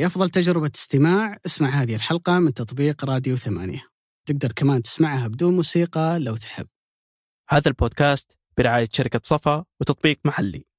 لأفضل تجربة استماع. اسمع هذه الحلقة من تطبيق راديو ثمانية. تقدر كمان تسمعها بدون موسيقى لو تحب. هذا البودكاست برعاية شركة صفا وتطبيق محلي.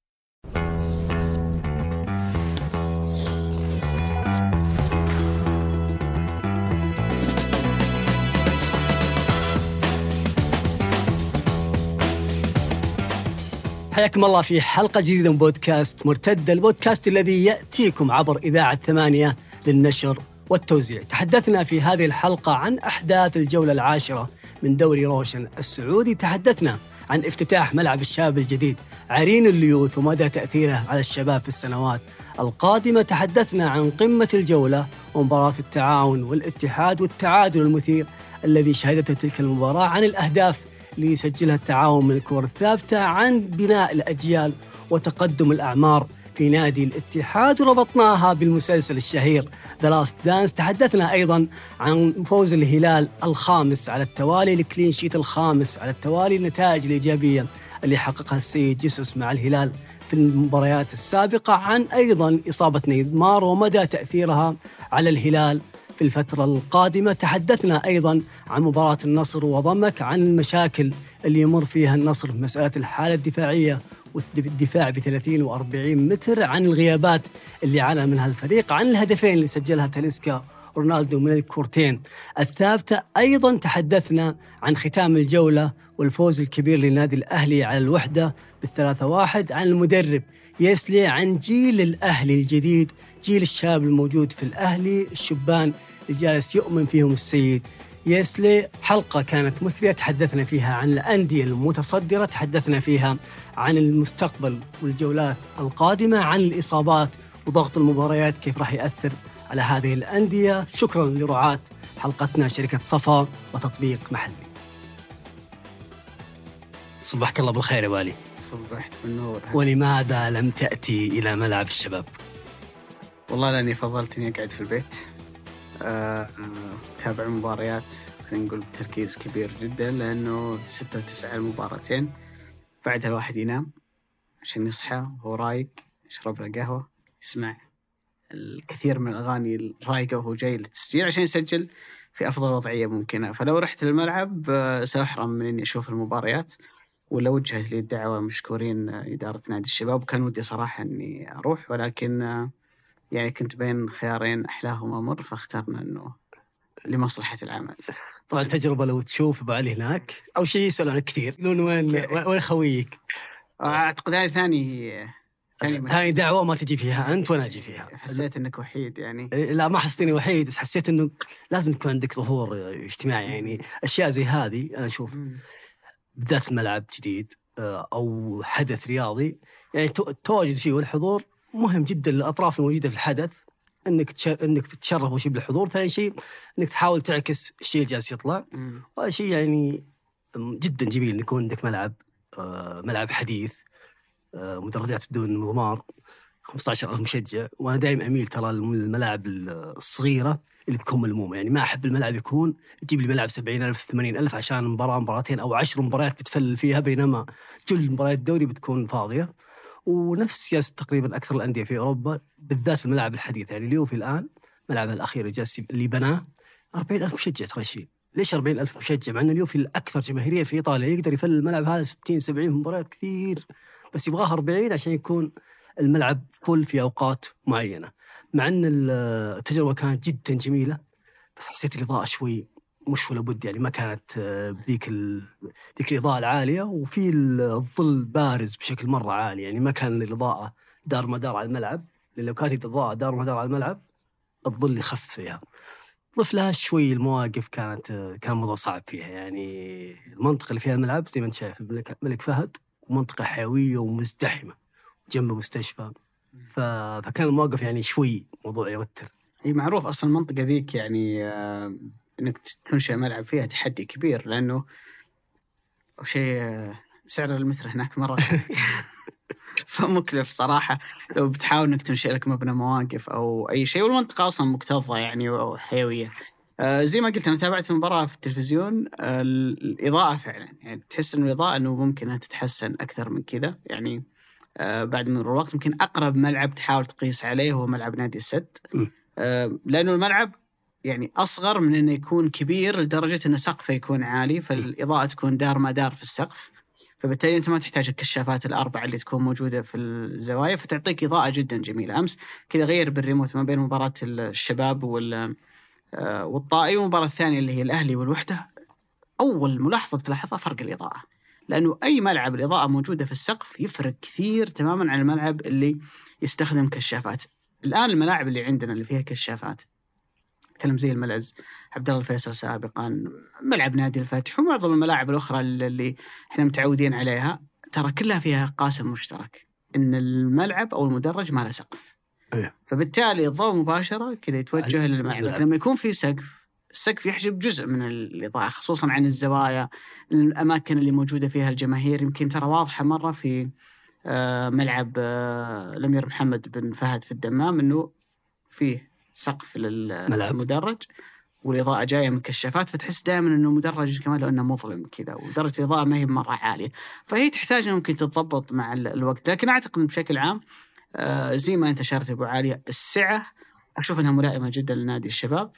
حياكم الله في حلقة جديدة من بودكاست مرتدة البودكاست الذي يأتيكم عبر إذاعة ثمانية للنشر والتوزيع. تحدثنا في هذه الحلقة عن أحداث الجولة العاشرة من دوري روشن السعودي. تحدثنا عن افتتاح ملعب الشاب الجديد عرين الليوث ومدى تأثيره على الشباب في السنوات القادمة. تحدثنا عن قمة الجولة ومباراة التعاون والاتحاد والتعادل المثير الذي شهدته تلك المباراة عن الأهداف اللي يسجلها التعاون من الكرة الثابتة عن بناء الأجيال وتقدم الأعمار في نادي الاتحاد وربطناها بالمسلسل الشهير The Last Dance تحدثنا أيضا عن فوز الهلال الخامس على التوالي ال clean sheet الخامس على التوالي النتائج الإيجابية اللي حققها السيد جيسوس مع الهلال في المباريات السابقة عن أيضا إصابة نيمار ومدى تأثيرها على الهلال في الفترة القادمة. تحدثنا أيضا عن مباراة النصر وضمك عن المشاكل اللي يمر فيها النصر في مسألة الحالة الدفاعية والدفاع ب 30 و 40 متر عن الغيابات اللي عانى منها الفريق عن الهدفين اللي سجلها تاليسكا رونالدو من الكورتين. الثابتة أيضا تحدثنا عن ختام الجولة والفوز الكبير للنادي الأهلي على الوحدة بالثلاثة واحد عن المدرب يسلي عن جيل الأهلي الجديد جيل الشاب الموجود في الأهلي الشبان الجالس يؤمن فيهم السيد يسلي. حلقة كانت مثرية تحدثنا فيها عن الأندية المتصدرة تحدثنا فيها عن المستقبل والجولات القادمة عن الإصابات وضغط المباريات كيف راح يأثر على هذه الأندية. شكرا لرعاة حلقتنا شركة صفا وتطبيق محلي. صبحك الله بالخير يا والي. صبحت بالنور. ولماذا لم تأتي إلى ملعب الشباب؟ والله لأني فضلت اني أقعد في البيت. اتابع المباريات خلينا نقول بتركيز كبير جدا لأنه ستة وتسعة المباراتين. بعدها الواحد ينام عشان يصحى وهو رايق يشرب له قهوة يسمع الكثير من الأغاني الرايقة وهو جاي للتسجيل عشان يسجل في أفضل وضعية ممكنة. فلو رحت للملعب آه، سأحرم من إني أشوف المباريات ولا وجهت لي الدعوة مشكورين إدارة نادي الشباب. وكان ودي صراحة إني أروح ولكن آه، يعني كنت بين خيارين أحلاهما مر فاخترنا إنه لمصلحة العمل. طبعا تجربة لو تشوف ابو علي هناك أو شيء يسألون عنك كثير. يقولون وين؟ وين خويك؟ أعتقد هذه ثاني ثاني. هاي دعوة ما تجي فيها أنت وأنا أجي فيها. حسيت إنك وحيد يعني. إيه، لا ما حسيت اني وحيد بس حسيت إنه لازم يكون عندك ظهور اجتماعي يعني. أشياء زي هذه أنا أشوف مم. بالذات الملعب جديد آه، أو حدث رياضي يعني تو- التواجد فيه والحضور مهم جدا للأطراف الموجودة في الحدث إنك تش... إنك تتشرف أول شيء بالحضور، ثاني شيء إنك تحاول تعكس الشيء اللي جالس يطلع،. وهذا شيء يعني جدا جميل يكون عندك ملعب آه، ملعب حديث آه، مدرجات بدون غمار 15000 مشجع. وأنا دائما أميل ترى الملاعب الصغيرة اللي تكون ملمومة. يعني ما أحب الملعب يكون تجيب لي ملعب 70000 80000 عشان مباراة مباراتين أو عشر مباريات بتفلل فيها بينما كل مباريات الدوري بتكون فاضية. ونفس سياسة تقريبا أكثر الأندية في أوروبا بالذات الملاعب الحديثه يعني اليوفي الآن ملعبه الأخير اللي اللي بناه 40000 مشجع ترى شيء. ليش 40000 مشجع؟ مع ان اليوفي الأكثر جماهيرية في إيطاليا. يقدر يفل الملعب هذا 60 70 مباريات كثير. بس يبغاه 40 عشان يكون الملعب فل في أوقات معينة. مع إن التجربة كانت جدا جميلة بس حسيت الإضاءة شوي مش ولا بد يعني ما كانت آه، بذيك ال... ذيك الإضاءة العالية وفي الظل بارز بشكل مرة عالي. يعني ما كان الإضاءة دار مدار على الملعب لأن لو كانت الإضاءة دار مدار على الملعب الظل يخف فيها. ضف لها شوي المواقف كانت آه، كان موضوع صعب فيها. يعني المنطقة اللي فيها الملعب زي ما أنت شايف الملك ملك فهد ومنطقه حيوية ومزدحمة جنب مستشفى. فكان الموقف يعني شوي موضوع يوتر. هي معروف أصلا المنطقة ذيك يعني آه، إنك تنشئ ملعب فيها تحدي كبير لأنه شيء آه، سعر المتر هناك مرة فمكلف صراحة. لو بتحاول إنك تنشئ لك مبنى مواقف أو أي شيء والمنطقة أصلا مكتظة يعني وحيوية. آه، زي ما قلت أنا تابعت المباراه في التلفزيون آه، الإضاءة فعلا. يعني تحس إنه الإضاءة إنه ممكن أنها تتحسن أكثر من كذا. يعني آه، بعد مرور الوقت يمكن أقرب ملعب تحاول تقيس عليه هو ملعب نادي السد. آه، لأنه الملعب يعني أصغر من إنه يكون كبير لدرجة إن سقفه يكون عالي فالإضاءة تكون دار ما دار في السقف. فبالتالي أنت ما تحتاج الكشافات الأربعة اللي تكون موجودة في الزوايا فتعطيك إضاءة جدا جميلة. أمس كذا غير بالريموت ما بين مباراة الشباب وال آه، والطائي والمباراه الثانية اللي هي الأهلي والوحدة. أول ملاحظة بتلاحظها فرق الإضاءة. لأنه أي ملعب الإضاءة موجودة في السقف يفرق كثير تماما عن الملعب اللي يستخدم كشافات. الآن الملاعب اللي عندنا اللي فيها كشافات تكلم زي الملز عبد الله الفيصل سابقا ملعب نادي الفتح ومعظم الملاعب الأخرى اللي إحنا متعودين عليها. ترى كلها فيها قاسم مشترك. إن الملعب أو المدرج ما له سقف. أيه. فبالتالي الضوء مباشرة كذا يتوجه للملعب. لكن لما يكون في سقف السقف يحجب جزء من الإضاءة خصوصا عن الزوايا. الأماكن اللي موجودة فيها الجماهير. يمكن ترى واضحة مرة في آه، ملعب آه، الأمير محمد بن فهد في الدمام إنه فيه سقف. للمدرج والإضاءة جاية من كشافات فتحس دائما إنه مدرج كمان لو إنه مظلم كذا ودرجة الإضاءة ما هي مرة عالية. فهي تحتاج ممكن تتضبط مع ال- الوقت. لكن أعتقد بشكل عام آه، زي ما أنت اشرت أبو عاليه السعة أشوف إنها ملائمة جدا لنادي الشباب.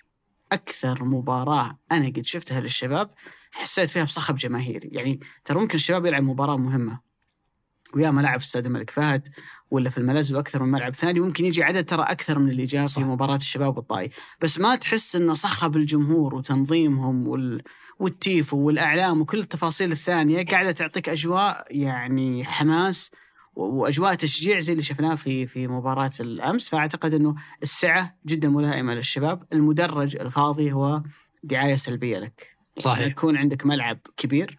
أكثر مباراة أنا قد شفتها للشباب حسيت فيها بصخب جماهيري. يعني ترى ممكن الشباب يلعب مباراة مهمة. ويا ملاعب في استاد الملك فهد ولا في الملز وأكثر من ملعب ثاني. ممكن يجي عدد ترى أكثر من اللي جاء. في مباراة الشباب والطائي. بس ما تحس إنه صخب الجمهور وتنظيمهم وال والتيفو والأعلام وكل التفاصيل الثانية قاعدة تعطيك أجواء يعني حماس وأجواء تشجيع زي اللي شفناه في في مباراة الأمس. فأعتقد إنه السعة جدا ملائمة للشباب. المدرج الفاضي هو دعاية سلبية لك. صحيح. يكون عندك ملعب كبير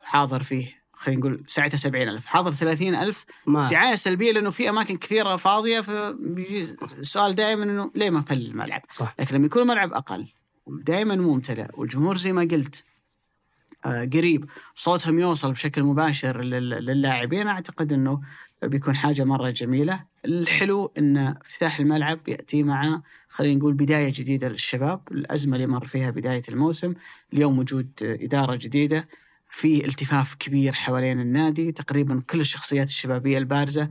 حاضر فيه خلينا نقول ساعتها 70000 حاضر 30000 ما. دعاية سلبية لأنه في أماكن كثيرة فاضية فبيجي السؤال دائما إنه ليه ما فل الملعب؟ صح. لكن لما يكون الملعب أقل دائما ممتلئ والجمهور زي ما قلت آه، قريب صوتهم يوصل بشكل مباشر لل- للاعبين أعتقد إنه بيكون حاجة مرة جميلة. الحلو إن افتتاح الملعب يأتي مع خلينا نقول بداية جديدة للشباب. الأزمة اللي مر فيها بداية الموسم اليوم وجود إدارة جديدة في التفاف كبير حوالين النادي. تقريبا كل الشخصيات الشبابية البارزة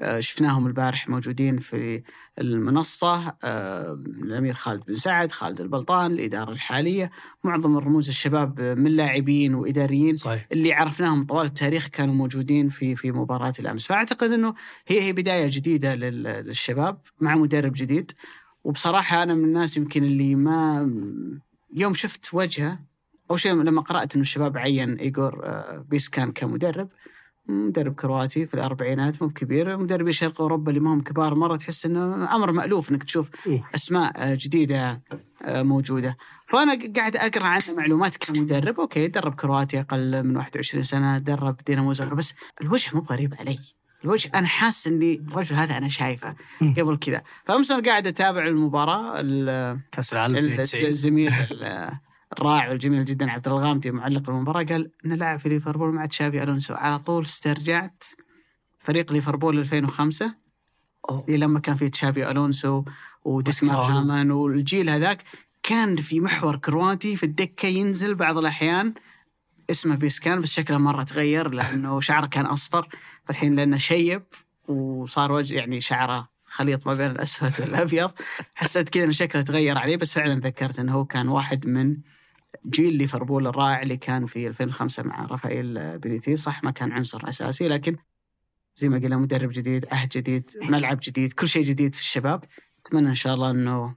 آه، شفناهم البارح موجودين في المنصة آه، الأمير خالد بن سعد خالد البلطان الإدارة الحالية معظم الرموز الشباب من لاعبين وإداريين صحيح. اللي عرفناهم طوال التاريخ كانوا موجودين في في مباراة الأمس. فأعتقد أنه هي هي بداية جديدة لل- للشباب مع مدرب جديد. وبصراحة أنا من الناس يمكن اللي ما يوم شفت وجهه أول شيء لما قرأت أنه الشباب عين إيغور آه، بيسكان كمدرب مدرب كرواتي في الأربعينات مو كبير مدربي شرق أوروبا اللي ما هم كبار مرة تحس أنه أمر مألوف أنك تشوف إيه. أسماء آه، جديدة آه، موجودة فأنا قاعد أقرأ عنه معلومات كمدرب okay درب كرواتيا أقل من 21 سنة درب دينامو زغرب بس الوجه مو غريب علي الوجه أنا حاسس أني الرجل هذا أنا شايفه مم. قبل كذا فأمس أنا قاعد أتابع المباراة ال- كأس العالم 92 الزميل ال- الرائع والجميل جدا عبد الغامدي معلق المباراه قال انه لعب في ليفربول مع تشابي ألونسو على طول استرجعت فريق ليفربول 2005 أوه. اللي لما كان فيه تشافي ألونسو وديسمار. هامان والجيل هذاك كان في محور كرواتي في الدكة ينزل بعض الأحيان اسمه بيسكان بس شكله مرة تغير لأنه شعره كان أصفر فالحين لأنه شيب وصار وجه يعني شعره خليط ما بين الأسود والأبيض حسيت كذا ان شكله تغير عليه بس فعلا ذكرت إنه هو كان واحد من جيل ليفربول الرائع اللي كان في 2005 مع رافائيل بينيتي صح ما كان عنصر أساسي لكن زي ما قلنا مدرب جديد عهد جديد ملعب جديد كل شيء جديد في الشباب. أتمنى إن شاء الله إنه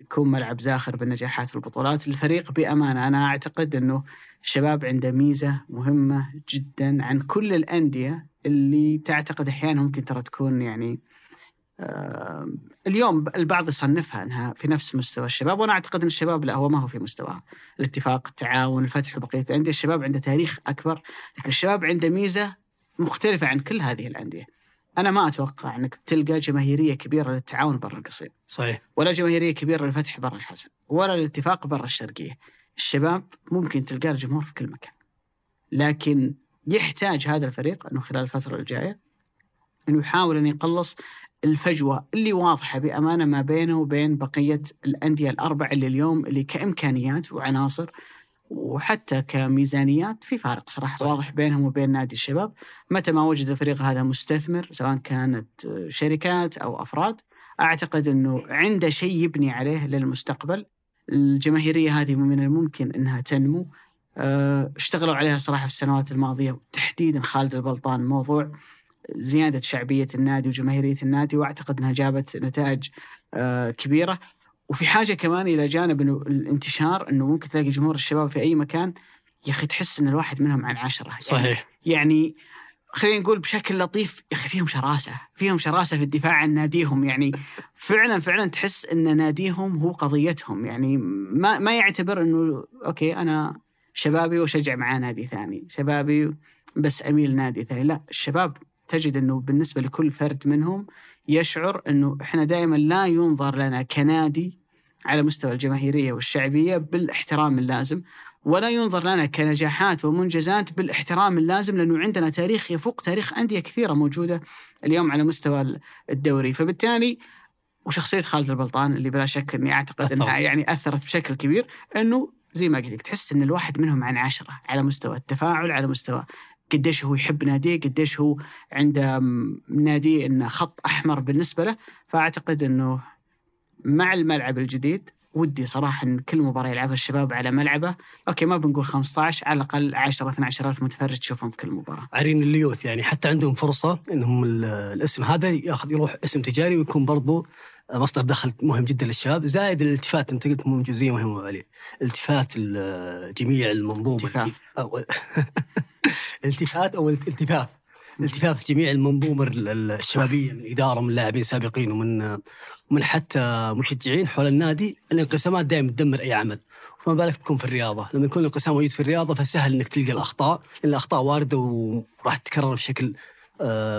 يكون ملعب زاخر بالنجاحات في البطولات الفريق بأمانة أنا أعتقد إنه الشباب عنده ميزة مهمة جدا عن كل الأندية اللي تعتقد أحيانا ممكن ترى تكون يعني اليوم البعض يصنفها أنها في نفس مستوى الشباب وأنا أعتقد إن الشباب لا هو ما هو في مستواها الاتفاق التعاون الفتح وبقية الأندية. الشباب عنده تاريخ أكبر لكن الشباب عنده ميزة مختلفة عن كل هذه الأندية. أنا ما أتوقع أنك بتلقى جماهيرية كبيرة للتعاون برا القصيم. صحيح. ولا جماهيرية كبيرة للفتح برا الحسن ولا الاتفاق برا الشرقية. الشباب ممكن تلقى له جمهور في كل مكان. لكن يحتاج هذا الفريق إنه خلال الفترة الجاية إنه يحاول أن يقلص الفجوة اللي واضحة بأمانة ما بينه وبين بقية الأندية الاربع اللي اليوم اللي كإمكانيات وعناصر وحتى كميزانيات في فارق صراحة. صح. واضح بينهم وبين نادي الشباب. متى ما وجد الفريق هذا مستثمر سواء كانت شركات أو أفراد أعتقد إنه عنده شيء يبني عليه للمستقبل. الجماهيرية هذه من الممكن إنها تنمو. آه، اشتغلوا عليها صراحة في السنوات الماضية. تحديدا خالد البلطان موضوع. زيادة شعبية النادي وجماهيرية النادي وأعتقد إنها جابت نتائج آه، كبيرة. وفي حاجة كمان إلى جانب إنه الانتشار إنه ممكن تلاقي جمهور الشباب في أي مكان يا أخي تحس إن الواحد منهم عن عشرة. يعني صحيح. يعني خلينا نقول بشكل لطيف يا أخي فيهم شراسة، فيهم شراسة في الدفاع عن ناديهم. يعني فعلا فعلا تحس إن ناديهم هو قضيتهم. يعني ما ما يعتبر إنه أوكي أنا شبابي واشجع معاه نادي ثاني، شبابي بس أميل نادي ثاني، لا الشباب تجد إنه بالنسبة لكل فرد منهم يشعر إنه إحنا دائما لا ينظر لنا كنادي على مستوى الجماهيرية والشعبية بالاحترام اللازم ولا ينظر لنا كنجاحات ومنجزات بالاحترام اللازم لأنه عندنا تاريخ يفوق تاريخ أندية كثيرة موجودة اليوم على مستوى الدوري فبالتالي وشخصية خالد البلطان اللي بلا شك إني أعتقد إنها. يعني أثرت بشكل كبير إنه زي ما قلت تحس إن الواحد منهم عن عشرة على مستوى التفاعل على مستوى قديش هو يحب ناديه قديش هو عنده ناديه إنه خط أحمر بالنسبة له. فأعتقد إنه مع الملعب الجديد ودي صراحة إن كل مباراة يلعبها الشباب على ملعبه. أوكي ما بنقول 15 على الأقل 10 12 ألف متفرج تشوفهم في كل مباراة. عرين الليوث يعني حتى عندهم فرصة إنهم ال- الاسم هذا ياخذ يروح اسم تجاري ويكون برضو مصدر دخل مهم جدا للشباب زائد الالتفات أنت قلت مهم جزئية مهمة عليه التفات ال- جميع المنظومة. التفاف. أو التفات أو الالتفاف. التفاف جميع المنظومة ال- ال- الشبابية من إدارة من لاعبين سابقين ومن ومن حتى مشجعين حول النادي. الانقسامات دائما تدمر أي عمل. فما بالك تكون في الرياضة. لما يكون الانقسام موجود في الرياضة فسهل إنك تلقى الأخطاء. لأن الأخطاء واردة وراح تتكرر بشكل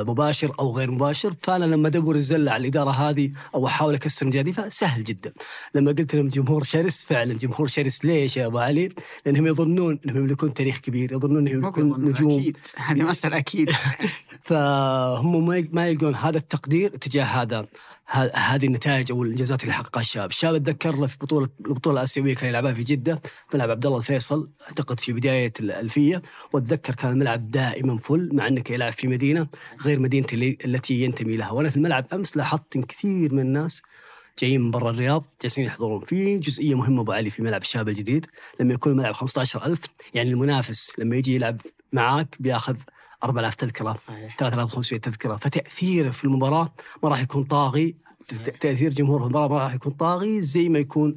مباشر أو غير مباشر. فأنا لما أدور الزلة على الإدارة هذه أو أحاول أكسر مجاديفها سهل جدا. لما قلت لهم جمهور شرس فعلا جمهور شرس. ليش يا أبو علي؟ لأنهم يظنون إنهم يملكون تاريخ كبير يظنون إنهم يملكون نجوم. أكيد. هذه مساله أكيد. فهم ما يلقون هذا التقدير تجاه هذا. هذه النتائج أو الإنجازات اللي حققها الشباب، الشباب اتذكر في بطوله البطولة الآسيوية كان يلعبها في جدة ملعب عبد الله الفيصل أعتقد في بداية الألفية. وأتذكر كان الملعب دائما فل مع انك يلعب في مدينة غير مدينته اللي- التي ينتمي لها، وأنا في الملعب أمس لاحظت كثير من الناس جايين من برا الرياض جالسين يحضرون. في جزئية مهمة أبو علي في ملعب الشباب الجديد. لما يكون الملعب 15000 يعني المنافس لما يجي يلعب معاك بياخذ 4000 تذكرة صحيح. 3500 تذكرة فتاثيره في المباراة ما راح يكون طاغي صحيح. تأثير جمهور في المباراة ما راح يكون طاغي زي ما يكون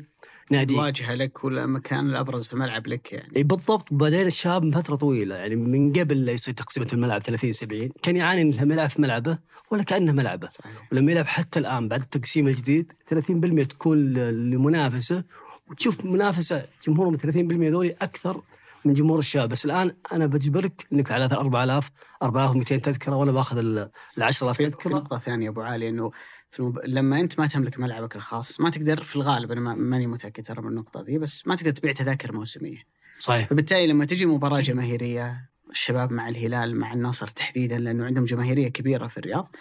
نادي. الواجهه لك ولا المكان الأبرز في الملعب لك يعني. بالضبط بعدين الشاب من فترة طويلة يعني من قبل لا يصير تقسيمة الملعب 30 70 كان يعاني انه لما يلعب في ملعبه ولا كأنه ملعبه. صحيح. ولما يلعب حتى الآن بعد التقسيم الجديد 30% تكون لمنافسة. وتشوف منافسة جمهور من 30% ذولي أكثر من جمهور الشباب. بس الآن أنا بجبرك إنك على 4000 4200 تذكرة وأنا بأخذ ال 10000 في, في تذكرة. نقطة ثانية أبو علي إنه في المب... لما أنت ما تملك ملعبك الخاص ما تقدر في الغالب ما- ماني متأكد ترى من النقطة دي بس ما تقدر تبيع تذاكر موسمية. صحيح. فبالتالي لما تجي مباراة جماهيرية الشباب مع الهلال مع النصر تحديدا لأنه عندهم جماهيرية كبيرة في الرياض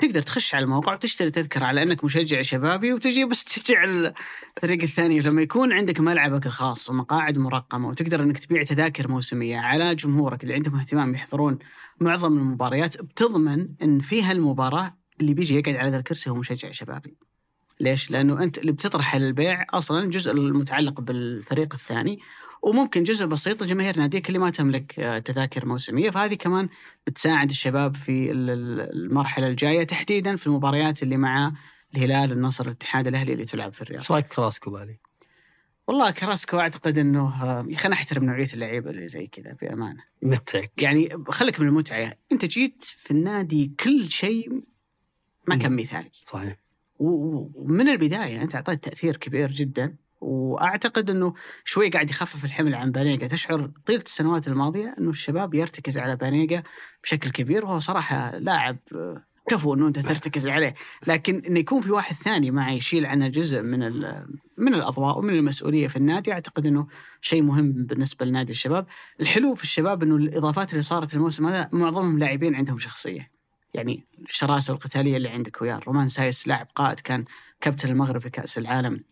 تقدر تخش على الموقع وتشتري تذكرة على أنك مشجع شبابي وتجي بس تشجع الفريق الثاني. لما يكون عندك ملعبك الخاص ومقاعد مرقمة وتقدر أنك تبيع تذاكر موسمية على جمهورك اللي عندهم اهتمام يحضرون معظم المباريات بتضمن أن في هالمباراة اللي بيجي يقعد على ذا الكرسي هو مشجع شبابي. ليش؟ لأنه أنت اللي بتطرح للبيع أصلا الجزء المتعلق بالفريق الثاني. وممكن جزء بسيط لجماهير ناديك اللي ما تملك آه، تذاكر موسمية فهذه كمان بتساعد الشباب في ال- ال- المرحلة الجاية تحديدا في المباريات اللي مع الهلال النصر الاتحاد الأهلي اللي تلعب في الرياض. إيش رأيك في كراسكو يا علي؟ والله كراسكو أعتقد إنه آه، يا أخي أنا احترم نوعية اللعيبة اللي زي كذا بأمانة. يمتعك يعني خليك من المتعة، أنت جيت في النادي كل شيء ما كان مثالي. صحيح ومن البداية أنت أعطيت تأثير كبير جدا وأعتقد إنه شوي قاعد يخفف الحمل عن بانيجا. تشعر طيلة السنوات الماضية إنه الشباب يرتكز على بانيجا بشكل كبير وهو صراحة لاعب كفو إنه أنت ترتكز عليه. لكن إنه يكون في واحد ثاني معه يشيل عنه جزء من من الأضواء ومن المسؤولية في النادي أعتقد إنه شيء مهم بالنسبة لنادي الشباب. الحلو في الشباب إنه الإضافات اللي صارت الموسم هذا معظمهم لاعبين عندهم شخصية. يعني الشراسة والقتاليه اللي عندك وياه رومان سايس لاعب قائد كان كابتن المغرب في كأس العالم. ال-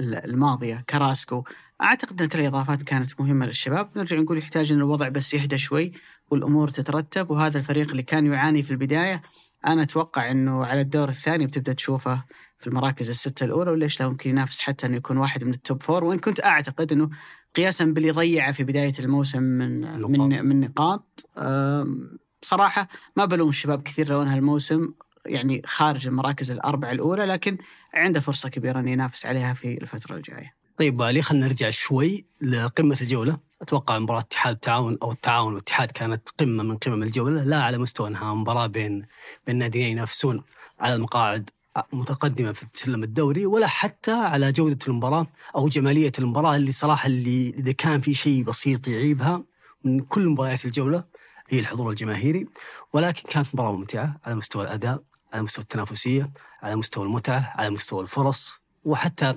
الماضية كراسكو. أعتقد إن كل الإضافات كانت مهمة للشباب. نرجع نقول يحتاج إن الوضع بس يهدى شوي والأمور تترتب وهذا الفريق اللي كان يعاني في البداية أنا أتوقع إنه على الدور الثاني بتبدأ تشوفه في المراكز الستة الأولى وليش لا ممكن ينافس حتى إنه يكون واحد من ال top four وإن كنت أعتقد إنه قياسا باللي ضيعه في بداية الموسم من نقاط. من من نقاط آم، بصراحه ما بلوم الشباب كثير لو إنها الموسم. يعني خارج المراكز الأربعة الأولى لكن عنده فرصة كبيرة إنه ينافس عليها في الفترة الجاية. طيب علي خلينا نرجع شوي لقمة الجولة. أتوقع مباراة اتحاد التعاون أو التعاون والاتحاد كانت قمة من قمم الجولة. لا على مستوى أنها مباراة بين بين ناديين ينافسون على المقاعد متقدمة في سلم الدوري ولا حتى على جودة المباراة أو جمالية المباراة اللي صراحة اللي إذا كان في شيء بسيط يعيبها من كل مباريات الجولة هي الحضور الجماهيري. ولكن كانت مباراة ممتعة على مستوى الأداء. على مستوى التنافسية على مستوى المتعة على مستوى الفرص وحتى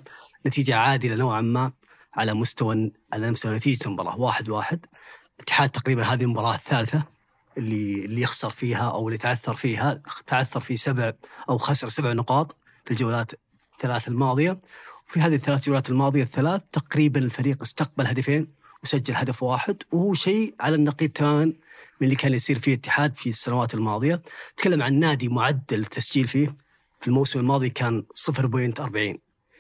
نتيجة عادلة نوعا ما على مستوى على مستوى نتيجة المباراة واحد واحد. الاتحاد تقريبا هذه المباراة الثالثة اللي اللي يخسر فيها أو اللي تعثر فيها تعثر في سبع أو خسر سبع نقاط في الجولات الثلاث الماضية. وفي هذه الثلاث جولات الماضية الثلاث تقريبا الفريق استقبل هدفين وسجل هدف واحد وهو شيء على النقيض تماما. من اللي كان يصير فيه الاتحاد في السنوات الماضية. تكلم عن نادي معدل التسجيل فيه في الموسم الماضي كان 0.40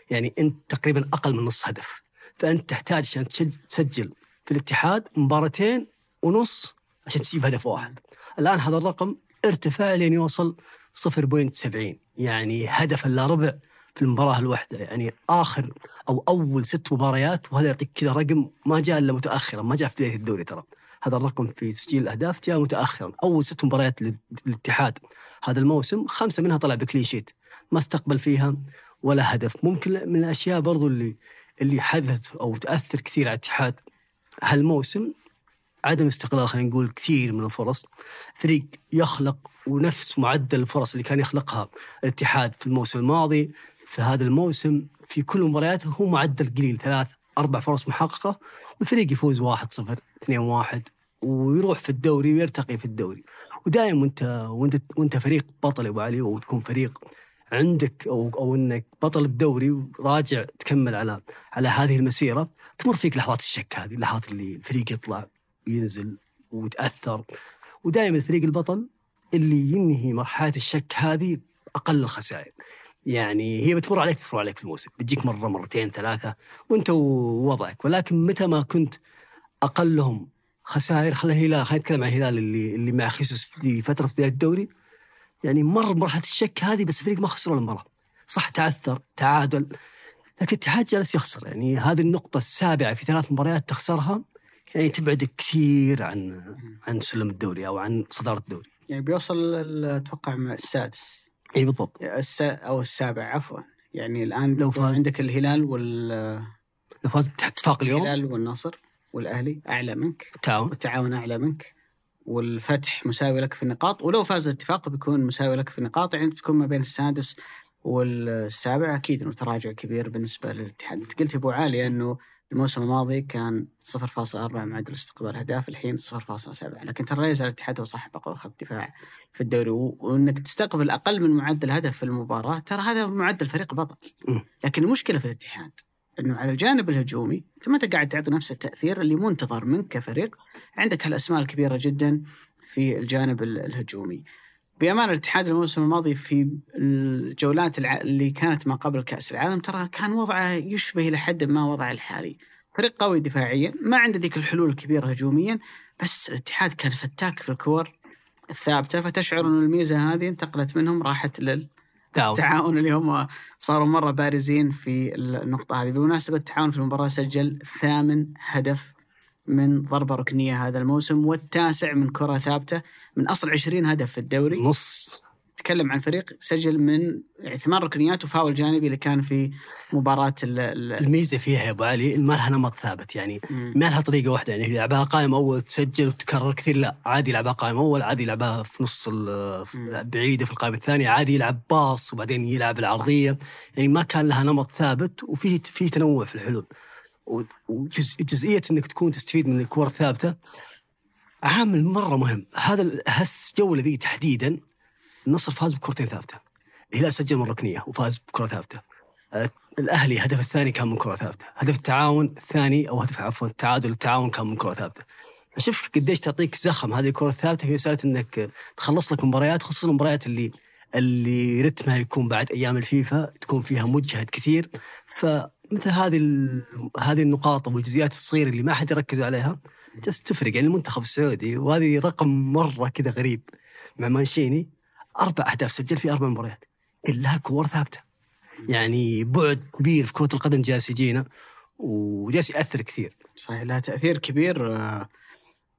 يعني انت تقريبا أقل من نص هدف. فأنت تحتاج عشان تسج- تسجل في الاتحاد مباراتين ونص عشان تجيب هدف واحد. الآن هذا الرقم ارتفع لين يوصل 0.70 يعني هدف إلا ربع في المباراة الواحدة. يعني آخر أو أول ست مباريات وهذا يعطيك كذا رقم ما جاء إلا متاخرا ما جاء في بداية الدوري ترى. هذا الرقم في تسجيل الأهداف جاء متاخرا اول ست مباريات لل- للاتحاد. هذا الموسم خمسة منها طلع بكلين شيت ما استقبل فيها ولا هدف. ممكن من الأشياء برضو اللي اللي حدثت أو تأثر كثير على الاتحاد. هالموسم عدم استقلال خلينا نقول كثير من الفرص. فريق يخلق ونفس معدل الفرص اللي كان يخلقها الاتحاد في الموسم الماضي. في هذا الموسم في كل مبارياته هو معدل قليل ثلاث أربع فرص محققة والفريق يفوز 1-0 2-1 ويروح في الدوري ويرتقي في الدوري. ودائما وانت وانت وانت فريق بطل يا أبو علي وتكون فريق عندك أو أو إنك بطل بدوري وراجع تكمل على على هذه المسيرة تمر فيك لحظات الشك هذه اللحظات اللي الفريق يطلع وينزل ويتأثر. ودائما الفريق البطل اللي ينهي مرحلة الشك هذه أقل الخسائر. يعني هي بتمر عليك بتمر عليك في الموسم. بتجيك مرة مرتين ثلاثة وانت ووضعك. ولكن متى ما كنت أقلهم خسائر خلينا الهلال خلينا نتكلم عن الهلال اللي اللي مع خيسوس في فترة بداية الدوري. يعني مر مرحلة الشك هذه بس الفريق ما خسر ولا مباراة. صح تعثر تعادل لكن الاتحاد جالس يخسر. يعني هذه النقطة السابعة في ثلاث مباريات تخسرها يعني تبعدك كثير عن عن سلم الدوري أو عن صدارة الدوري. يعني بيوصل أتوقع السادس. إي بالضبط. الس... أو السابع عفوا. يعني الآن لو فاز. عندك الهلال وال لو فاز اتفاق اليوم. الهلال والنصر والأهلي أعلى منك تعاون والتعاون أعلى منك والفتح مساوي لك في النقاط ولو فاز الاتفاق بيكون مساوي لك في النقاط يعني بتكون ما بين السادس والسابع. أكيد إنه تراجع كبير بالنسبة للاتحاد. أنت قلت يا أبو عالي إنه الموسم الماضي كان 0.4 معدل استقبال اهداف الحين 0.7 لكن ترى لا يزال الاتحاد هو صاحب اقوى خط دفاع في الدوري وإنك تستقبل أقل من معدل هدف في المباراة ترى هذا معدل فريق بطل. لكن المشكلة في الاتحاد إنه على الجانب الهجومي أنت ما قاعد تعطي نفس التاثير اللي منتظر منك كفريق عندك هالأسماء الكبيرة جدا في الجانب ال- الهجومي. بأمانة الاتحاد الموسم الماضي في الجولات. اللي كانت ما قبل كأس العالم ترى كان وضعه يشبه إلى حد ما وضعه الحالي. فريق قوي دفاعيا ما عنده ذيك الحلول الكبيرة هجوميا بس الاتحاد كان فتاك في الكور الثابتة فتشعر إنه الميزة هذه انتقلت منهم راحت لل تعاون التعاون اللي هم صاروا مرة بارزين في النقطة هذه. بالمناسبة التعاون في المباراة سجل ثامن هدف من ضربة ركنية هذا الموسم والتاسع من كرة ثابتة من أصل 20 هدف في الدوري. نص. تكلم عن فريق سجل من يعني ثمان ركنيات وفاول جانبي اللي كان في مباراة ال ال الميزة فيها يا أبو علي ما لها نمط ثابت يعني. ما لها طريقة واحدة يعني يلعبها قائم أول تسجل وتكرر كثير لا عادي يلعبها قائم أول عادي يلعبها في نص ال- في- القائم الثاني عادي يلعب باص وبعدين يلعب العرضية يعني ما كان لها نمط ثابت وفي في تنوع في الحلول وجزئية أنك تكون تستفيد من الكور الثابتة عامل مرة مهم هذا ال- هالجولة ذي تحديدا النصر فاز بكرتين ثابتة الهلال سجل من ركنية وفاز بكرة ثابتة آه، الأهلي هدف الثاني كان من كرة ثابتة، هدف التعاون الثاني أو هدف عفوا التعادل التعاون كان من كرة ثابتة. شوف قديش تعطيك زخم هذه الكرة الثابتة في مسألة إنك تخلص لك مباريات خصوصا المباريات اللي اللي رتمها يكون بعد أيام الفيفا تكون فيها مجهد كثير فمثل هذه. هذه النقاط والجزئيات الصغيرة اللي ما حد يركز عليها تفرق يعني المنتخب السعودي وهذه رقم مرة كذا غريب مع مانشيني أربع أهداف سجل في أربع مباريات. إلا كور ثابتة. يعني بعد كبير في كرة القدم جالس يجينا وجالس يأثر كثير. صحيح لها تأثير كبير آه،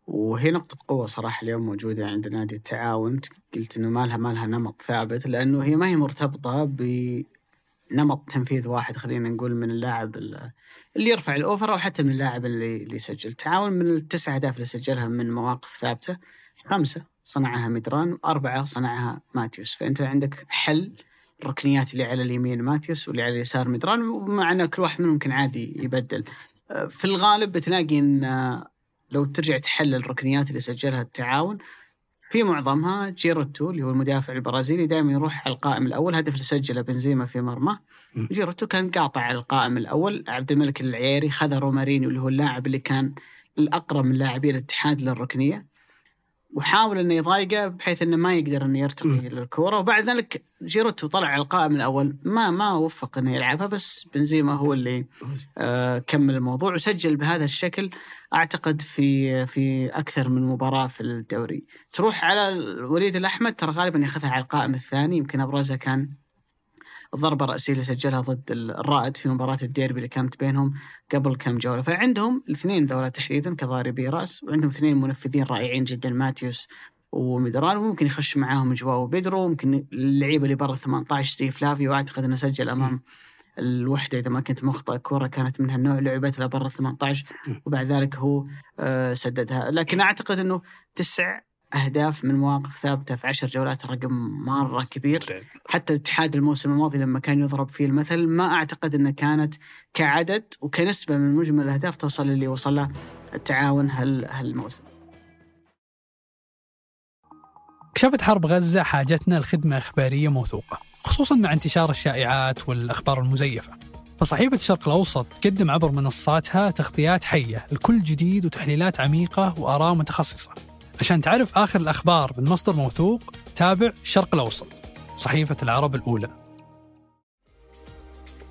وهي نقطة قوة صراحة اليوم موجودة عند نادي التعاون. قلت إنه ما لها ما لها نمط ثابت لأنه هي ما هي مرتبطة بنمط تنفيذ واحد خلينا نقول من اللاعب ال- اللي يرفع الأوفر أو حتى من اللاعب اللي اللي يسجل. التعاون من التسع أهداف اللي سجلها من مواقف ثابتة خمسة. صنعها ميدران وأربعة صنعها ماتيوس. فأنت عندك حل الركنيات اللي على اليمين ماتيوس واللي على اليسار ميدران ومع أن كل واحد منهم ممكن عادي يبدل. في الغالب بتلاقي أن آه، لو ترجع تحلل الركنيات اللي سجلها التعاون في معظمها جيروتو اللي هو المدافع البرازيلي دائما يروح على القائم الأول. هدف اللي سجله بنزيما في مرمى. م. جيروتو كان قاطع على القائم الأول. عبد الملك العييري خذ رومارينيو اللي هو اللاعب اللي كان الأقرب من لاعبي الاتحاد للركنية. وحاول إنه يضايقه بحيث إنه ما يقدر إنه يرتقي م. للكورة. وبعد ذلك جيروتو طلع على القائم الأول. ما ما وفق إنه يلعبها بس بنزيما هو اللي آه، كمل الموضوع وسجل بهذا الشكل. أعتقد في في أكثر من مباراة في الدوري. تروح على وليد الأحمد ترى غالبا ياخذها على القائم الثاني. يمكن أبرزها كان الضربه الراسيه اللي سجلها ضد الرائد في مباراة الديربي اللي كانت بينهم قبل كم جولة. فعندهم الاثنين ذولا تحديدا كضاربي رأس وعندهم اثنين منفذين رائعين جدا ماتيوس وميدران وممكن يخش معاهم جواو بيدرو ممكن اللعيبة اللي برا 18 زي فلافيو اعتقد إنه سجل أمام الوحدة إذا ما كنت مخطئ كورة كانت من هالنوع لعبت لها برا 18 وبعد ذلك هو آه، سددها. لكن أعتقد إنه تسع أهداف من مواقف ثابتة في عشر جولات رقم مرة كبير. حتى الاتحاد الموسم الماضي لما كان يضرب فيه المثل ما أعتقد إنه كانت كعدد وكنسبة من مجمل الأهداف توصل اللي وصل له التعاون هال هالموسم. كشفت حرب غزة حاجتنا لخدمة إخبارية موثوقة خصوصا مع انتشار الشائعات والأخبار المزيفة. فصحيفة الشرق الأوسط تقدم عبر منصاتها تغطيات حية لكل جديد وتحليلات عميقة وآراء متخصصة. عشان تعرف آخر الأخبار من مصدر موثوق تابع الشرق الأوسط صحيفة العرب الأولى.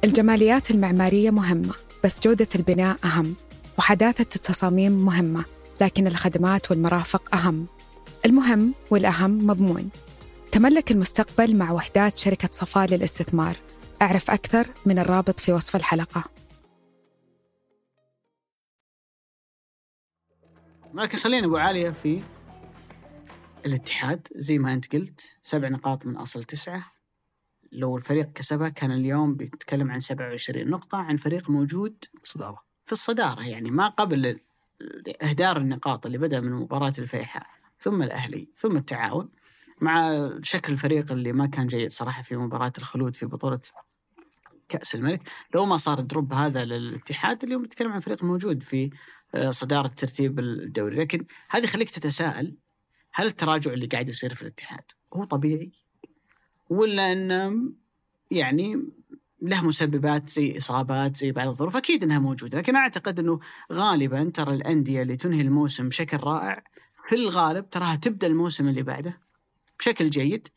الجماليات المعمارية مهمة بس جودة البناء أهم وحداثة التصاميم مهمة لكن الخدمات والمرافق أهم. المهم والأهم مضمون. تملك المستقبل مع وحدات شركة صفاء للاستثمار. أعرف أكثر من الرابط في وصف الحلقة. لكن خلينا أبو عالية في الاتحاد زي ما انت قلت سبع نقاط من أصل تسعة. لو الفريق كسبها كان اليوم بيتكلم عن 27 نقطة عن فريق موجود صدارة. في الصدارة يعني ما قبل إهدار النقاط اللي بدأ من مباراة الفيحاء ثم الأهلي ثم التعاون. مع شكل الفريق اللي ما كان جيد صراحة في مباراة الخلود في بطولة كأس الملك لو ما صار الدروب هذا للاتحاد اليوم نتكلم عن فريق موجود في آه، صدارة ترتيب الدوري. لكن هذه يخليك تتساءل هل التراجع اللي قاعد يصير في الاتحاد هو طبيعي؟ ولا إنه يعني له مسببات زي إصابات زي بعض الظروف؟ أكيد إنها موجودة لكن أعتقد إنه غالبا ترى الأندية اللي تنهي الموسم بشكل رائع في الغالب تراها تبدأ الموسم اللي بعده بشكل جيد.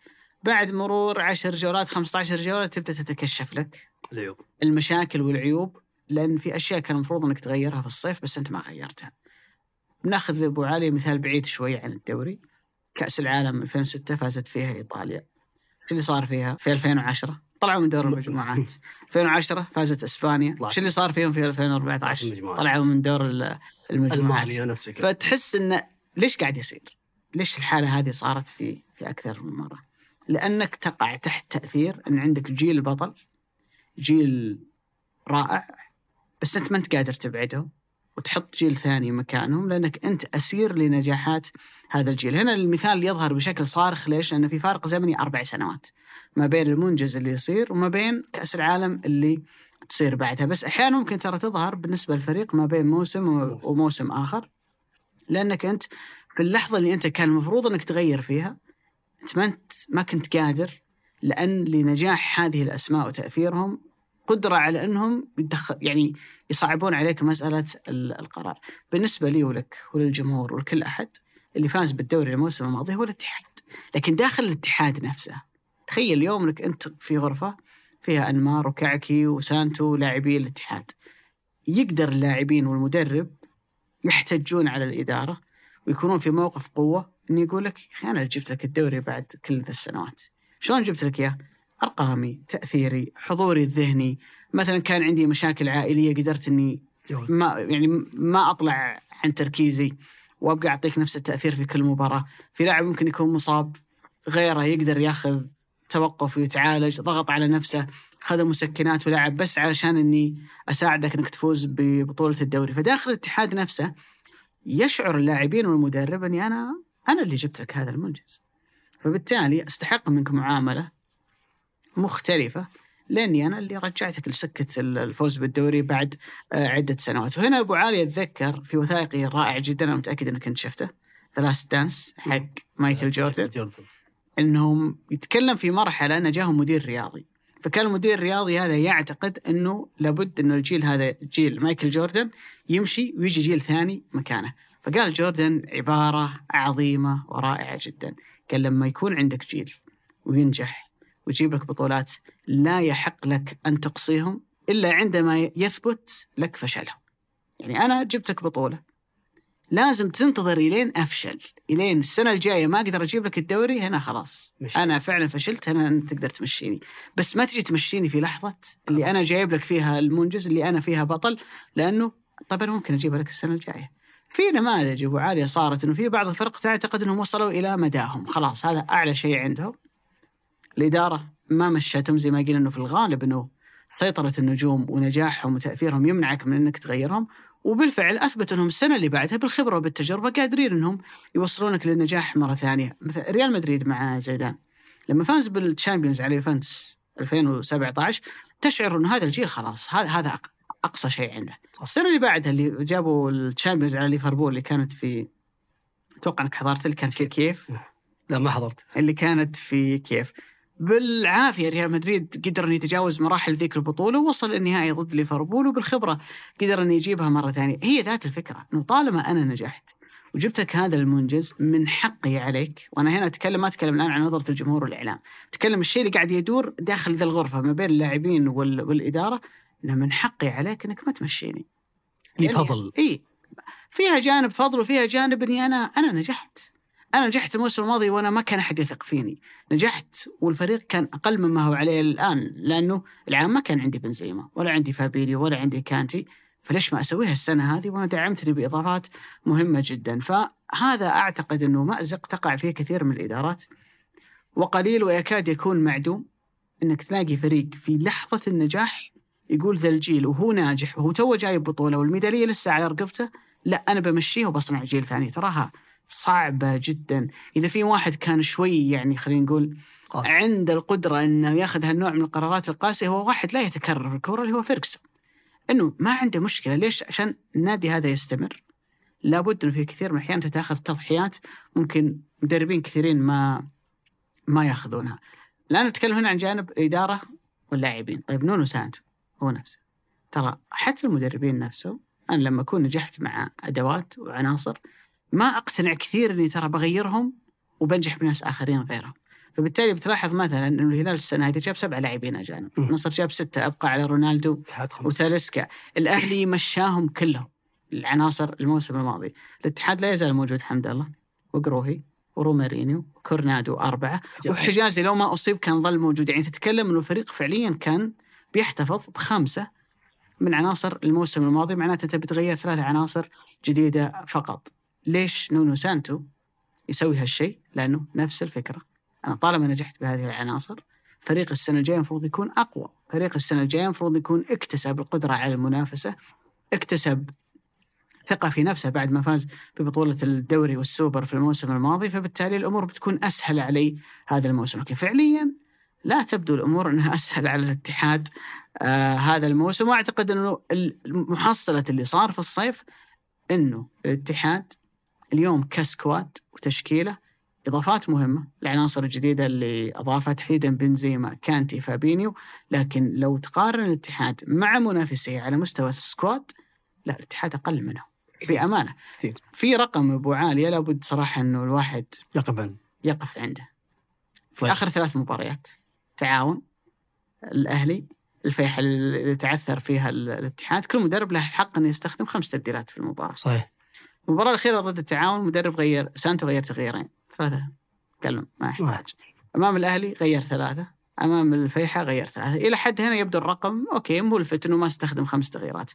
بعد مرور 10 جولات 15 جولة تبدأ تتكشف لك العيوب. المشاكل والعيوب لأن في أشياء كان المفروض إنك تغيرها في الصيف بس أنت ما غيرتها. بناخذ أبو علي مثال بعيد شوي عن الدوري. كأس العالم 2006 فازت فيها إيطاليا. إيش اللي صار فيها في 2010 طلعوا من دور المجموعات 2010 فازت إسبانيا. إيش اللي صار فيهم في 2014 المجموعات. طلعوا من دور ال- المجموعات نفسك فتحس إنه ليش قاعد يصير؟ ليش الحالة هذه صارت في في أكثر من مرة؟ لأنك تقع تحت تأثير إن عندك جيل بطل جيل رائع بس أنت ما أنت قادر تبعدهم وتحط جيل ثاني مكانهم لأنك أنت أسير لنجاحات هذا الجيل، هنا المثال يظهر بشكل صارخ ليش؟ لأن في فارق زمني أربع سنوات ما بين المنجز اللي يصير وما بين كأس العالم اللي تصير بعدها، بس أحيانا ممكن ترى تظهر بالنسبة للفريق ما بين موسم وموسم آخر لأنك أنت في اللحظة اللي أنت كان المفروض أنك تغير فيها أنت ما انت ما كنت قادر لأن لنجاح هذه الأسماء وتأثيرهم قدرة على أنهم يدخل يعني يصعبون عليك مسألة ال- القرار. بالنسبة لي ولك وللجمهور ولكل أحد اللي فاز بالدوري الموسم الماضي هو الاتحاد. لكن داخل الاتحاد نفسه تخيل اليوم انك أنت في غرفة فيها أنمار وكعكي وسانتو ولاعبي الاتحاد. يقدر اللاعبين والمدرب يحتجون على الإدارة ويكونون في موقف قوة إنه يقول لك أنا جبت لك الدوري بعد كل ذا السنوات. شلون جبت لك إياه؟ أرقامي، تأثيري، حضوري الذهني، مثلا كان عندي مشاكل عائلية قدرت إني ما يعني ما أطلع عن تركيزي وأبقى أعطيك نفس التأثير في كل مباراة، في لاعب ممكن يكون مصاب غيره يقدر ياخذ توقف ويتعالج، ضغط على نفسه، هذا مسكنات ولعب بس علشان إني أساعدك إنك تفوز ببطولة الدوري، فداخل الاتحاد نفسه يشعر اللاعبين والمدرب إني أنا أنا اللي جبت لك هذا المنجز. فبالتالي أستحق منك معاملة مختلفة لأني أنا اللي رجعتك لسكة الفوز بالدوري بعد آه، عدة سنوات، وهنا أبو علي اتذكر في وثائقي رائع جدا أنا متأكد إنك أنت شفته The Last Dance حق مايكل جوردن. إنهم يتكلم في مرحلة إنه جاهم مدير رياضي. فكان المدير الرياضي هذا يعتقد إنه لابد إنه الجيل هذا جيل مايكل جوردن يمشي ويجي جيل ثاني مكانه. فقال جوردن عبارة عظيمة ورائعة جدا. قال لما يكون عندك جيل وينجح ويجيب لك بطولات لا يحق لك أن تقصيهم إلا عندما يثبت لك فشلهم. يعني أنا جبت لك بطولة لازم تنتظر إلين أفشل إلين السنة الجاية ما أقدر أجيب لك الدوري هنا خلاص. مش- أنا فعلا فشلت هنا أنت تقدر تمشيني. بس ما تجي تمشيني في لحظة اللي أنا جايب لك فيها المنجز اللي أنا فيها بطل لأنه طب أنا ممكن أجيبها لك السنة الجاية. في نماذج أبو عالية صارت إنه في بعض الفرق تعتقد إنهم وصلوا إلى مداهم. خلاص هذا أعلى شيء عندهم. الإدارة ما مشتهم زي ما قلنا إنه في الغالب إنه سيطرة النجوم ونجاحهم وتأثيرهم يمنعك من إنك تغيرهم. وبالفعل أثبت إنهم السنة اللي بعدها بالخبرة وبالتجربة قادرين إنهم يوصلونك للنجاح مرة ثانية. مثل ريال مدريد مع زيدان. لما فاز بالتشامبيونز على يوفنتوس 2017 تشعر إنه هذا الجيل خلاص هذا هذا أقصى شيء عنده. السنة اللي بعدها اللي جابوا التشامبيونز على ليفربول اللي كانت في أتوقع إنك حضرت اللي كانت في كيف لا ما حضرت. اللي كانت في كيف بالعافية ريال مدريد قدر انه يتجاوز مراحل ذيك البطولة ووصل النهائي ضد ليفربول وبالخبرة قدر انه يجيبها مرة ثانية. هي ذات الفكرة إنه طالما أنا نجحت وجبت لك هذا المنجز من حقي عليك وأنا هنا أتكلم ما أتكلم الآن عن نظرة الجمهور والإعلام. أتكلم الشيء اللي قاعد يدور داخل ذا الغرفة ما بين اللاعبين وال... والإدارة إنه من حقي عليك إنك ما تمشيني. لي يعني- فضل اي فيها جانب فضل وفيها جانب إني أنا أنا نجحت. أنا نجحت الموسم الماضي وأنا ما كان أحد يثق فيني. نجحت والفريق كان أقل مما هو عليه الآن لأنه العام ما كان عندي بنزيما ولا عندي فابينيو ولا عندي كانتي. فليش ما أسويها السنة هذه؟ وأنت دعمتني باضافات مهمة جدا. فهذا أعتقد أنه مأزق تقع فيه كثير من الإدارات. وقليل ويكاد يكون معدوم إنك تلاقي فريق في لحظة النجاح يقول ذا الجيل وهو ناجح وهو تو جايب بطولة والميدالية لسه على رقبته. لا أنا بمشيه وبصنع جيل ثاني. تراها صعبة جدا. إذا في واحد كان شوي يعني خلينا نقول قاسي. عنده القدرة إنه يأخذ هالنوع من القرارات القاسية هو واحد لا يتكرر في الكورة اللي هو فيرغسون إنه ما عنده مشكلة. ليش؟ عشان النادي هذا يستمر. لابد إنه في كثير من الأحيان تتأخذ تضحيات ممكن مدربين كثيرين ما ما يأخذونها. الان نتكلم هنا عن جانب الاداره واللاعبين. طيب نونو سانتو هو نفسه. ترى حتى المدربين نفسه أنا لما أكون نجحت مع أدوات وعناصر ما أقتنع كثير إني ترى بغيرهم وبنجح بناس آخرين غيرهم. فبالتالي بتلاحظ مثلا إنه الهلال السنة هذه جاب سبع لاعبين أجانب. النصر جاب ستة أبقى على رونالدو وتاليسكا. الأهلي مشاهم كلهم العناصر الموسم الماضي. الاتحاد لا يزال موجود حمد الله وقروهي ورومارينيو وكورونادو أربعة. وحجازي لو ما أصيب كان ظل موجود. يعني تتكلم أنه الفريق فعليا كان بيحتفظ بخمسة من عناصر الموسم الماضي. معناته أنت بتغير ثلاث عناصر جديدة فقط. ليش نونو سانتو يسوي هالشيء؟ لأنه نفس الفكرة. أنا طالما نجحت بهذه العناصر فريق السنة الجاية المفروض يكون أقوى. فريق السنة الجاية المفروض يكون اكتسب القدرة على المنافسة اكتسب ثقة في نفسه بعد ما فاز ببطولة الدوري والسوبر في الموسم الماضي فبالتالي الأمور بتكون أسهل عليه هذا الموسم. لكن فعليا لا تبدو الأمور أنها أسهل على الاتحاد آه هذا الموسم. وأعتقد أنه المحصلة اللي صار في الصيف أنه الاتحاد اليوم ك squad وتشكيلة إضافات مهمة العناصر الجديدة اللي اضافها تحديدا بنزيما كانتي فابينيو لكن لو تقارن الاتحاد مع منافسيه على مستوى السكواد لا الاتحاد أقل منه. في أمانة. كثير. في رقم أبو عالية لابد صراحة إنه الواحد يقف عنه يقف عنده. في طيب. آخر ثلاث مباريات تعاون الأهلي الفيحة اللي تعثر فيها ال- الاتحاد كل مدرب له الحق إنه يستخدم خمس تبديلات في المباراة. صحيح. المباراة الأخيرة ضد التعاون مدرب غير سانتو غير تغييرين. ثلاثة. قال لا ما واحد. أمام الأهلي غير ثلاثة. أمام الفيحاء غير ثلاثة. إلى حد هنا يبدو الرقم okay ملفت انه ما استخدم خمس تغييرات.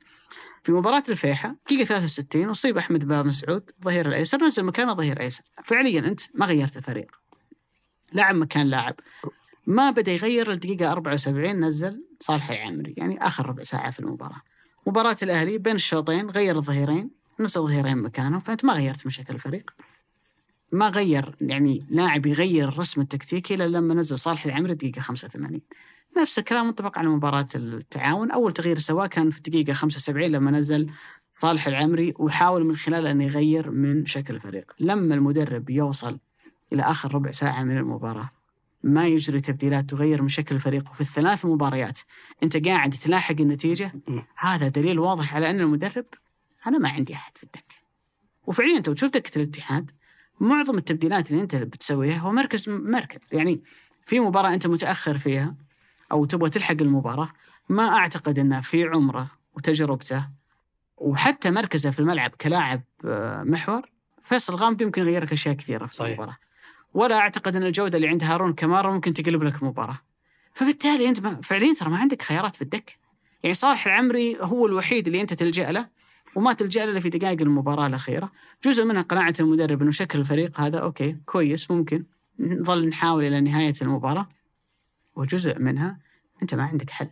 في مباراة الفيحاء دقيقة 63 أصيب أحمد بامسعود ظهير الأيسر. نزل مكانه ظهير أيسر. فعليا أنت ما غيرت الفريق. لاعب مكان لاعب. ما بدأ يغير الدقيقة 74 نزل صالح العمري. يعني آخر ربع ساعة في المباراة. مباراة الأهلي بين الشوطين غير الظهيرين. نزل ظهيرين مكانهم فأنت ما غيرت من شكل الفريق. ما غير يعني لاعب يغير الرسم التكتيكي إلا لما نزل صالح العمري دقيقة 85 نفس الكلام منطبق على مباراة التعاون. أول تغيير سواه كان في دقيقة 75 لما نزل صالح العمري وحاول من خلاله أن يغير من شكل الفريق. لما المدرب يوصل إلى آخر ربع ساعة من المباراة ما يجري تبديلات تغير من شكل الفريق. وفي الثلاث مباريات أنت قاعد تلاحق النتيجة هذا دليل واضح على أن المدرب أنا ما عندي أحد في الدكة وفعليا أنت تشوف دكة الاتحاد معظم التبديلات اللي أنت بتسويها هو مركز مركز. يعني في مباراة أنت متأخر فيها أو تبغى تلحق المباراة ما أعتقد أنه في عمره وتجربته وحتى مركزه في الملعب كلاعب آه، محور فيصل غامدي يمكن يغيرك أشياء كثيرة في صحيح. المباراة. ولا أعتقد أن الجودة اللي عند هارون كمارا ممكن تقلب لك مباراة. فبالتالي أنت ما فعليا ترى ما عندك خيارات في الدكة يعني صالح العمري هو الوحيد اللي أنت تلجأ له وما تلجأ له إلا في دقائق المباراة الأخيرة. جزء منها قناعة المدرب أنه شكل الفريق هذا okay كويس ممكن. نظل نحاول إلى نهاية المباراة. وجزء منها أنت ما عندك حل.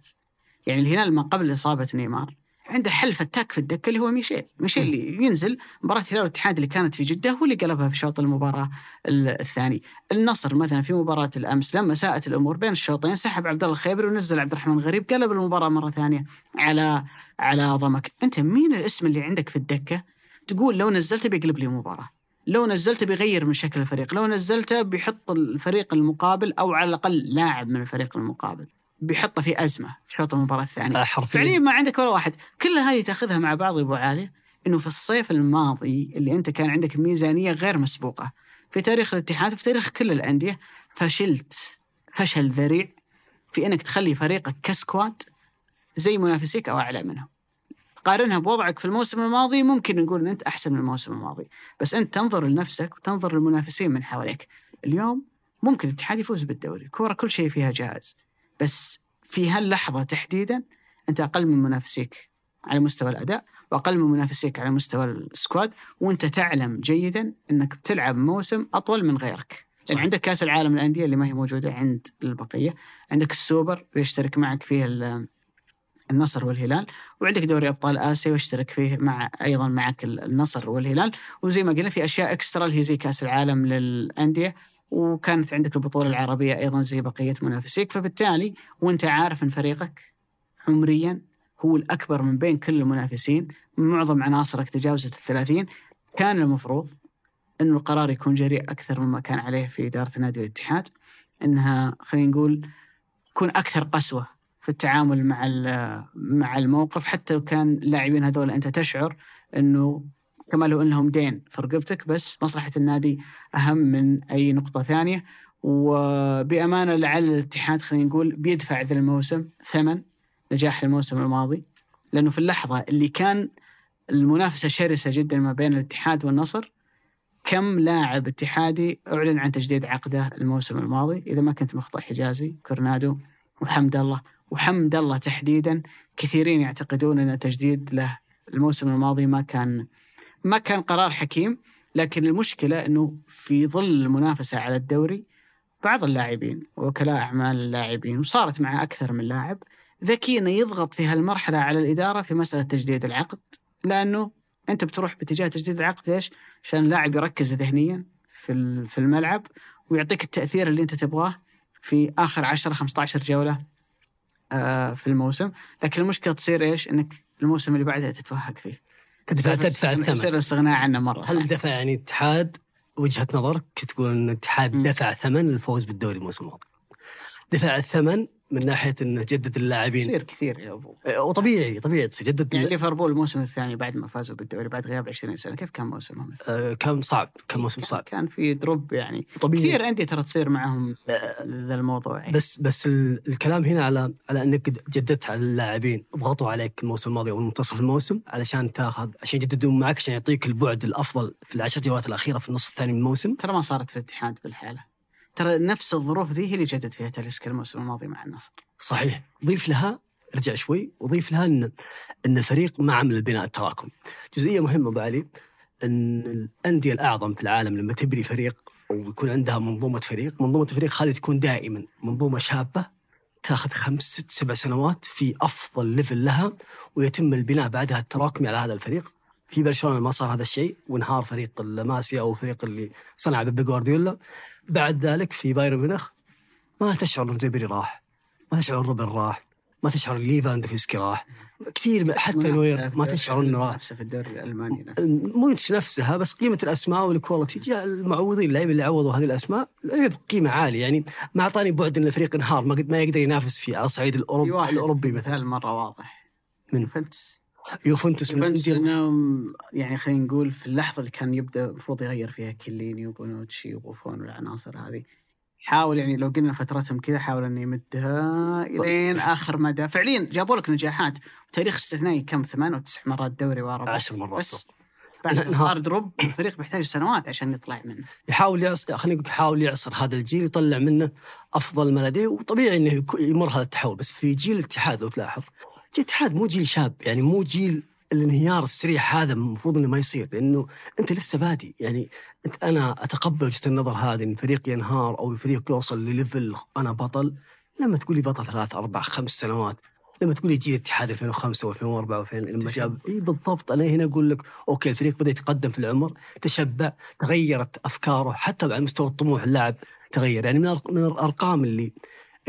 يعني الهلال ما قبل إصابة نيمار عنده حل فتاك في الدكة اللي هو ميشايل. ميشايل اللي ينزل مباراة الهلال والاتحاد اللي كانت في جدة هو اللي قلبها في شوط المباراة ال- الثاني. النصر مثلا في مباراة الأمس لما ساءت الأمور بين الشوطين سحب عبد الله الخيبري ونزل عبد الرحمن غريب قلب المباراة مرة ثانية على على ضمك. أنت مين الاسم اللي عندك في الدكة؟ تقول لو نزلته بيقلب لي مباراة. لو نزلته بيغير من شكل الفريق. لو نزلته بيحط الفريق المقابل أو على الأقل لاعب من الفريق المقابل. بيحطه في أزمة في شوط المباراة الثانية آه، حرفيا فعليا ما عندك ولا واحد كل هذه تأخذها مع بعض يا أبو عالي إنه في الصيف الماضي اللي أنت كان عندك ميزانية غير مسبوقة في تاريخ الاتحاد وفي تاريخ كل الأندية فشلت فشل ذريع في إنك تخلي فريقك كسكواد زي منافسيك أو أعلى منهم. قارنها بوضعك في الموسم الماضي ممكن نقول إن أنت أحسن من الموسم الماضي، بس أنت تنظر لنفسك وتنظر للمنافسين من حواليك. اليوم ممكن الاتحاد يفوز بالدوري، الكوره كل شيء فيها جاهز. بس في هاللحظة تحديدا أنت أقل من منافسيك على مستوى الأداء وأقل من منافسيك على مستوى ال squad وأنت تعلم جيدا أنك بتلعب موسم أطول من غيرك. لأن صح. عندك كأس العالم للأندية اللي ما هي موجودة عند البقية، عندك السوبر بيشترك معك فيه ال- النصر والهلال وعندك دوري أبطال آسيا واشترك فيه مع أيضا معك ال- النصر والهلال وزي ما قلنا في أشياء extra اللي هي زي كأس العالم للأندية وكانت عندك البطولة العربية أيضا زي بقية منافسيك فبالتالي وأنت عارف أن فريقك عمريا هو الأكبر من بين كل المنافسين معظم عناصرك تجاوزت الثلاثين. كان المفروض انه القرار يكون جريء أكثر مما كان عليه في إدارة نادي الاتحاد إنها خلينا نقول تكون أكثر قسوة في التعامل مع مع الموقف حتى لو كان اللاعبين هذول أنت تشعر إنه كما لو إنهم دين. في رقبتك بس مصلحة النادي أهم من أي نقطة ثانية. وبأمانة لعل الاتحاد خلينا نقول بيدفع ذا الموسم ثمن نجاح الموسم الماضي. لأنه في اللحظة اللي كان المنافسة شرسة جدا ما بين الاتحاد والنصر كم لاعب اتحادي أعلن عن تجديد عقده الموسم الماضي؟ إذا ما كنت مخطئ حجازي كورنادو وحمد الله. وحمد الله تحديدا كثيرين يعتقدون أن التجديد له الموسم الماضي ما كان ما كان قرار حكيم لكن المشكلة إنه في ظل المنافسة على الدوري بعض اللاعبين وكلاء أعمال اللاعبين وصارت مع أكثر من لاعب ذكي إنه يضغط في هالمرحلة على الإدارة في مسألة تجديد العقد لأنه أنت بتروح باتجاه تجديد العقد ليش؟ عشان اللاعب يركز ذهنيا في في الملعب ويعطيك التأثير اللي أنت تبغاه في آخر 10 15 جولة آه، في الموسم، لكن المشكلة تصير إيش؟ إنك الموسم اللي بعده تتفهق فيه. تدفع تدفع يصير الثمن الاستغناء عنه مرة هل. دفع يعني الاتحاد وجهة نظرك تقول إن الاتحاد. دفع ثمن الفوز بالدوري الموسم الماضي دفع الثمن من ناحية انه جدد اللاعبين. يصير كثير يا أبو. آه، وطبيعي طبيعي تصير جدد يعني ليفربول الموسم الثاني بعد ما فازوا بالدوري بعد غياب 20 سنة كيف كان موسمهم؟ آه، كان صعب كان موسم صعب. كان في دروب يعني. طبيعي. كثير أندية ترى تصير معهم ذا الموضوع يعني. بس بس ال- الكلام هنا على على انك جددت على اللاعبين ضغطوا عليك الموسم الماضي أو منتصف الموسم علشان تاخذ عشان يجددون معك عشان يعطيك البعد الأفضل في العشر جولات الأخيرة في النص الثاني من الموسم. ترى ما صارت في الاتحاد بالحالة. ترى نفس الظروف ذي هي اللي جدد فيها تاليسكا الموسم الماضي مع النصر. صحيح. ضيف لها رجع شوي وضيف لها ان إن الفريق ما عمل البناء التراكمي جزئية مهمة أبو علي إن الأندية الأعظم في العالم لما تبني فريق ويكون عندها منظومة فريق منظومة الفريق هذه تكون دائما منظومة شابة تأخذ خمس ست سبع سنوات في أفضل level لها ويتم البناء بعدها التراكمي على هذا الفريق. في برشلونة ما صار هذا الشيء وانهار فريق الماسيا أو الفريق اللي صنع بيب جوارديولا. بعد ذلك في بايرن ميونخ ما تشعر ان ريبيري راح ما تشعر ان روبن راح ما تشعر ان ليفاندوفسكي راح. كثير حتى نوير ما تشعر إنه راح. نفسه في الدوري الألماني نفسه. مو نفسها بس قيمة الأسماء وال quality. جاء المعوضين اللعيبة اللي عوضوا هذه الأسماء لعيبة بقيمة عالية. يعني ما اعطاني بعد إن الفريق انهار ما قد- ما يقدر ينافس فيه على الصعيد في الاوروبي الأوروبي مثلا. مثال مرة واضح. من؟ يوفنتوس يوفنتوس يوفنتوس يعني خلينا نقول في اللحظة اللي كان يبدأ المفروض يغير فيها كيليني وبونوتشي وبوفون والعناصر هذه حاول يعني لو قلنا فترتهم كذا حاول إنه يمدها إلين آخر مدى. فعليا جابوا لك نجاحات. وتاريخ استثنائي كم؟ ثمان وتسع مرات دوري ورا. عشر مرات بس بعد. صار دروب الفريق بيحتاج سنوات عشان يطلع منه. يحاول يعصر خلينا نقول يحاول يعصر هذا الجيل يطلع منه أفضل ما لديه وطبيعي إنه يمر هذا التحول. بس في جيل الاتحاد لو تلاحظ الاتحاد مو جيل شاب يعني مو جيل الانهيار السريع هذا المفروض إنه ما يصير لأنه أنت لسه بادي. يعني أنت أنا أتقبل وجهة النظر هذه إن فريق ينهار أو فريق يوصل لل level أنا بطل. لما تقول لي بطل ثلاث أربع خمس سنوات لما تقول لي جيل الاتحاد 2005 و2004 و2000 لما جاب إي بالضبط. أنا هنا أقول لك okay الفريق بدأ يتقدم في العمر تشبع تغيرت أفكاره حتى على مستوى الطموح اللاعب تغير. يعني من الأرقام اللي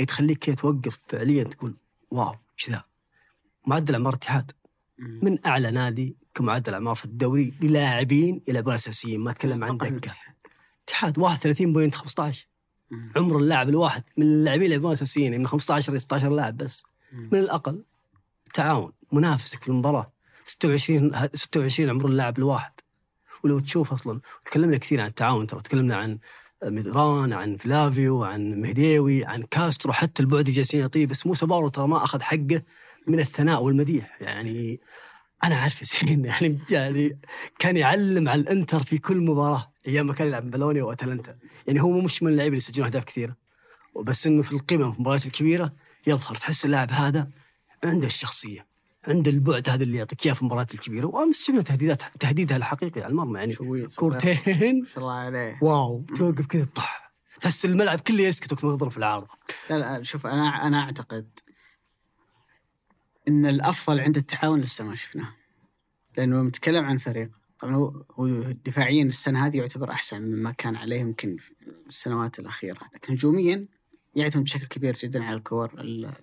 تخليك توقف فعليا تقول واو كذا. معدل اعمار الاتحاد من أعلى نادي كمعدل اعمار في الدوري للاعبين يلعبون اساسيين ما أتكلم عن دكه. اتحاد. 31.15 مم. عمر اللاعب الواحد من اللاعبين اللي يلعبون اساسيين من 15 ل 16 لاعب بس. من الأقل تعاون. منافسك في المباراة. 26 ه- 26 عمر اللاعب الواحد. ولو تشوف أصلا تكلمنا كثير عن التعاون. ترى تكلمنا عن ميدران عن فلافيو عن مهديوي عن كاسترو. حتى البعد جالسين يعطيه بس موسى بارو ترى ما أخذ حقه. من الثناء والمديح. يعني أنا عارف زين يعني يعني كان يعلم على الإنتر في كل مباراة أيام ما كان يلعب بلونيا وأتلانتا. يعني هو مش من اللعيبة اللي يسجلون أهداف كثيرة. وبس إنه في القمم في المباريات الكبيرة يظهر تحس اللاعب هذا عنده الشخصية عنده البعد هذا اللي يعطيك إياه في المباريات الكبيرة. وأمس شفنا تهديدات تهديدها الحقيقي على المرمى. يعني كورتين. ما شاء الله عليه. واو توقف كذا طح. تحس الملعب كله يسكت وقت ما تضرب في العارضة. لا لا شوف أنا أنا أعتقد إن الأفضل عند التعاون لسه ما شفناه. لأنه نتكلم عن فريق. طبعا هو هو دفاعيا السنة هذه يعتبر أحسن مما كان عليه يمكن في السنوات الأخيرة. لكن هجوميا يعتمد بشكل كبير جدا على الكور ال-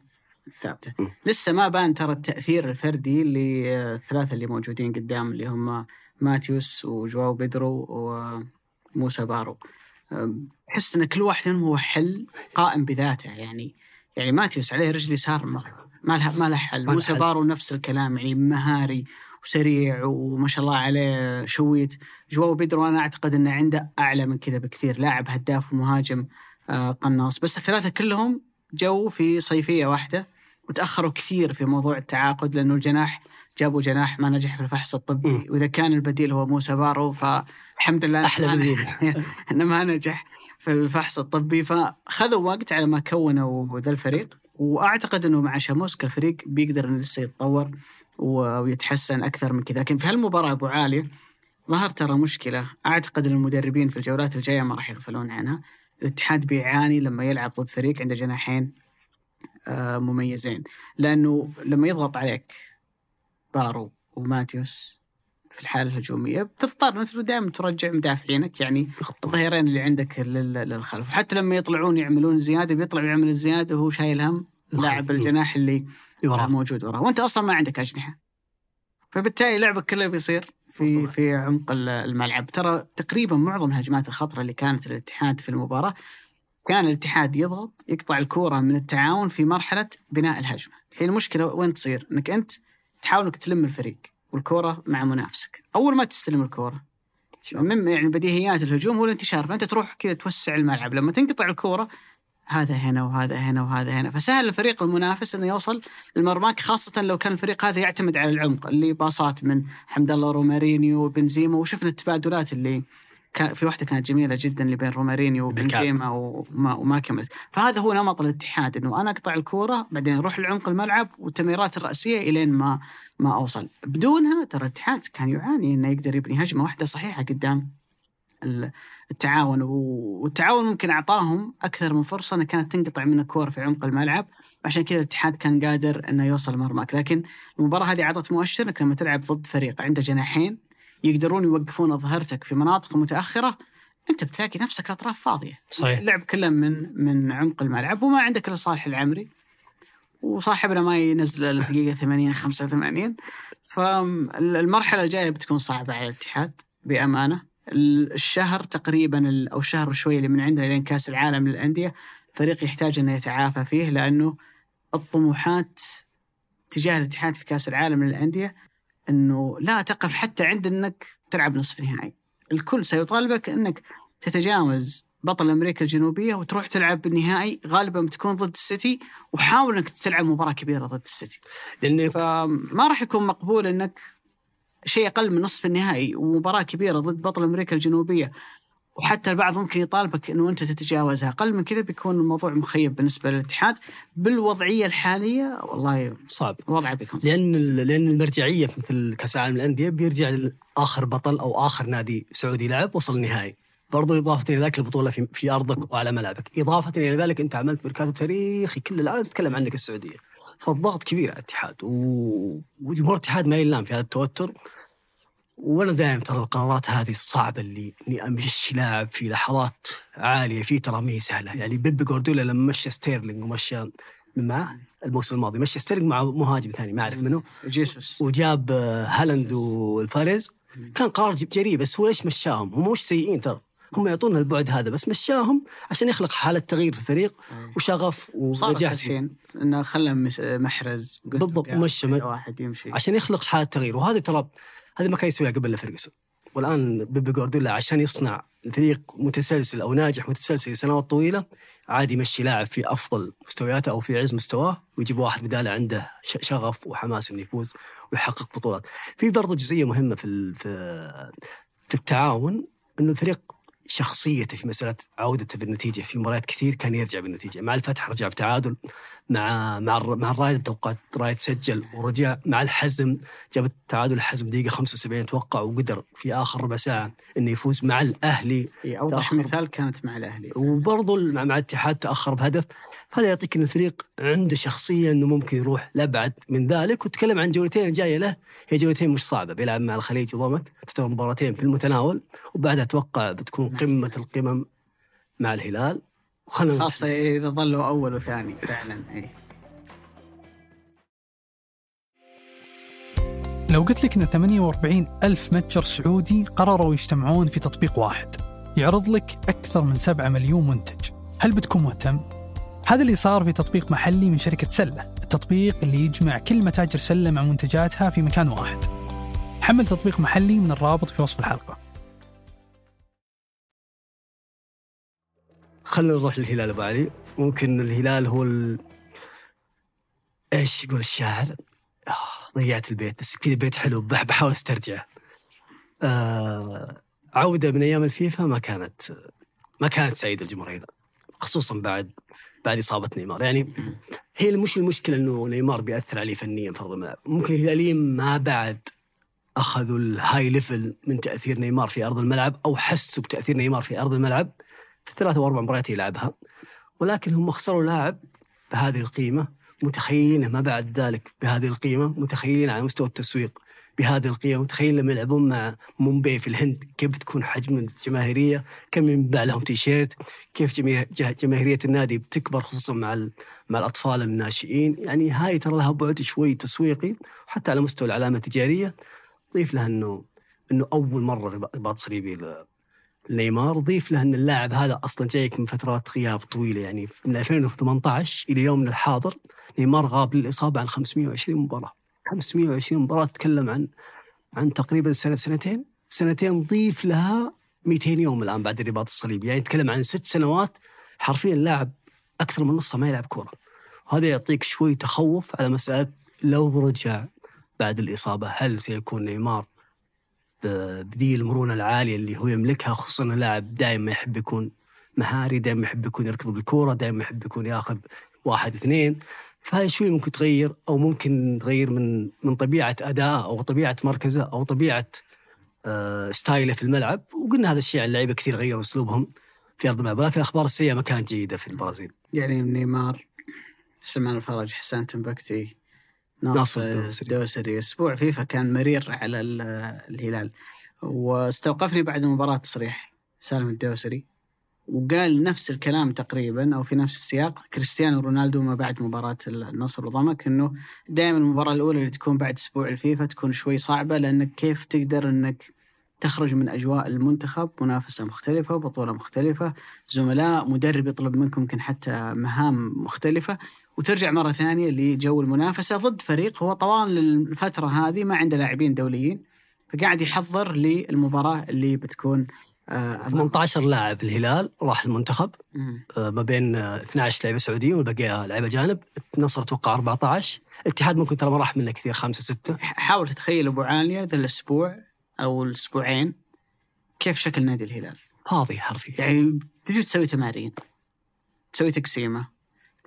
الثابتة. لسه ما بان ترى التأثير الفردي للثلاثه اللي موجودين قدام اللي هم ماتيوس وجواو بيدرو وموسى بارو. احس إن كل واحد منهم هو حل قائم بذاته. يعني يعني ماتيوس عليه رجل يسار ما لها ما له حل. موسى. بارو نفس الكلام يعني مهاري وسريع وما شاء الله عليه shoot. جواو بيدرو أنا أعتقد إنه عنده أعلى من كذا بكثير. لاعب هداف ومهاجم آه، قناص. بس الثلاثة كلهم جو في صيفية واحدة وتأخروا كثير في موضوع التعاقد لأنه الجناح جابوا جناح ما نجح في الفحص الطبي. وإذا كان البديل هو موسى بارو فالحمد لله أحلى بديل. إنه ما نجح. في الفحص الطبي فخذوا وقت على ما كونوا ذا الفريق وأعتقد إنه مع شاموسكا الفريق بيقدر إنه لسه يتطور ويتحسن أكثر من كذا. لكن في هالمباراة أبو عالي ظهر ترى مشكلة. أعتقد إن المدربين في الجولات الجاية ما راح يغفلون عنها. الاتحاد بيعاني لما يلعب ضد فريق عنده جناحين آه، مميزين. لأنه لما يضغط عليك بارو وماتيوس في الحالة الهجومية بتضطر أنت دائما ترجع مدافعينك يعني الظهيرين اللي عندك لل- للخلف. وحتى لما يطلعون يعملون زيادة بيطلع يعمل الزيادة وهو شايل هم لاعب الجناح اللي وراه. موجود وراه. وأنت أصلا ما عندك أجنحة. فبالتالي لعبك كله بيصير في. في عمق ال- الملعب. ترى تقريبا معظم الهجمات الخطرة اللي كانت للاتحاد في المباراة كان الاتحاد يضغط يقطع الكورة من التعاون في مرحلة بناء الهجمة. الحين المشكلة وين تصير؟ إنك أنت تحاول إنك تلم الفريق. والكورة مع منافسك. أول ما تستلم الكورة من يعني بديهيات الهجوم هو الانتشار فأنت تروح كذا توسع الملعب. لما تنقطع الكورة هذا هنا وهذا هنا وهذا هنا. فسهل الفريق المنافس إنه يوصل لمرماك خاصة لو كان الفريق هذا يعتمد على العمق اللي باصات من حمد الله رومارينيو وبنزيما. وشفنا التبادلات اللي كان في واحدة كانت جميلة جدا اللي بين رومارينيو. وبنزيما وما, وما كملت. فهذا هو نمط الاتحاد إنه أنا أقطع الكورة بعدين أروح لعمق الملعب والتمريرات الرأسية إلين ما ما أوصل. بدونها ترى الاتحاد كان يعاني إنه يقدر يبني هجمة واحدة صحيحة قدام ال- التعاون والتعاون ممكن أعطاهم أكثر من فرصة إنها كانت تنقطع من الكور في عمق الملعب. عشان كذا الاتحاد كان قادر إنه يوصل مرماك. لكن المباراة هذه أعطت مؤشر إنك لما تلعب ضد فريق عنده جناحين يقدرون يوقفون ظهرتك في مناطق متأخرة أنت بتلاقي نفسك الاطراف فاضية. صحيح. اللعب كله من من عمق الملعب وما عندك إلا صالح العمري. وصاحبنا ما ينزل إلا الدقيقه 80 85 فالمرحلة الجاية بتكون صعبة على الاتحاد بأمانة. الشهر تقريبا ال- أو الشهر وشوي اللي من عندنا لين كأس العالم للأندية فريق يحتاج إنه يتعافى فيه لأنه الطموحات تجاه الاتحاد في كأس العالم للأندية إنه لا تقف حتى عند إنك تلعب نصف نهائي. الكل سيطالبك إنك تتجاوز بطل أمريكا الجنوبية وتروح تلعب بالنهائي غالبا بتكون ضد السيتي وحاول إنك تلعب مباراة كبيرة ضد السيتي. لأن فما راح يكون مقبول إنك شيء أقل من نصف النهائي ومباراة كبيرة ضد بطل أمريكا الجنوبية. وحتى البعض ممكن يطالبك إنه أنت تتجاوزها. أقل من كذا بيكون الموضوع مخيب بالنسبة للاتحاد. بالوضعية الحالية والله صعب. وضعه بيكون لأن لأن المرجعية في مثل كأس العالم للأندية بيرجع لاخر بطل أو آخر نادي سعودي لعب وصل النهائي. برضو إضافة إلى ذلك البطولة في, في أرضك وعلى ملعبك. إضافة إلى ذلك أنت عملت ميركاتو تاريخي كل العالم تتكلم عنك السعودية. فالضغط كبير على الاتحاد. وجمهور الاتحاد ما يلام في هذا التوتر. وأنا دائما ترى القرارات هذه الصعبة اللي اني أمشي لاعب في لحظات عالية في ترى ما هي سهلة. يعني بيبي جوارديولا لما مشى ستيرلينج ومشى من معاه الموسم الماضي مشى ستيرلينج مع مهاجم ثاني ما أعرف منه جيسوس. وجاب هالاند والفاريز. كان قرار جريء بس هو ليش مشاهم؟ هم مش سيئين ترى. هم يعطونا البعد هذا بس مشاهم عشان يخلق حالة تغيير في الفريق وشغف ونجاح الحين إنه خلى محرز بالضبط، مشى واحد يمشي. عشان يخلق حالة تغيير. وهذه ترى هذه ما كان يسويها قبل فيرجسون والآن بيبي جوارديولا عشان يصنع فريق متسلسل أو ناجح متسلسل لسنوات طويلة عادي يمشي لاعب في أفضل مستوياته أو في عز مستواه ويجيب واحد بدالة عنده شغف وحماس إنه يفوز ويحقق بطولات. في برضه جزئية مهمة في في التعاون إنه الفريق شخصيته في مسألة عودته بالنتيجة. في مباريات كثير كان يرجع بالنتيجة. مع الفتح رجع بتعادل. مع مع مع الرايد توقعت رايد سجل ورجع مع الحزم جاب التعادل الحزم دقيقة 75 أتوقع وقدر في آخر ربع ساعة إنه يفوز مع الأهلي أوضح. مثال كانت مع الأهلي وبرضه مع مع الاتحاد تأخر بهدف هذا يعطيك ان الفريق عنده شخصية إنه ممكن يروح لأبعد من ذلك وتكلم عن جولتين الجايه له هي جولتين مش صعبة بيلعب مع الخليج وضمك تعتبر مباراتين في المتناول وبعدها أتوقع بتكون نعم. قمة القمم مع الهلال وخلنا خاصة إذا ظلوا أول وثاني فعلا إيه. لو قلت لك إن 48 ألف متجر سعودي قرروا يجتمعون في تطبيق واحد يعرض لك أكثر من 7 مليون منتج هل بتكون مهتم؟ هذا اللي صار في تطبيق محلي من شركة سلة التطبيق اللي يجمع كل متاجر سلة مع منتجاتها في مكان واحد حمل تطبيق محلي من الرابط في وصف الحلقة خلينا نروح للهلال أبو علي ممكن الهلال هو ال... إيش يقول الشاعر؟ آه رجعت البيت بس كذا بيت حلو بح- بحاول استرجعه. آه عودة من أيام الفيفا ما كانت ما كانت سعيدة الجمهور الهلال خصوصا بعد بعد إصابة نيمار يعني هي مش المشكلة إنه نيمار بيأثر عليه فنيا في ارض الملعب ممكن الهلاليين ما بعد أخذوا ال high level من تأثير نيمار في أرض الملعب أو حسوا بتأثير نيمار في أرض الملعب ثلاث أو أربع مباريات يلعبها ولكن هم خسروا لاعب بهذه القيمة متخيلينه ما بعد ذلك بهذه القيمة متخيلين على مستوى التسويق بهذه القيمة متخيلين لما يلعبون مع مومباي في الهند كيف بتكون حجم الجماهيرية كم ينباع لهم تيشيرت كيف جماهيرية النادي بتكبر خصوصا مع مع الأطفال الناشئين. يعني هاي ترى لها بعد شوي تسويقي وحتى على مستوى العلامة التجارية ضيف لها انه إنه أول مرة ربا- رباط صليبي لنيمار ضيف له أن اللاعب هذا أصلا جايك من فترات غياب طويلة يعني من 2018 إلى يومنا الحاضر نيمار غاب للإصابة عن 520 مباراة. 520 مباراة تتكلم عن عن تقريبا سنة سنتين سنتين ضيف لها 200 يوم الآن بعد الرباط الصليبي. يعني نتكلم عن ست سنوات حرفيا لاعب أكثر من نصها ما يلعب كورة. وهذا يعطيك شوي تخوف على مسألة لو رجع بعد الإصابة هل سيكون نيمار ب- بذي المرونة العالية اللي هو يملكها خصوصا لاعب دائما يحب يكون مهاري دائما يحب يكون يركض بالكورة دائما يحب يكون ياخذ واحد اثنين. فهذا شوي ممكن تغير أو ممكن تغير من من طبيعة أداءه أو طبيعة مركزه أو طبيعة آه، ستايله في الملعب. وقلنا هذا الشيء عن اللعيبة كثير غيروا أسلوبهم في أرض الملعب ولكن الاخبار السيئة ما كانت جيدة في البرازيل. يعني نيمار سلمان الفرج حسان تنبكتي ناصر الدوسري. الدوسري أسبوع فيفا كان مرير على ال- الهلال. واستوقفني بعد المباراة تصريح سالم الدوسري وقال نفس الكلام تقريبا أو في نفس السياق كريستيانو رونالدو ما بعد مباراة النصر وضمك إنه دائما المباراة الأولى اللي تكون بعد أسبوع الفيفا تكون شوي صعبة لأنك كيف تقدر إنك تخرج من أجواء المنتخب منافسة مختلفة بطوله مختلفة زملاء مدرب يطلب منكم يمكن حتى مهام مختلفة. وترجع مرة ثانية لجو المنافسة ضد فريق هو طوال الفترة هذه ما عنده لاعبين دوليين فقاعد يحضر للمباراة اللي بتكون آه، أمام- 18 لاعب الهلال راح المنتخب. آه، ما بين آه، 12 لعيبه سعوديين والبقية لعيبه جانب. النصر أتوقع 14 الاتحاد ممكن ترى ما راح منه كثير خمسة ستة. حاول تتخيل أبو عالية ذا الأسبوع أو الأسبوعين كيف شكل نادي الهلال. فاضي حرفيا يعني تجي تسوي تمارين تسوي تقسيمة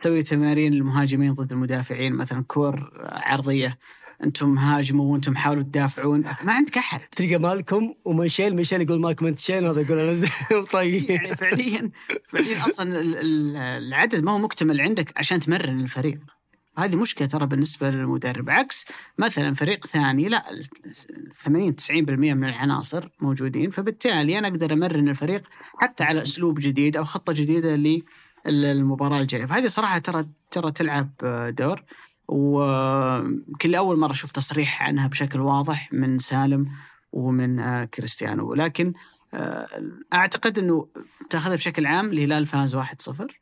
تسوي تمارين المهاجمين ضد المدافعين مثلا كور عرضية. أنتم هاجموا وأنتم حاولوا تدافعون. ما عندك أحد. تلقى مالكم وميشيل ميشيل يقول مالكم أنت شين؟ هذا يقول أنا زين. طيب. يعني فعليا فعليا أصلا ال- ال- العدد ما هو مكتمل عندك عشان تمرن الفريق. هذه مشكلة ترى بالنسبة للمدرب. عكس مثلا فريق ثاني لا 80 90% من العناصر موجودين فبالتالي أنا أقدر أمرن الفريق حتى على أسلوب جديد أو خطة جديدة للمباراه الجاية. فهذه صراحة ترى ترى تلعب دور. وكل أول مرة أشوف تصريح عنها بشكل واضح من سالم ومن آه، كريستيانو. ولكن آه، أعتقد إنه تأخذها بشكل عام الهلال فاز 1-0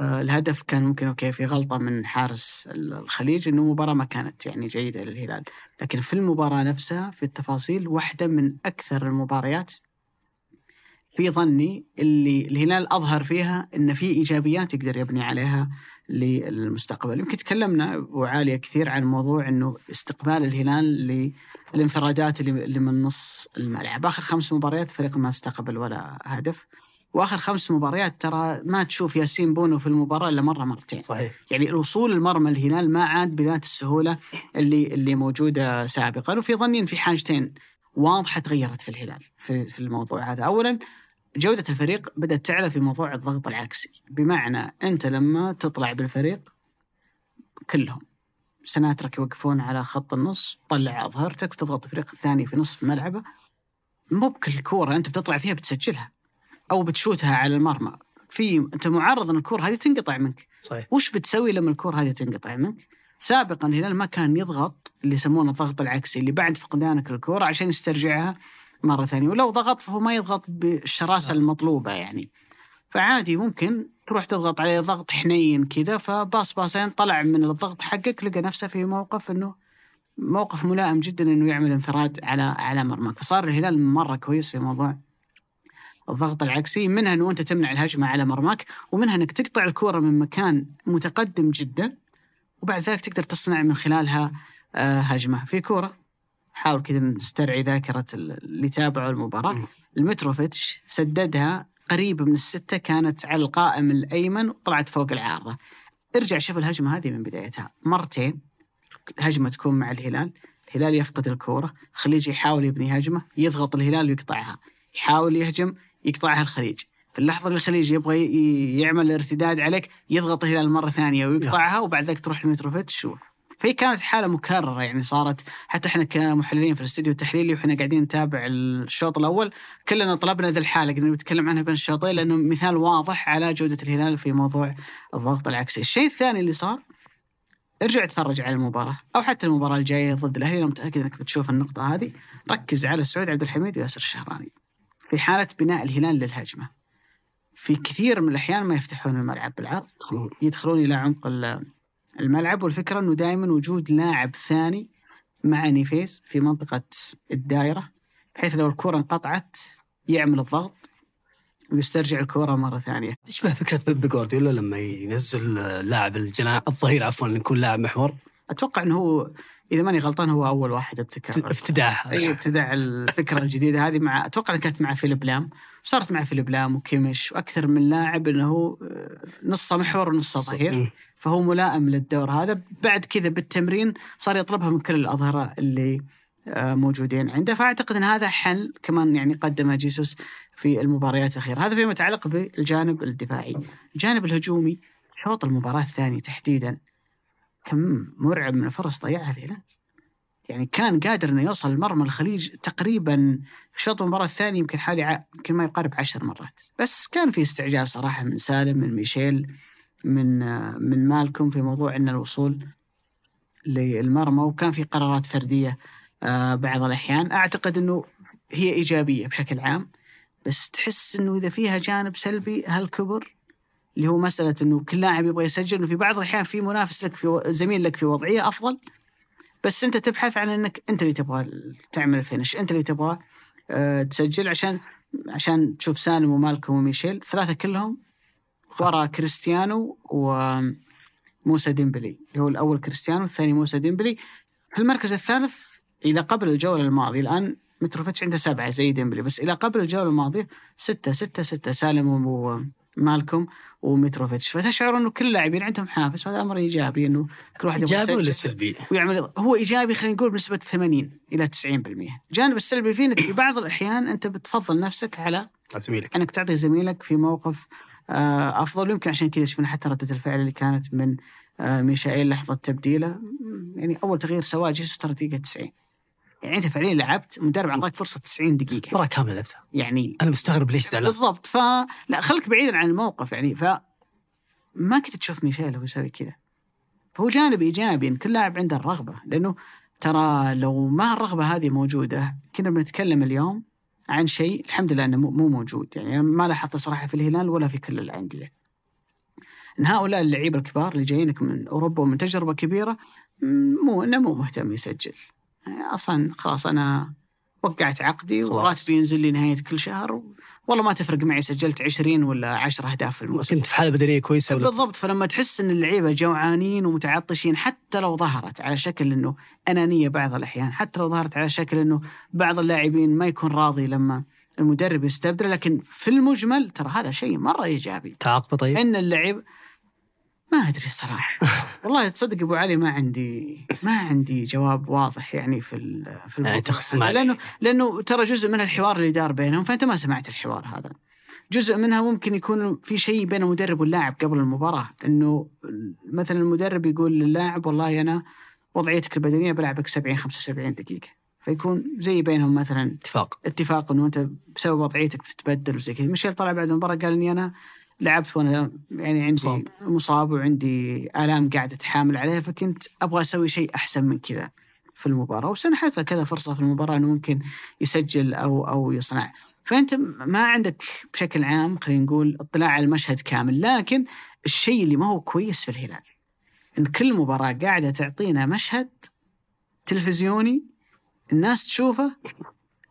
آه، الهدف كان ممكن أوكي في غلطة من حارس الخليج إنه المباراه ما كانت يعني جيدة للهلال. لكن في المباراة نفسها في التفاصيل واحدة من أكثر المباريات في ظني اللي الهلال أظهر فيها إن في إيجابيات يقدر يبني عليها للمستقبل. يمكن تكلمنا أبو عالية كثير عن موضوع إنه استقبال الهلال للانفرادات اللي من نص الملعب. آخر خمس مباريات الفريق ما استقبل ولا هدف. وآخر خمس مباريات ترى ما تشوف ياسين بونو في المباراة إلا مرة مرتين. صحيح. يعني الوصول المرمى الهلال ما عاد بذات السهولة اللي اللي موجودة سابقا. وفي ظني في حاجتين واضحة تغيرت في الهلال في في الموضوع هذا. اولا جودة الفريق بدأت تعلى في موضوع الضغط العكسي. بمعنى أنت لما تطلع بالفريق كلهم سناترك يوقفون على خط النص تطلع اظهرتك وتضغط الفريق الثاني في نصف ملعبه. مو بكل كورة أنت بتطلع فيها بتسجلها أو بتشوتها على المرمى. في أنت معرض إن الكورة هذه تنقطع منك. صحيح. وش بتسوي لما الكرة هذه تنقطع منك؟ سابقا الهلال ما كان يضغط اللي يسمونه الضغط العكسي اللي بعد فقدانك الكرة عشان يسترجعها مرة ثانية ولو ضغط فهو ما يضغط بالشراسة المطلوبة يعني. فعادي ممكن تروح تضغط عليه ضغط حنين كذا فباص باصين طلع من الضغط حقك لقى نفسه في موقف إنه موقف ملائم جدا إنه يعمل انفراد على على مرماك. فصار الهلال مرة كويس في موضوع الضغط العكسي منها إنه أنت تمنع الهجمة على مرماك ومنها إنك تقطع الكورة من مكان متقدم جدا وبعد ذلك تقدر تصنع من خلالها آه، هجمة. في كورة حاول كذا نسترعي ذاكرة اللي تابعوا المباراة. المتروفيتش سددها قريب من الستة كانت على القائم الأيمن وطلعت فوق العارضه ارجع شوف الهجمة هذه من بدايتها. مرتين الهجمة تكون مع الهلال. الهلال يفقد الكورة. الخليج يحاول يبني هجمة يضغط الهلال ويقطعها. يحاول يهجم يقطعها الخليج. في اللحظة اللي الخليج يبغى يعمل ارتداد عليك يضغط الهلال مرة ثانية ويقطعها وبعد ذلك تروح لمتروفيتش فهي كانت حالة مكررة يعني صارت حتى إحنا كمحللين في الاستديو التحليلي وإحنا قاعدين نتابع الشوط الأول كلنا طلبنا ذي الحالة قلنا بنتكلم عنها بين الشوطين لأنه مثال واضح على جودة الهلال في موضوع الضغط العكسي. الشيء الثاني اللي صار ارجع اتفرج على المباراة أو حتى المباراة الجاية ضد الأهلي أنا متأكد إنك بتشوف النقطة هذه. ركز على سعود عبد الحميد وياسر الشهراني في حالة بناء الهلال للهجمة. في كثير من الأحيان ما يفتحون الملعب بالعرض يدخلون. إلى عمق الملعب والفكرة إنه دائما وجود لاعب ثاني مع نيفيس في منطقة الدائرة بحيث لو الكرة انقطعت يعمل الضغط ويسترجع الكرة مرة ثانية. تشبه فكرة بيب جوارديولا لما ينزل لاعب الجناح الظهير عفوا يكون لاعب محور. أتوقع إنه هو إذا ماني غلطان هو أول واحد ابتكر افتداح إي ابتدع الفكرة الجديدة هذه مع أتوقع إنها كانت مع فيليب لام. وصارت مع فيليب لام وكيمش وأكثر من لاعب إنه هو آه، نصه محور ونصه ظهير. فهو ملائم للدور هذا. بعد كذا بالتمرين صار يطلبها من كل الأظهرة اللي آه، موجودين عنده. فأعتقد إن هذا حل كمان يعني قدمه جيسوس في المباريات الأخيرة. هذا فيما يتعلق بالجانب الدفاعي. الجانب الهجومي شوط المباراة الثانية تحديدا. كم مرعب من الفرص ضيعها الهلال يعني كان قادر إنه يوصل لمرمى الخليج تقريبا شوط المباراة الثاني يمكن حالي. يمكن ما يقارب عشر مرات بس كان في استعجال صراحة من سالم من ميشيل من من مالكم في موضوع إن الوصول للمرمى وكان في قرارات فردية آه، بعض الأحيان أعتقد إنه هي إيجابية بشكل عام بس تحس إنه إذا فيها جانب سلبي هالكبر اللي هو مسألة إنه كل لاعب يبغى يسجل إنه في بعض الأحيان في منافس لك في زميل لك في وضعية أفضل بس انت تبحث عن انك انت اللي تبغى تعمل ال finish انت اللي تبغى آه، تسجل عشان عشان تشوف سالم ومالكم وميشيل. ثلاثة كلهم وراء كريستيانو وموسى ديمبلي اللي هو الأول كريستيانو الثاني موسى ديمبلي. في المركز الثالث إلى قبل الجولة الماضية الآن متروفيتش عنده سبعة زي ديمبلي بس إلى قبل الجولة الماضية ستة ستة ستة سالم ومالكم ومتروفيتش فتشعر إنه كل اللاعبين عندهم حافز وهذا أمر إيجابي إنه كل واحد إيجابي ولا. سلبي؟ ويعمل هو إيجابي خلينا نقول بنسبة 80 إلى 90% الجانب السلبي فيه إنك في بعض الأحيان أنت بتفضل نفسك على زميلك. إنك تعطي زميلك في موقف آه، أفضل. يمكن عشان كذا شفنا حتى ردة الفعل اللي كانت من آه، ميشائيل لحظة تبديله. يعني أول تغيير سواه جيسوس ترى دقيقة 90 يعني انت فعليا لعبت مدرب اعطاك فرصة 90 دقيقة. مباراه كاملة لعبتها. يعني أنا مستغرب ليش زعلان. بالضبط. ف لا خليك بعيدا عن الموقف يعني. ف ما كنت تشوف ميشيل وهو يسوي كذا. فهو جانب إيجابي إن كل لاعب عنده الرغبة. لأنه ترى لو ما الرغبة هذه موجودة كنا بنتكلم اليوم عن شيء الحمد لله إنه مو مو موجود. يعني أنا ما لاحظته صراحة في الهلال ولا في كل الأندية. إن هؤلاء اللعيبة الكبار اللي جايينك من أوروبا ومن تجربة كبيرة مو إنه مو مهتم يسجل. أصلا خلاص أنا وقعت عقدي. وراتبي ينزل لي نهاية كل شهر. والله ما تفرق معي سجلت 20 ولا 10 أهداف في الموسم. كنت في حالة بدنية كويسة ولا بالضبط فلما تحس إن اللعيبة جوعانين ومتعطشين حتى لو ظهرت على شكل إنه أنانية بعض الأحيان حتى لو ظهرت على شكل إنه بعض اللاعبين ما يكون راضي لما المدرب يستبدله لكن في المجمل ترى هذا شيء مرة إيجابي تعاقبه طيب؟ إن اللعيب ما أدري صراحة. والله تصدق أبو علي ما عندي ما عندي جواب واضح يعني في في الموضوع يعني تخصم. لأنه لأنه ترى جزء من الحوار اللي دار بينهم فأنت ما سمعت الحوار هذا. جزء منها ممكن يكون في شيء بين المدرب واللاعب قبل المباراة. انه مثلا المدرب يقول للاعب والله أنا وضعيتك البدنية بلعبك 70 75 دقيقة. فيكون زي بينهم مثلا اتفاق. اتفاق إنه أنت بسبب وضعيتك بتتبدل وزي كذا. ميشيل طلع بعد المباراة قال إني أنا لعبت وأنا يعني عندي مصاب. مصاب وعندي آلام قاعدة اتحامل عليها فكنت أبغى أسوي شيء أحسن من كذا في المباراة. وسنحت له كذا فرصة في المباراة إنه ممكن يسجل أو أو يصنع. فأنت ما عندك بشكل عام خلينا نقول اطلاع على المشهد كامل لكن الشيء اللي ما هو كويس في الهلال إن كل مباراة قاعدة تعطينا مشهد تلفزيوني الناس تشوفه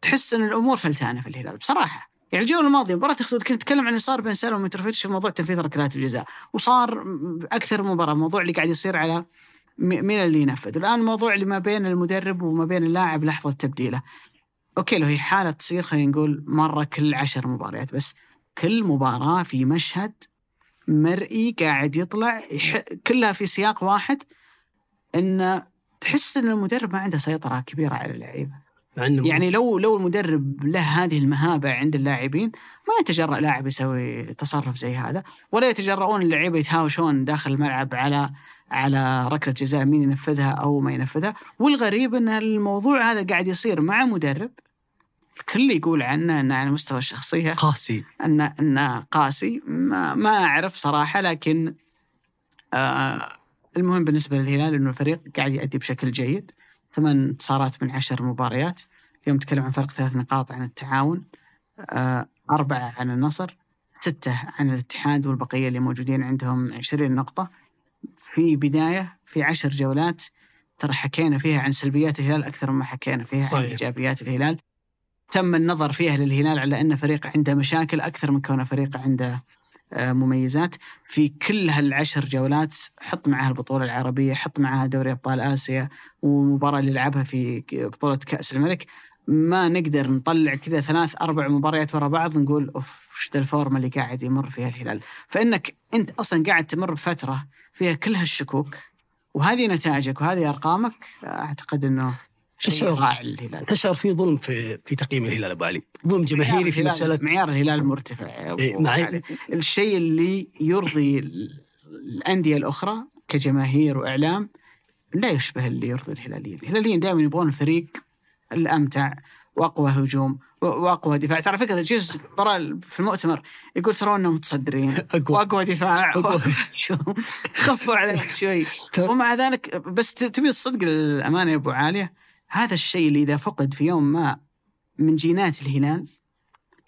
تحس إن الأمور فلتانة في الهلال. بصراحة يعني الجولة الماضية مباراة اخدود كنت أتكلم عن اللي صار بين سالم ومتروفيتش في موضوع تنفيذ ركلات الجزاء. وصار أكثر مباراة موضوع اللي قاعد يصير على مين اللي ينفذ. الآن الموضوع اللي ما بين المدرب وما بين اللاعب لحظة تبديله. أوكي لو هي حالة تصير خلينا نقول مرة كل عشر مباريات بس كل مباراة في مشهد مرئي قاعد يطلع. كلها في سياق واحد إن تحس إن المدرب ما عنده سيطرة كبيرة على اللعيبة. مع إنه يعني لو لو المدرب له هذه المهابة عند اللاعبين ما يتجرأ لاعب يسوي تصرف زي هذا ولا يتجرؤون اللعيبة يتهاوشون داخل الملعب على على ركلة جزاء مين ينفذها أو ما ينفذها. والغريب إن الموضوع هذا قاعد يصير مع مدرب الكل يقول عنه إنه على مستوى الشخصية قاسي. انه إنه قاسي. ما ما أعرف صراحة لكن آه المهم بالنسبة للهلال إنه الفريق قاعد يؤدي بشكل جيد. ثمان انتصارات من عشر مباريات. اليوم نتكلم عن فرق ثلاث نقاط عن التعاون آه، أربعة عن النصر ستة عن الاتحاد والبقية اللي موجودين عندهم 20 نقطة. في بداية في عشر جولات ترى حكينا فيها عن سلبيات الهلال أكثر مما حكينا فيها عن صحيح. إيجابيات الهلال. تم النظر فيها للهلال على أن فريق عنده مشاكل أكثر من كونه فريق عنده مميزات. في كل هالعشر جولات حط معها البطولة العربية حط معها دوري أبطال آسيا ومباراة اللي لعبها في ك- بطولة كأس الملك. ما نقدر نطلع كذا ثلاث أربع مباريات ورا بعض نقول أوف وش ذا الفورمة اللي قاعد يمر فيها الهلال. فإنك أنت أصلا قاعد تمر بفترة فيها كل هالشكوك وهذه نتائجك وهذه أرقامك أعتقد أنه رائع للهلال نشر في ظلم في في تقييم الهلال أبو علي. ظلم جماهيري في مساله الهلال- معيار الهلال مرتفع إيه، معي-. الشيء اللي يرضي ال- الأندية الأخرى كجماهير وإعلام لا يشبه اللي يرضي الهلاليين. الهلاليين دائما يبغون الفريق الأمتع وأقوى هجوم و- وأقوى دفاع. ترى فكرة جيس برا في المؤتمر يقول ترى إنهم متصدرين. أقوى. وأقوى دفاع. خفوا عليك شوي. ومع ذلك بس تبي الصدق للأمانة يا أبو عاليه هذا الشيء اللي إذا فقد في يوم ما من جينات الهلال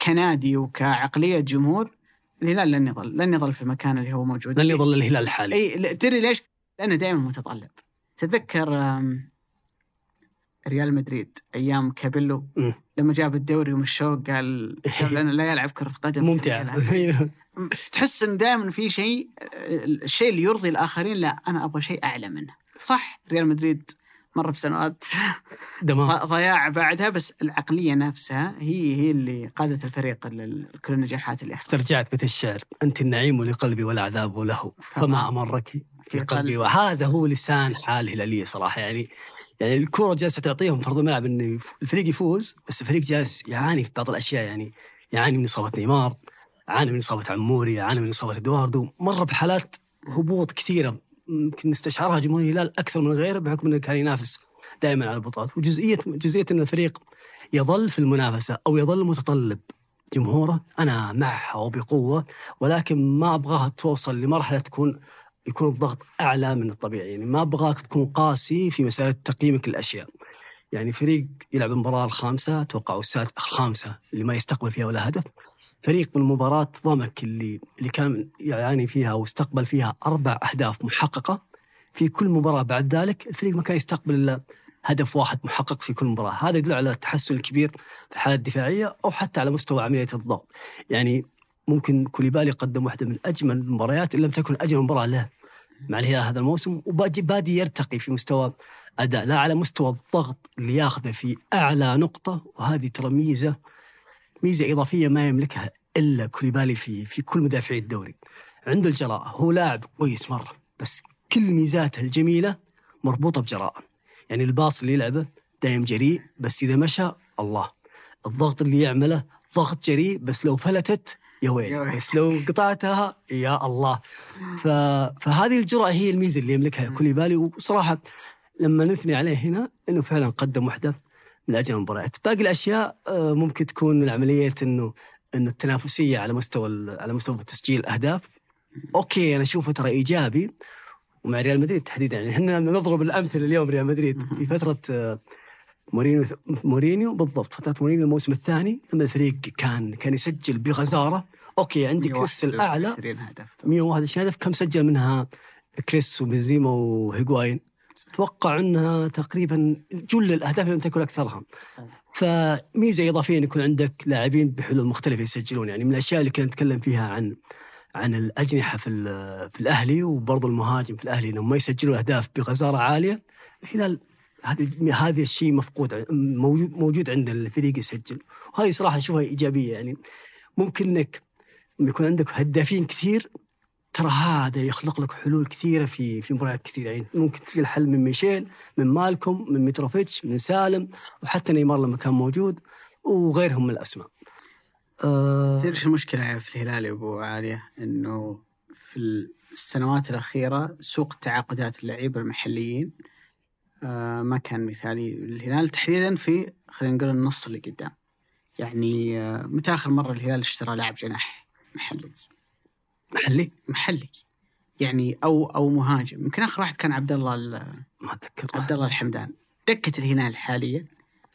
كنادي وكعقلية جمهور الهلال لن يظل لن يظل في المكان اللي هو موجود لن يظل الهلال الحالي إي تدري ليش؟ لأنه دائما متطلب تتذكر ريال مدريد أيام كابيلو. لما جاب الدوري ومشوه قال أنا لا يلعب كرة قدم ممتع. تحس إن دائما في شيء الشيء اللي يرضي الآخرين لا أنا أبغى شيء أعلى منه صح ريال مدريد مر بسنوات ضياع بعدها بس العقلية نفسها هي هي اللي قادت الفريق لكل النجاحات اللي حصلت. استرجعت بيت الشعر. أنت النعيم لقلبي والعذاب له. فما أمرك في قلبي. وهذا هو لسان حال الهلالية صراحة. يعني يعني الكرة جالسة تعطيهم فرض الملعب يف- الفريق يفوز بس الفريق جالس يعاني في بعض الأشياء. يعني يعاني من إصابة نيمار يعاني من إصابة عموري يعاني من إصابة إدواردو. مر بحالات هبوط كثيرة. يمكن نستشعرها جمهور الهلال أكثر من غيره بحكم أنه كان ينافس دائما على البطولات. وجزئية جزئية أن الفريق يظل في المنافسة أو يظل متطلب جمهوره أنا معها وبقوة ولكن ما أبغاها توصل لمرحلة تكون يكون الضغط أعلى من الطبيعي. يعني ما أبغاك تكون قاسي في مسألة تقييمك للأشياء. يعني فريق يلعب المباراه الخامسة أتوقع السادسه الخامسة اللي ما يستقبل فيها ولا هدف. فريق من مباراه ضمك اللي اللي كان يعاني فيها واستقبل فيها أربع أهداف محققة في كل مباراة. بعد ذلك الفريق ما كان يستقبل إلا هدف واحد محقق في كل مباراة. هذا يدل على التحسن الكبير في الحالة الدفاعية أو حتى على مستوى عملية الضغط. يعني ممكن كوليبالي قدم واحدة من أجمل المباريات إن لم تكن أجمل مباراة له مع الهلال هذا الموسم. وبادي بادي يرتقي في مستوى أداء لا على مستوى الضغط اللي ياخذه في أعلى نقطة. وهذه ترى ميزة ميزة إضافية ما يملكها إلا كوليبالي في في كل مدافعي الدوري. عنده الجراءة. هو لاعب كويس مرة بس كل ميزاته الجميلة مربوطة بجراءة. يعني الباص اللي يلعبه دايم جريء بس إذا مشى الله. الضغط اللي يعمله ضغط جريء بس لو فلتت يا ويل. ويل. بس لو قطعتها يا الله. ف... فهذه الجرأة هي الميزة اللي يملكها كوليبالي. وصراحة لما نثني عليه هنا إنه فعلا قدم واحدة من أجل المباريات، باقي الأشياء آه، ممكن تكون من عملية إنه إنه التنافسية على مستوى على مستوى تسجيل الاهداف okay أنا اشوفه ترى إيجابي ومع ريال مدريد تحديدا. يعني إحنا نضرب الأمثلة اليوم ريال مدريد في فترة آه، مورينيو مورينيو بالضبط فترة مورينيو الموسم الثاني لما الفريق كان كان يسجل بغزارة. okay عندك كريس الاعلى 121 هدف. 121 هدف. كم سجل منها كريس وبنزيما وهيغواين أتوقع أنها تقريبا جل الأهداف لم تكن أكثرها. فميزة إضافية أن يكون عندك لاعبين بحلول مختلفة يسجلون. يعني من الأشياء اللي كنا نتكلم فيها عن عن الأجنحة في في الأهلي وبرضه المهاجم في الأهلي إنهم ما يسجلون أهداف بغزاره عالية. الهلال هذا هذا الشيء مفقود موجود موجود عند الفريق يسجل. وهذه صراحة أشوفها إيجابية. يعني ممكن إنك يكون عندك هدافين كثير ترى هذا يخلق لك حلول كثيرة في في مباريات كثيرة يعني ممكن تلقى الحل من ميشيل من مالكوم من متروفيتش من سالم وحتى نيمار لما كان موجود وغيرهم من الأسماء. آه تدري إيش المشكلة في الهلال يا أبو عالية؟ إنه في السنوات الأخيرة سوق تعاقدات اللعيبة المحليين آه، ما كان مثالي الهلال تحديدا في خلينا نقول النص اللي قدام. يعني آه، متى آخر مرة الهلال اشترى لاعب جناح محلي؟ محلي محلي. يعني أو أو مهاجم. يمكن آخر واحد كان عبد الله ال- ما أتذكر. عبد الله الحمدان. دكه الهلال حاليا.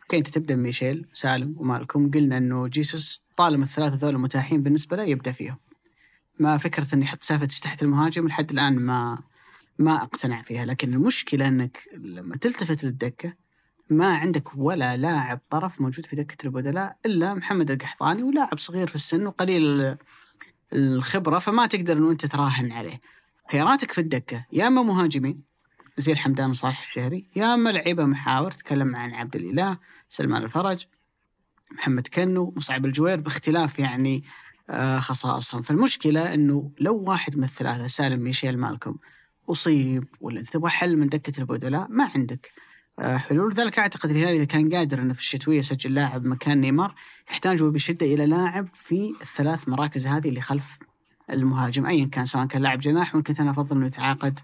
okay انت تبدا ميشيل سالم ومالكوم. قلنا إنه جيسوس طالما الثلاثة ذول متاحين بالنسبة له يبدأ فيهم. ما فكرة إنه يحط سافيتش تحت المهاجم لحد الآن ما ما أقتنع فيها. لكن المشكلة إنك لما تلتفت للدكة ما عندك ولا لاعب طرف موجود في دكة البدلاء إلا محمد القحطاني ولاعب صغير في السن وقليل الخبرة فما تقدر إنه أنت تراهن عليه. خياراتك في الدكة يا أما مهاجمين زي الحمدان وصالح الشهري يا أما لعيبة محاور تكلم عن عبد الإله سلمان الفرج محمد كنو مصعب الجوير باختلاف يعني آه، خصائصهم. فالمشكلة إنه لو واحد من الثلاثة سالم ميشيل مالكم أصيب ولا تبغى حل من دكة البدلاء ما عندك. حلول. لذلك أعتقد الهلال إذا كان قادر إنه في الشتوية يسجل لاعب مكان نيمار يحتاج بشدة إلى لاعب في الثلاث مراكز هذه اللي خلف المهاجم ايا كان سواء كان لاعب جناح ممكن أنا أفضل إنه يتعاقد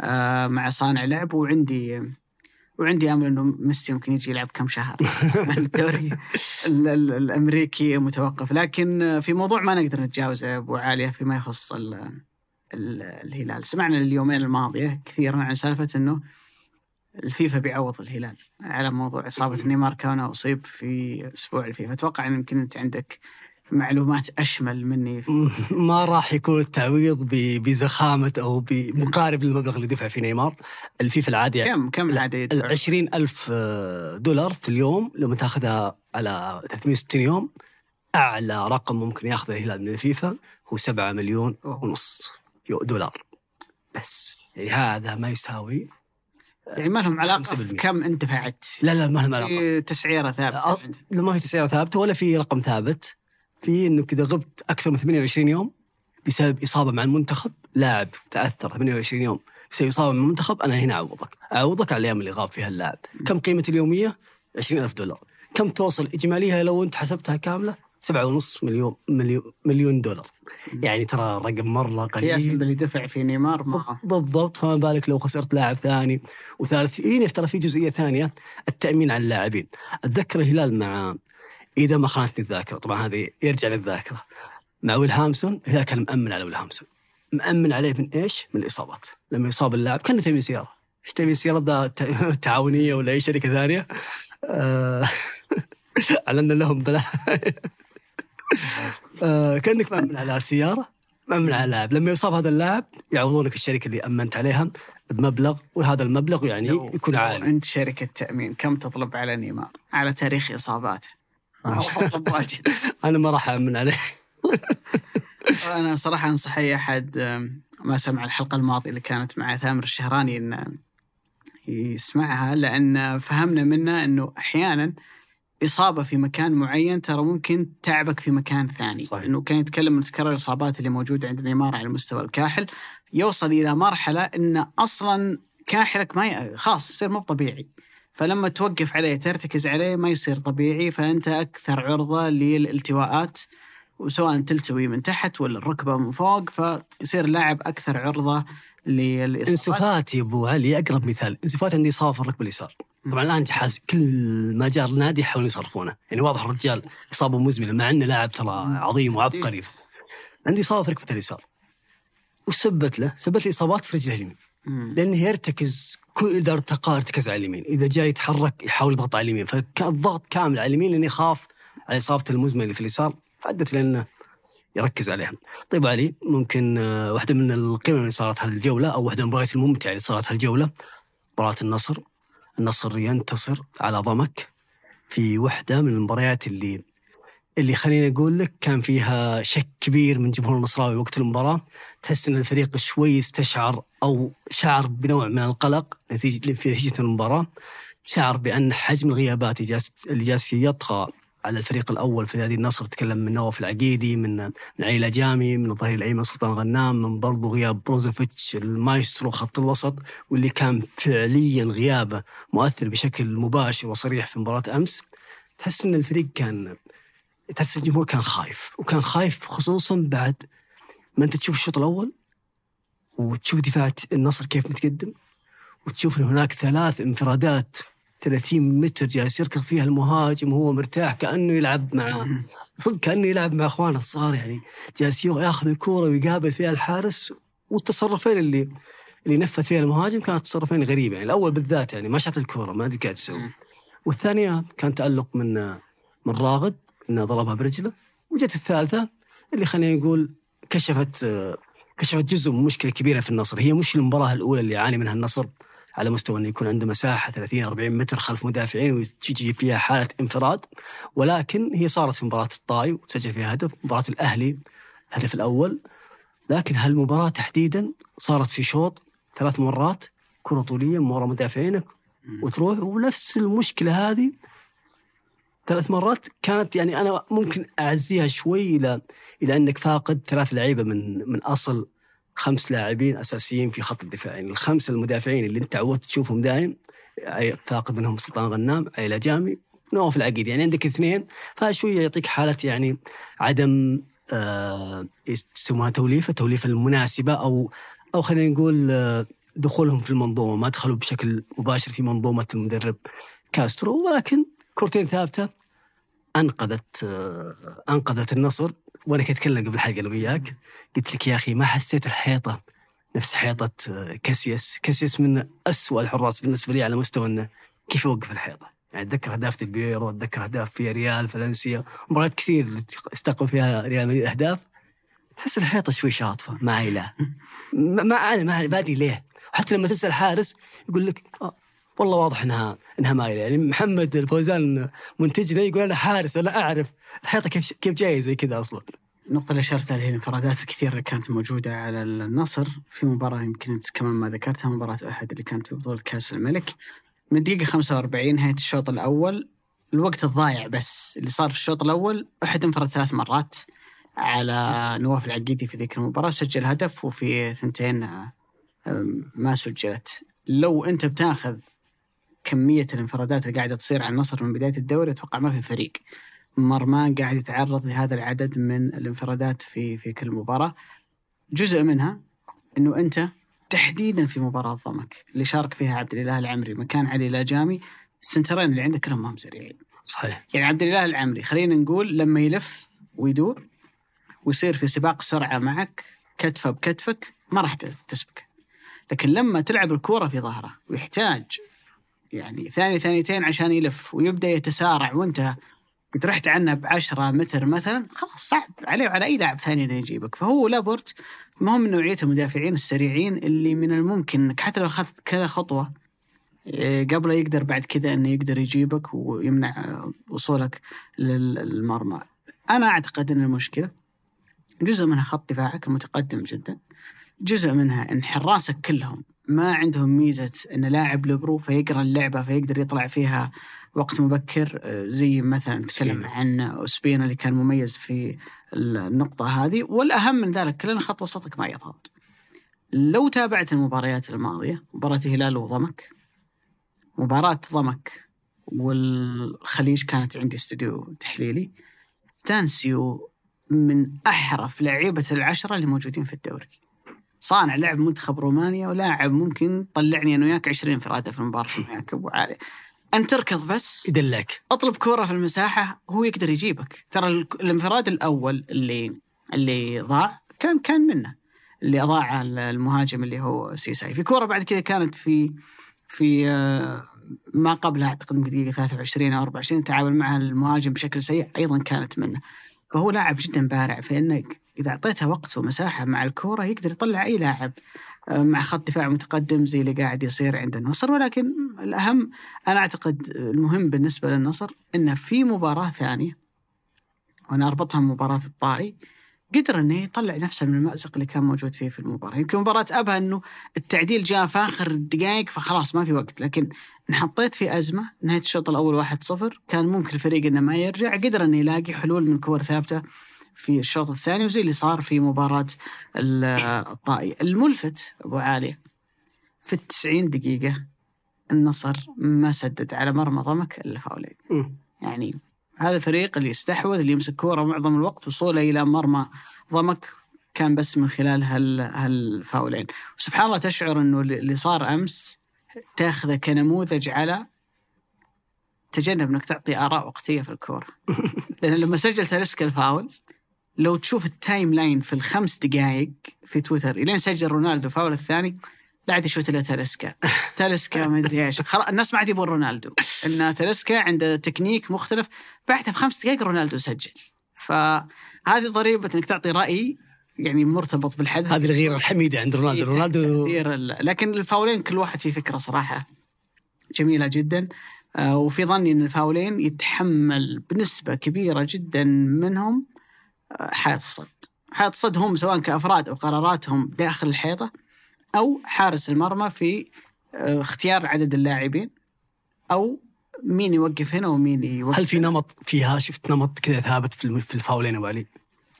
آه، مع صانع لعب. وعندي وعندي أمل إنه ميسي ممكن يجي يلعب كم شهر الدوري ال- ال- الأمريكي متوقف لكن في موضوع ما نقدر نتجاوزه يا أبو عالية فيما يخص ال ال الهلال. سمعنا اليومين الماضية كثيرا عن سالفة إنه الفيفا بيعوض الهلال على موضوع إصابة نيمار. كونه أصيب في أسبوع الفيفا. أتوقع إن يمكن أنت عندك معلومات أشمل مني. في ما راح يكون التعويض ب- بزخامة أو بمقارب للمبلغ اللي دفع فيه نيمار. الفيفا العادي كم كم العاده ال يدفع؟ 20 ألف دولار في اليوم. لما تأخذها على 360 يوم أعلى رقم ممكن ياخذه الهلال من الفيفا هو 7 مليون. ونص دولار. بس. يعني هذا ما يساوي يعني ما لهم علاقة 5%. في كم انت دفعت لا لا ما له علاقة. في تسعيرة ثابتة أ- لا ما في تسعيرة ثابتة ولا في رقم ثابت. في إنك إذا غبت أكثر من 28 يوم بسبب إصابة مع المنتخب لاعب تأثر 28 يوم بسبب إصابة مع المنتخب أنا هنا أعوضك. أعوضك على الأيام اللي غاب فيها اللاعب. كم قيمة اليومية؟ 20000 دولار. كم توصل اجماليها لو أنت حسبتها كاملة 7.5 مليون مليون مليون دولار. يعني ترى رقم مرة قياسا قليل باللي دفع في نيمار ما بالضبط فما بالك لو خسرت لاعب ثاني. وثالث هنا ترى في جزئية ثانية التأمين على اللاعبين. أتذكر الهلال مع إذا ما خانتني الذاكرة. طبعا هذه يرجع للذاكرة. مع ويل هامسون الهلال كان مأمن على ويل هامسون مأمن عليه من إيش؟ من الإصابات. لما يصاب اللاعب كان تأمين سيارة. إيش تأمين سيارة؟ ذا تعاونية ولا أي شركة ثانية؟ آه، اعلنا لهم بلا آه، كأنك مأمن على سيارة مأمن على لاعب لما يصاب هذا اللاعب يعوضونك الشركة اللي أمنت عليها بمبلغ وهذا المبلغ يعني لو- يكون عالي. أنت شركة تأمين كم تطلب على نيمار؟ على تاريخ إصاباته؟ اطلب واجد. أنا ما راح امن عليه. أنا صراحة انصح أي أحد ما سمع الحلقة الماضية اللي كانت مع ثامر الشهراني إن يسمعها لأن فهمنا منه إنه أحيانا إصابة في مكان معين ترى ممكن تعبك في مكان ثاني. صحيح. إنه كان يتكلم من تكرر الإصابات اللي موجودة عند نيمار على المستوى الكاحل. يوصل إلى مرحلة إن أصلا كاحلك ما ي... خلاص يصير مو طبيعي. فلما توقف عليه ترتكز عليه ما يصير طبيعي. فأنت أكثر عرضة للالتواءات وسواء تلتوي من تحت ولا الركبة من فوق. فيصير اللاعب أكثر عرضة للإصابات. إنسفات يا أبو علي أقرب مثال. إنسفات عندي اصابه في الركبه اليسار. طبعا الآن جحاز كل ما جاء النادي يحاولون يصرفونه. يعني واضح الرجال إصابة مزمنة مع إنه لاعب ترى عظيم وعبقري. عندي إصابة في ركبه اليسار. وش سبت له؟ سبت لي إصابات في رجله اليمين. لأنه يرتكز كل اذا ارتقى ارتكز على اليمين، إذا جاي يتحرك يحاول يضغط على اليمين، فكان الضغط كامل على اليمين لاني خاف على إصابته المزمنة اللي في اليسار. فأدت لأنه يركز عليها. طيب علي ممكن آه، واحدة من القمم اللي صارت هالجولة أو واحدة من المباريات الممتعة اللي صارت هالجولة مباراة النصر. النصر ينتصر على ضمك في واحدة من المباريات اللي اللي خليني أقول لك كان فيها شك كبير من جمهور النصراوي وقت المباراة. تحس إن الفريق شوي استشعر أو شعر بنوع من القلق نتيجه في نتيجة المباراة. شعر بأن حجم الغيابات اللي جالس اللي جالس يطغى على الفريق الأول في نادي النصر تكلم من نواف العقيدي من من علي لاجامي من الظهير الأيمن سلطان الغنام من برضو غياب بروزوفيتش المايسترو خط الوسط واللي كان فعليا غيابه مؤثر بشكل مباشر وصريح في مباراة أمس. تحس إن الفريق كان تحس الجمهور كان خايف وكان خايف خصوصا بعد ما أنت تشوف الشوط الأول وتشوف دفاع النصر كيف متقدم وتشوف إن هناك ثلاث انفرادات 30 متر جالس يركض فيها المهاجم وهو مرتاح كأنه يلعب مع صدق كأنه يلعب مع أخوانه الصغار يعني. جالس ياخذ الكورة ويقابل فيها الحارس والتصرفين اللي اللي نفذ فيها المهاجم كانت تصرفين غريبه يعني. الأول بالذات يعني ما شات الكورة ما أدري قاعد يسوي. مم. والثانية كان تألق من من راغد إنه ضربها برجله. وجت الثالثة اللي خلينا نقول كشفت كشفت جزء من مشكلة كبيرة في النصر. هي مش المباراة الأولى اللي يعاني منها النصر. على مستوى أنه يكون عنده مساحة 30 40 متر خلف مدافعين وتجي فيها حالة انفراد. ولكن هي صارت في مباراة الطائي وتسجل فيها هدف مباراة الأهلي الهدف الأول. لكن هالمباراة تحديدا صارت في شوط ثلاث مرات كرة طولية من ورا مدافعينك وتروح. ونفس المشكلة هذه ثلاث مرات كانت يعني أنا ممكن أعزيها شوي إلى إلى أنك فاقد ثلاث لعيبة من من أصل خمس لاعبين أساسيين في خط الدفاع. يعني الخمسة المدافعين اللي أنت عودت تشوفهم دايم أي- فاقد منهم سلطان غنام عيلة جامي نواف العقيد. يعني عندك اثنين فشوية يعطيك حالة يعني عدم آه يسموها توليفة توليفة المناسبة أو أو خلينا نقول آه دخولهم في المنظومة. ما دخلوا بشكل مباشر في منظومة المدرب كاسترو ولكن كرتين ثابتة أنقذت آه، أنقذت النصر. وأنا كنت أتكلم قبل الحلقة أنا وياك. قلت لك يا أخي ما حسيت الحيطة نفس حيطة آه، كاسياس. كاسياس من أسوأ الحراس بالنسبة لي على مستوى إنه كيف يوقف الحيطة؟ يعني أتذكر أهداف ديل أتذكر أهداف في ريال فالنسيا مباريات كثير اللي استقبل فيها ريال أهداف. تحس الحيطة شوي شاطفة ما ما أنا ما أدري ليه. حتى لما تسال حارس يقول لك آه والله واضح انها إنها مايله يعني محمد الفوزان منتجنا يقول أنا حارس أنا أعرف الحيطة كيف كيف جاية زي كذا أصلا. النقطة اللي أشرت لها الانفرادات الكثيرة اللي كانت موجودة على النصر في مباراة يمكن أنت كمان ما ذكرتها مباراة أحد اللي كانت في بطولة كأس الملك. من الدقيقة 45 نهاية الشوط الأول الوقت الضايع بس اللي صار في الشوط الأول أحد انفرد ثلاث مرات على نواف العقيدي في ذيك المباراة سجل هدف وفي ثنتين آه، ما سجلت. لو أنت بتاخذ كمية الانفرادات اللي قاعدة تصير على النصر من بداية الدوري أتوقع ما في فريق. مرمان قاعد يتعرض لهذا العدد من الانفرادات في في كل مباراة. جزء منها إنه أنت تحديدا في مباراة ضمك اللي شارك فيها عبد الإله العمري مكان علي لاجامي السنترين اللي عندك كلهم ما هم سريعين. صحيح. يعني عبد الإله العمري خلينا نقول لما يلف ويدور ويصير في سباق سرعة معك كتفه بكتفك ما راح تسبقه لكن لما تلعب الكورة في ظهره ويحتاج يعني ثانية ثانيتين عشان يلف ويبدأ يتسارع وانت قد رحت عنه ب 10 متر مثلا خلاص صعب. عليه وعلى أي لاعب ثاني إنه يجيبك. فهو لابورت ما هو من نوعية المدافعين السريعين اللي من الممكن إنك حتى لو أخذت كذا خطوة إيه، قبل يقدر بعد كذا إنه يقدر يجيبك ويمنع وصولك لل- للمرمى. أنا أعتقد إن المشكلة جزء منها خط دفاعك المتقدم جدا جزء منها إن حراسك كلهم ما عندهم ميزة إن لاعب لبرو فيقرأ اللعبة فيقدر يطلع فيها وقت مبكر آه، زي مثلا نتكلم. عن سبينا اللي كان مميز في النقطة هذه والأهم من ذلك كلنا خط وسطك ما يضغط. لو تابعت المباريات الماضية مباراة الهلال وضمك مباراة ضمك والخليج كانت عندي استوديو تحليلي تانسيو من أحرف لعيبة العشرة اللي موجودين في الدوري. صانع لعب منتخب رومانيا ولاعب ممكن طلعني أنا وياك 20 انفراده في المباراه وياك أبو علي. انت تركض بس يدلك. أطلب كوره في المساحة هو يقدر يجيبك. ترى ال- الانفراد الأول اللي اللي ضاع كان كان منه. اللي أضاع ال- المهاجم اللي هو سيساي. في كوره بعد كذا كانت في في آه، ما قبلها أعتقد دقيقة 23 أو 24 تعامل معها المهاجم بشكل سيء أيضا كانت منه. فهو لاعب جدا بارع فإنك إذا أعطيته وقت ومساحة مع الكورة يقدر يطلع أي لاعب آه، مع خط دفاع متقدم زي اللي قاعد يصير عند النصر. ولكن الأهم أنا أعتقد المهم بالنسبة للنصر انه في مباراة ثانية وأنا أربطها بمباراة الطائي قدر إنه يطلع نفسه من المأزق اللي كان موجود فيه في المباراة، يمكن مباراة أبها إنه التعديل جاء في آخر الدقائق فخلاص ما في وقت، لكن انحطيت في أزمة نهاية الشوط الأول 1-0 كان ممكن الفريق إنه ما يرجع، قدر إنه يلاقي حلول من كور ثابتة في الشوط الثاني وزي اللي صار في مباراة ال- الطائي، الملفت أبو عاليه في التسعين دقيقة النصر ما سدد على مرمى ضمك إلا فاولين. يعني هذا الفريق اللي يستحوذ اللي يمسك كورة معظم الوقت وصوله إلى مرمى ضمك كان بس من خلال هال هالفاولين. وسبحان الله تشعر إنه اللي صار أمس تاخذه كنموذج على تجنب إنك تعطي آراء وقتية في الكورة. لأن لما سجل تاليسكا الفاول لو تشوف ال timeline في الخمس دقائق في تويتر إلين سجل رونالدو فاول الثاني لا عاد يشوت الا تاليسكا. تاليسكا ما أدري إيش. خلاص الناس ما عاد يبون رونالدو. إن تاليسكا عنده تكنيك مختلف. بعدها بخمس دقائق رونالدو سجل. فهذه ضريبة إنك تعطي رأي يعني مرتبط بالحدث هذه الغيرة الحميدة عند رونالدو. رونالدو تأثير ال- لكن الفاولين كل واحد فيه فكرة صراحة جميلة جدا. آه، وفي ظني إن الفاولين يتحمل بنسبة كبيرة جدا منهم آه، حائط الصد. حائط الصد هم سواء كأفراد أو قراراتهم داخل الحيطة أو حارس المرمى في آه، اختيار عدد اللاعبين أو مين يوقف هنا ومين يوقف هل في نمط فيها شفت نمط كذا ثابت في الفاولين أبو علي؟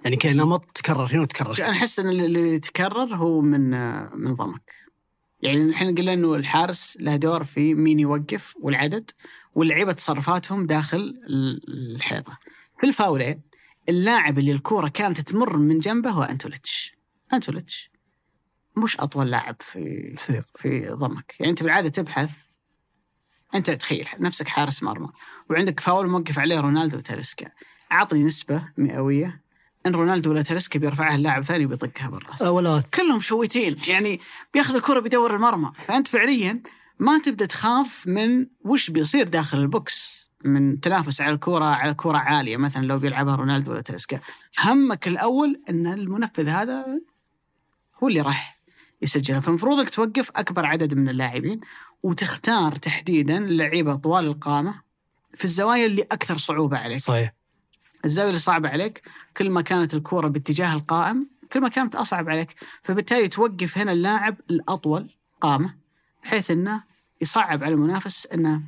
يعني كذا نمط تكرر هنا وتكرر. أنا أحس إن اللي يتكرر هو من من ضمك يعني الحين قلنا إنه الحارس له دور في مين يوقف والعدد واللعيبة تصرفاتهم داخل ال- الحيطة في الفاولين اللاعب اللي الكورة كانت تمر من جنبه هو أنتوليتش. أنتوليتش مش أطول لاعب في الفريق في ضمك. يعني أنت بالعادة تبحث أنت تخيل نفسك حارس مرمى وعندك فاول موقف عليه رونالدو وتاليسكا. أعطني نسبة مئوية إن رونالدو ولا تاليسكا بيرفعها اللاعب ثاني بيطقها بالرأس. ولا كلهم شويتين. يعني بياخذ الكرة بيدور المرمى. فأنت فعليا ما تبدأ تخاف من وش بيصير داخل البوكس. من تنافس على الكرة على كرة عالية مثلا لو بيلعبها رونالدو ولا تلسكا همك الأول أن المنفذ هذا هو اللي راح يسجلها. فالمفروض إنك توقف أكبر عدد من اللاعبين وتختار تحديدا لعيبة طوال القامة في الزوايا اللي أكثر صعوبة عليك. صحيح. الزاوية اللي صعبة عليك كل ما كانت الكورة باتجاه القائم كل ما كانت أصعب عليك. فبالتالي توقف هنا اللاعب الأطول قامة بحيث إنه يصعب على المنافس إنه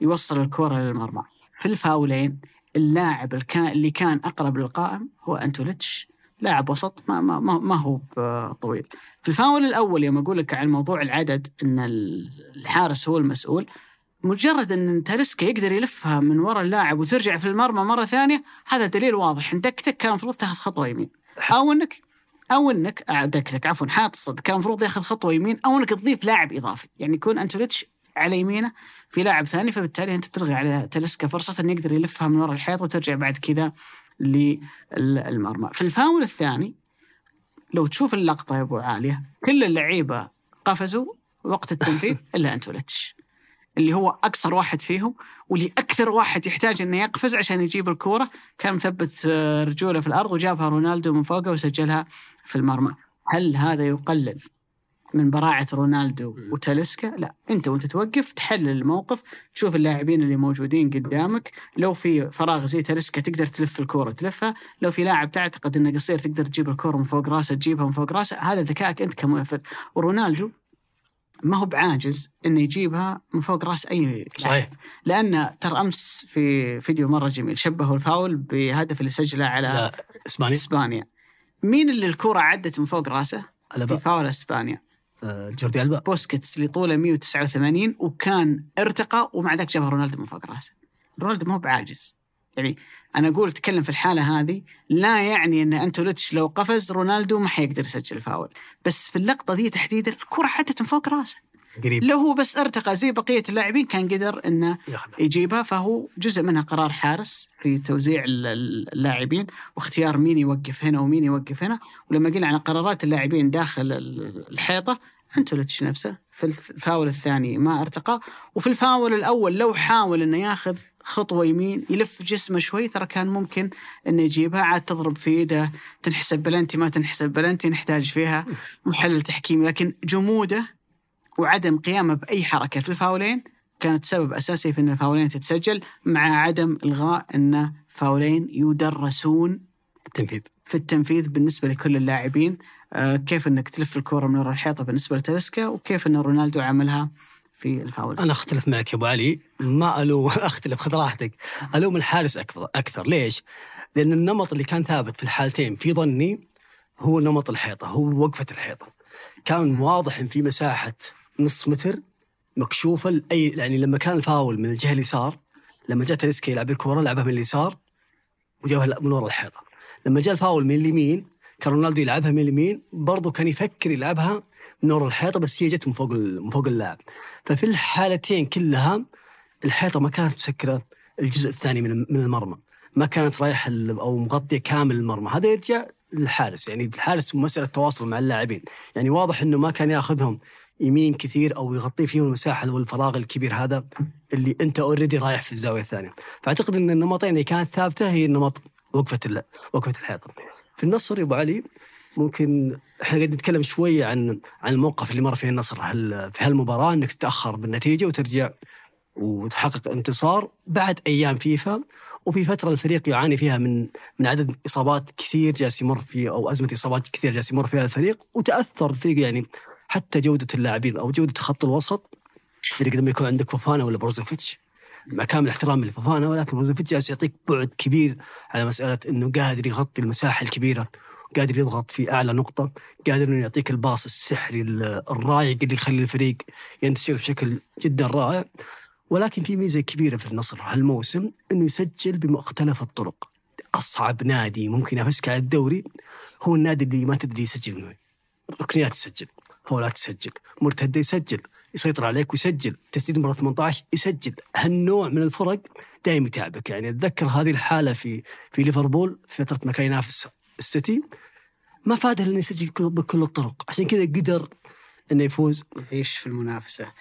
يوصل الكورة للمرمى في الفاولين اللاعب اللي كان أقرب للقائم هو أنتوليتش. لاعب وسط ما ما ما, هو طويل. في الفاول الأول يوم أقول لك عن موضوع العدد إن الحارس هو المسؤول مجرد إن تاليسكا يقدر يلفها من وراء اللاعب وترجع في المرمى مرة ثانية هذا دليل واضح إن دكتك كان المفروض تاخذ خطوة يمين. أو انك أو إنك آه، دكتك عفوا حاط الصد كان المفروض ياخذ خطوة يمين أو إنك تضيف لاعب إضافي. يعني يكون أنتوليتش على يمينه في لاعب ثاني فبالتالي أنت بتلغي على تاليسكا فرصه إنه يقدر يلفها من وراء الحيط وترجع بعد كذا للمرمى. في الفاول الثاني لو تشوف اللقطة يا أبو عالية كل اللعيبة قفزوا وقت التنفيذ إلا انتوليتش اللي هو اقصر واحد فيهم واللي أكثر واحد يحتاج إنه يقفز عشان يجيب الكورة كان مثبت رجوله في الأرض وجابها رونالدو من فوقه وسجلها في المرمى. هل هذا يقلل من براعة رونالدو وتاليسكا؟ لا. انت وانت توقف تحلل الموقف تشوف اللاعبين اللي موجودين قدامك. لو في فراغ زي تاليسكا تقدر تلف الكورة. تلفها. لو في لاعب تعتقد إنه قصير تقدر تجيب الكورة من فوق راسه تجيبها من فوق راسه. هذا ذكائك أنت كمنفذ ورونالدو ما هو بعاجز إنه يجيبها من فوق راس أي لاعب. صحيح. لأن ترى أمس في فيديو مرة جميل شبهوا الفاول بهدف اللي سجله على لا إسبانيا. إسبانيا. مين اللي الكرة عدت من فوق راسه؟ في فاول إسبانيا. جوردي ألبا. بوسكيتس اللي طوله 189 وكان ارتقى ومع ذاك جابها رونالدو من فوق راسه رونالدو ما هو بعاجز. يعني أنا أقول تكلم في الحالة هذه لا يعني أن أنتوليتش لو قفز رونالدو ما حيقدر يسجل فاول بس في اللقطة دي تحديدا الكرة عدت من فوق رأسه. قريب. لو هو بس أرتقى زي بقية اللاعبين كان قدر إنه ياخذها. يجيبها فهو جزء منها قرار حارس في توزيع ال- ال- اللاعبين واختيار مين يوقف هنا ومين يوقف هنا. ولما قلنا عن قرارات اللاعبين داخل ال- الحيطة أنتوليتش نفسه في الفاول الثاني ما أرتقى. وفي الفاول الأول لو حاول إنه ياخذ خطوة يمين يلف جسمه شوي ترى كان ممكن إنه يجيبها. عاد تضرب في ايده تنحسب بلنتي ما تنحسب بلنتي نحتاج فيها. محلل تحكيمي لكن جموده وعدم قيامه بأي حركة في الفاولين كانت سبب أساسي في أن الفاولين تتسجل مع عدم إلغاء أن فاولين يدرسون التنفيذ. في التنفيذ بالنسبة لكل اللاعبين. آه، كيف إنك تلف الكره من الحيطه بالنسبة لتلسكا وكيف إن رونالدو عملها في الفاول أنا أختلف معك يا أبو علي. ما ألوم أختلف خذ راحتك. ألوم الحارس أكثر أكثر. ليش؟ لأن النمط اللي كان ثابت في الحالتين في ظني هو نمط الحيطة هو وقفة الحيطة. كان واضح إن في مساحة نص متر مكشوفة لاي يعني لما كان الفاول من الجهة اليسار لما جاء تاليسكا يلعب الكره لعبها من اليسار وجابها من وراء الحيطة. لما جاء الفاول من اليمين كان رونالدو يلعبها من اليمين برضو كان يفكر يلعبها من وراء الحيطة بس هي جت من فوق من فوق اللاعب. ففي الحالتين كلها الحيطة ما كانت مسكره الجزء الثاني من من المرمى. ما كانت رايحة أو مغطية كامل المرمى. هذا يرجع للحارس. يعني الحارس مسألة تواصل مع اللاعبين. يعني واضح إنه ما كان ياخذهم يمين كثير أو يغطي فيهم المساحة والفراغ الكبير هذا اللي أنت already رايح في الزاوية الثانية. فأعتقد إن النمطين اللي كانت ثابتة هي نمط وقفة وقفة الحيطة. في النصر يا أبو علي ممكن إحنا قاعد نتكلم شوية عن عن الموقف اللي مر فيه النصر. في هالمباراة إنك تتأخر بالنتيجة وترجع وتحقق انتصار بعد أيام فيفا؟ وفي فترة الفريق يعاني فيها من من عدد إصابات كثير جالس يمر فيه أو أزمة إصابات كثير جالس يمر فيها الفريق وتأثر الفريق يعني حتى جودة اللاعبين أو جودة خط الوسط الفريق لما يكون عندك فوفانا ولا بروزوفيتش؟ مع كامل احترامي لفوفانا ولكن بروزوفيتش جالس يعطيك بعد كبير على مسألة إنه قادر يغطي المساحة الكبيرة قادر يضغط في أعلى نقطة قادر إنه يعطيك الباص السحري ال- الرايق اللي يخلي الفريق ينتشر بشكل جدا رائع. ولكن في ميزة كبيرة في النصر هالموسم إنه يسجل بمختلف الطرق. أصعب نادي ممكن ينافسك على الدوري هو النادي اللي ما تدري يسجل منه. ركنيات يسجل فاولات يسجل مرتده يسجل يسيطر عليك ويسجل. تسديد مرة 18 يسجل. هالنوع من الفرق دائما يتعبك. يعني أتذكر هذه الحالة في في ليفربول في فترة ما كان ينافس السيتي. ما فاده إنه يسجل كل- بكل الطرق. عشان كذا قدر إنه يفوز. يعيش في المنافسة.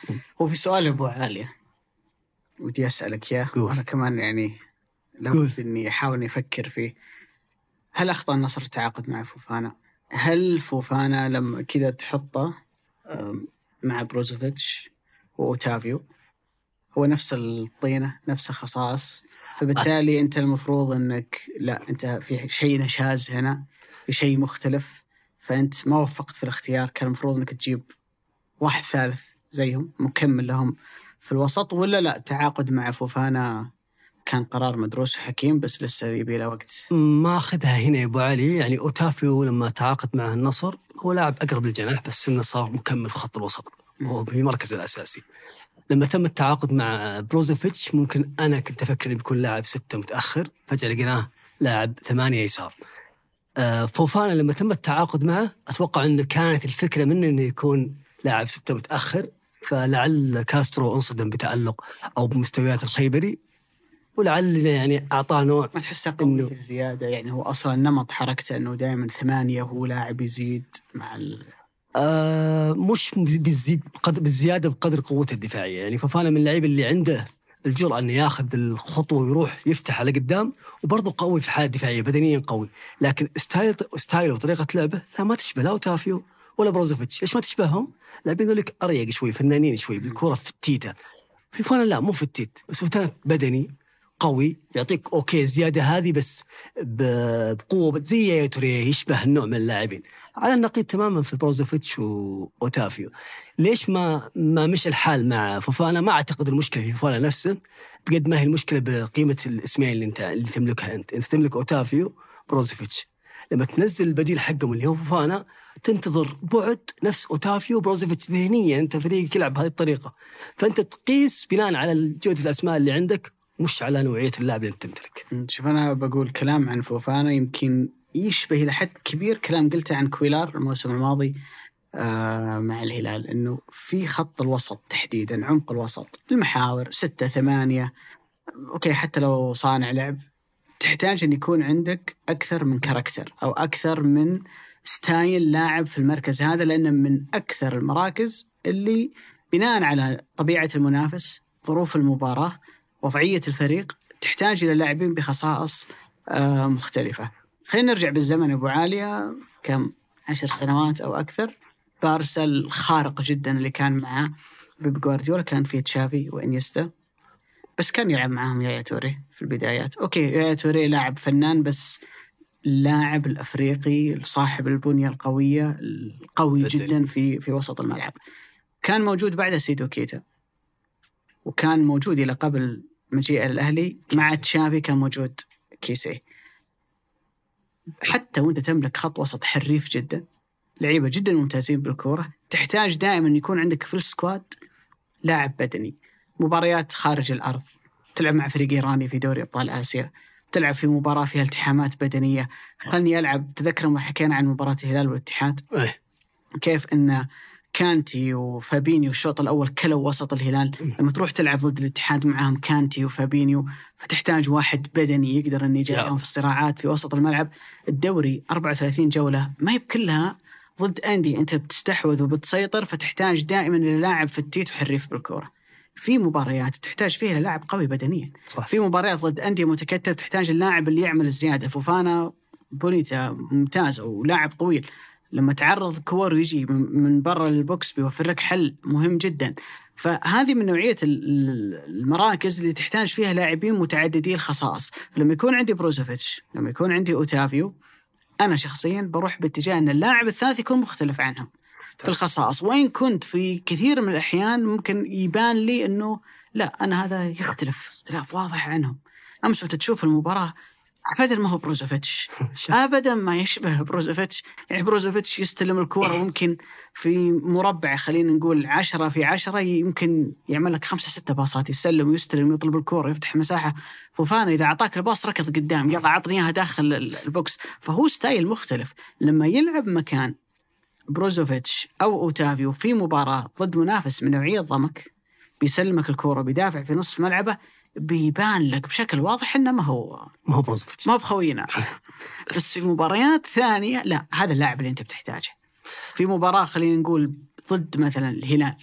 هو في سؤال أبو عالية. ودي أسألك إياه. قول. أنا كمان يعني. لابد إني أحاول إني أفكر فيه. هل أخطأ النصر التعاقد مع فوفانا؟ هل فوفانا لما كذا تحطه مع بروزوفيتش وأوتافيو؟ هو نفس الطينة نفس الخصائص فبالتالي أنت المفروض أنك لا أنت في شيء نشاز هنا في شيء مختلف فأنت ما وفقت في الاختيار كان المفروض أنك تجيب واحد ثالث زيهم مكمل لهم في الوسط ولا لا تعاقد مع فوفانا كان قرار مدروس وحكيم بس لسه يبي له وقت. ما أخذها هنا يا أبو علي. يعني أوتافيو لما تعاقد مع النصر هو لاعب أقرب للجناح بس إنه صار مكمل في خط الوسط. هو في مركزه الأساسي. لما تم التعاقد مع بروزوفيتش ممكن أنا كنت أفكر إنه بيكون لاعب ستة متأخر. فجأة لقيناه لاعب ثمانية يسار. آه، فوفانا لما تم التعاقد معه أتوقع إنه كانت الفكرة منه إنه يكون لاعب ستة متأخر. فلعل كاسترو انصدم بتألق أو بمستويات الخيبري. ولعل يعني أعطاه نوع ما تحسه قوي إنه- في الزيادة يعني هو أصلا نمط حركته أنه دائما ثمانية وهو لاعب يزيد مع ال... آه مش بالزي... بقدر بالزيادة بقدر قوته الدفاعية. يعني فوفانا من اللعيبه اللي عنده الجرأة إنه ياخذ الخطوة ويروح يفتح على قدام وبرضه قوي في الحالة الدفاعية بدنيا قوي. لكن style style ـه وطريقة لعبه لا ما تشبه لا اوتافيو ولا بروزوفيتش. ليش ما تشبههم؟ لاعبين يقول لك أريق شوي فنانين شوي بالكوره في التيتا. فوفانا لا مو في التيت بس فوفانا بدني قوي يعطيك okay الزياده هذه بس بقوة زي يايا توريه يشبه النوع من اللاعبين. على النقيض تماما في بروزوفيتش وأوتافيو. ليش ما ما مشى الحال مع فوفانا؟ ما أعتقد المشكلة في فوفانا نفسه. بقد ما هي المشكلة بقيمة الاسمين اللي انت اللي تملكها أنت. انت تملك أوتافيو بروزوفيتش. لما تنزل البديل حقهم اللي هو فوفانا تنتظر بعد نفس أوتافيو وبروزوفيتش ذهنيا أنت فريقك يلعب بهذه الطريقة. فأنت تقيس بناء على جودة الأسماء اللي عندك مش على نوعية اللاعب اللي تمتلك شوف أنا بقول كلام عن فوفانا يمكن يشبه إلى حد كبير كلام قلته عن كويلار الموسم الماضي آه مع الهلال إنه في خط الوسط تحديدا عمق الوسط المحاور ستة ثمانية. okay حتى لو صانع لعب تحتاج إن يكون عندك أكثر من character أو أكثر من style لاعب في المركز هذا لأنه من أكثر المراكز اللي بناء على طبيعة المنافس ظروف المباراة وضعية الفريق تحتاج إلى لاعبين بخصائص آه مختلفة. خلينا نرجع بالزمن أبو علي كم؟ عشر سنوات أو أكثر. بارسا الخارق جدا اللي كان معاه بيب جوارديولا كان فيه تشافي وإنيستا. بس كان يلعب معاهم يايا توري في البدايات. okay يايا توري لاعب فنان بس اللاعب الأفريقي صاحب البنية القوية القوي بدني. جدا في في وسط الملعب. كان موجود بعد سيدو كيتا. وكان موجود إلى قبل مجيء الأهلي مع تشافي كان موجود. كيسي. حتى وأنت تملك خط وسط حريف جدا لعيبة جدا ممتازين بالكورة تحتاج دائما يكون عندك في السكواد لاعب بدني. مباريات خارج الأرض تلعب مع فريق إيراني في دوري أبطال آسيا تلعب في مباراة فيها التحامات بدنية. خلني ألعب تذكر لما حكينا عن مباراة الهلال والاتحاد؟ إيه. كيف إن كانتي وفابينيو الشوط الأول كلوا وسط الهلال. لما تروح تلعب ضد الاتحاد معاهم كانتي وفابينيو فتحتاج واحد بدني يقدر إنه يجاريهم في الصراعات في وسط الملعب. الدوري 34 جولة ما هي بكلها ضد أندية. أنت بتستحوذ وبتسيطر فتحتاج دائما إلى لاعب فتيت وحريف بالكورة. في مباريات بتحتاج فيها لاعب قوي بدنيا. صح. في مباريات ضد أندية متكتلة بتحتاج اللاعب اللي يعمل الزيادة. فوفانا بونيتا ممتاز ولاعب طويل. لما تعرض كور ويجي من برا ال box بيوفر لك حل مهم جدا. فهذه من نوعية ال- ال- المراكز اللي تحتاج فيها لاعبين متعددي الخصائص. فلما يكون عندي بروزوفيتش لما يكون عندي أوتافيو أنا شخصيا بروح باتجاه أن اللاعب الثالث يكون مختلف عنهم في الخصائص. وإن كنت في كثير من الأحيان ممكن يبان لي أنه لا أنا هذا يختلف اختلاف واضح عنهم. أمس وأنت تشوف المباراة أبدا ما هو بروزوفيتش. أبدا ما يشبه بروزوفيتش. يعني بروزوفيتش يستلم الكورة ممكن في مربع خلينا نقول عشرة في عشرة يمكن يعمل لك خمسة ستة باصات يسلم ويستلم ويطلب الكورة يفتح مساحة. فوفانا إذا أعطاك ال pass ركض قدام يلا عطني إياها داخل ال- ال box. فهو style مختلف. لما يلعب مكان بروزوفيتش أو أوتافيو في مباراة ضد منافس من نوعية ضمك بيسلمك الكورة بيدافع في نصف ملعبه بيبان لك بشكل واضح إنه ما هو ما هو بروزوفيتش ما هو بخوينا. بس في مباريات ثانية لا هذا اللاعب اللي أنت بتحتاجه. في مباراة خلينا نقول ضد مثلا الهلال.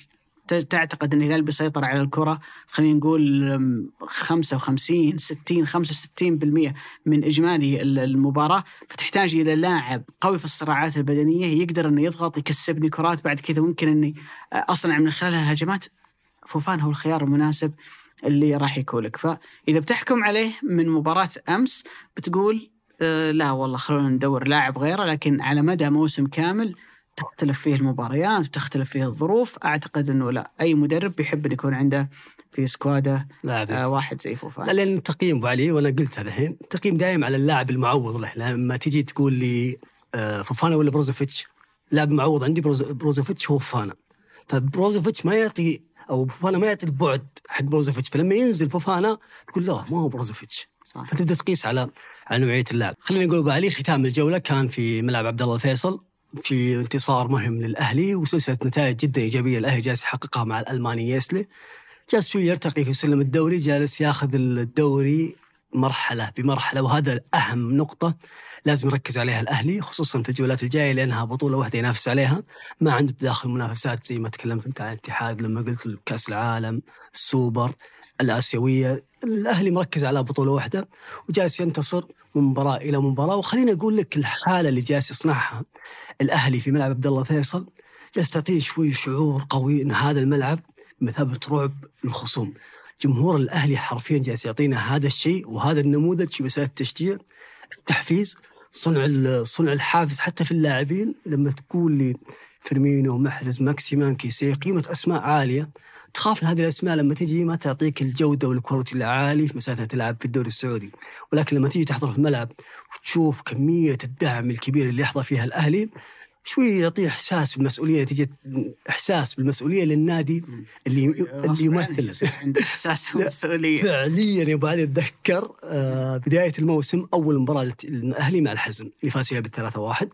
تعتقد إن الهلال بيسيطر على الكرة خلينا نقول أم، 55 60 65% من إجمالي ال- المباراة. فتحتاج إلى لاعب قوي في الصراعات البدنية يقدر إنه يضغط يكسبني كرات بعد كذا ممكن إني أصنع من خلالها هجمات. فوفان هو الخيار المناسب. اللي راح يكون لك فإذا بتحكم عليه من مباراة أمس بتقول آه لا والله خلونا ندور لاعب غيره لكن على مدى موسم كامل تختلف فيه المباريات وتختلف فيه الظروف. أعتقد إنه لا أي مدرب بيحب إن يكون عنده في squad ه لاعب آه واحد زي لا فوفان لأن التقييم أبو علي وأنا قلت هذا الحين التقييم دائم على اللاعب المعوض له. لما تجي تقول لي آه، فوفانا ولا بروزوفيتش؟ لاعب معوض عندي بروز- بروزوفيتش هو فوفانا. فبروزوفيتش ما يعطي أو فوفانا ما يعطي البعد حق بروزوفيتش فلما ينزل فوفانا تقول لا ما هو بروزوفيتش صح فتبدا تقيس على على نوعية اللاعب. خلينا نقول أبو علي ختام الجولة كان في ملعب عبد الله الفيصل في انتصار مهم للأهلي وسلسلة نتائج جدا إيجابية الأهلي جالس يحققها مع الألماني يسلي جالس شوي يرتقي في سلم الدوري جالس ياخذ الدوري مرحلة بمرحلة وهذا أهم نقطة لازم يركز عليها الأهلي خصوصا في الجولات الجاية لأنها بطولة واحدة ينافس عليها. ما عنده داخل منافسات زي ما تكلمت أنت عن الاتحاد لما قلت كأس العالم السوبر الآسيوية. الأهلي مركز على بطولة واحدة وجالس ينتصر من مباراة إلى مباراة. وخليني أقول لك الحالة اللي جالس يصنعها الأهلي في ملعب عبد الله فيصل. جالس تعطيه شوي شعور قوي إن هذا الملعب بمثابه رعب للخصوم جمهور الأهلي حرفيا جالس يعطينا هذا الشيء وهذا النموذج في مساله التشجيع. التحفيز صنع صنع الحافز حتى في اللاعبين. لما تقول لي فيرمينو محرز ماكسيمان كيسي قيمة أسماء عالية. تخاف ان هذه الأسماء لما تجي ما تعطيك الجودة وال quality العالي في مساله تلعب في الدوري السعودي. ولكن لما تيجي تحضر في الملعب وتشوف كمية الدعم الكبير اللي يحظى فيها الأهلي شوي يعطيه إحساس بالمسؤولية تجي إحساس بالمسؤولية للنادي اللي اللي يمثل. عنده إحساس مسؤوليه فعليا يا أبو علي أتذكر آه، بداية الموسم أول مباراة للأهلي مع الحزم اللي فاز فيها بالثلاثة واحد.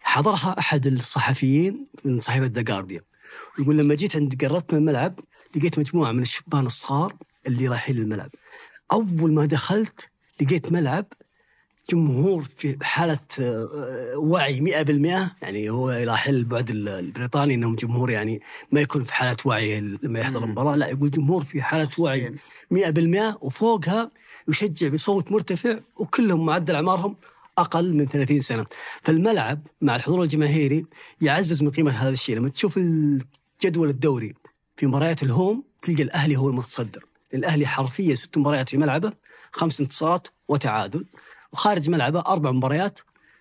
حضرها أحد الصحفيين من صحيفة ذا جارديان يقول لما جيت عند قربت من الملعب لقيت مجموعة من الشبان الصغار اللي رايحين للملعب. أول ما دخلت لقيت ملعب جمهور في حالة آه، وعي 100% يعني هو راح البعد ال- البريطاني إنهم جمهور يعني ما يكون في حالة وعي لما يحضر. المباراة لا يقول جمهور في حالة وعي 100% وفوقها يشجع بصوت مرتفع وكلهم معدل أعمارهم أقل من 30 سنة. فالملعب مع الحضور الجماهيري يعزز من قيمة هذا الشيء. لما تشوف الجدول الدوري في مباريات الهوم تلقى الأهلي هو المتصدر. الاهلي حرفيا ست مباريات في ملعبه خمس انتصارات وتعادل. وخارج ملعبه أربع مباريات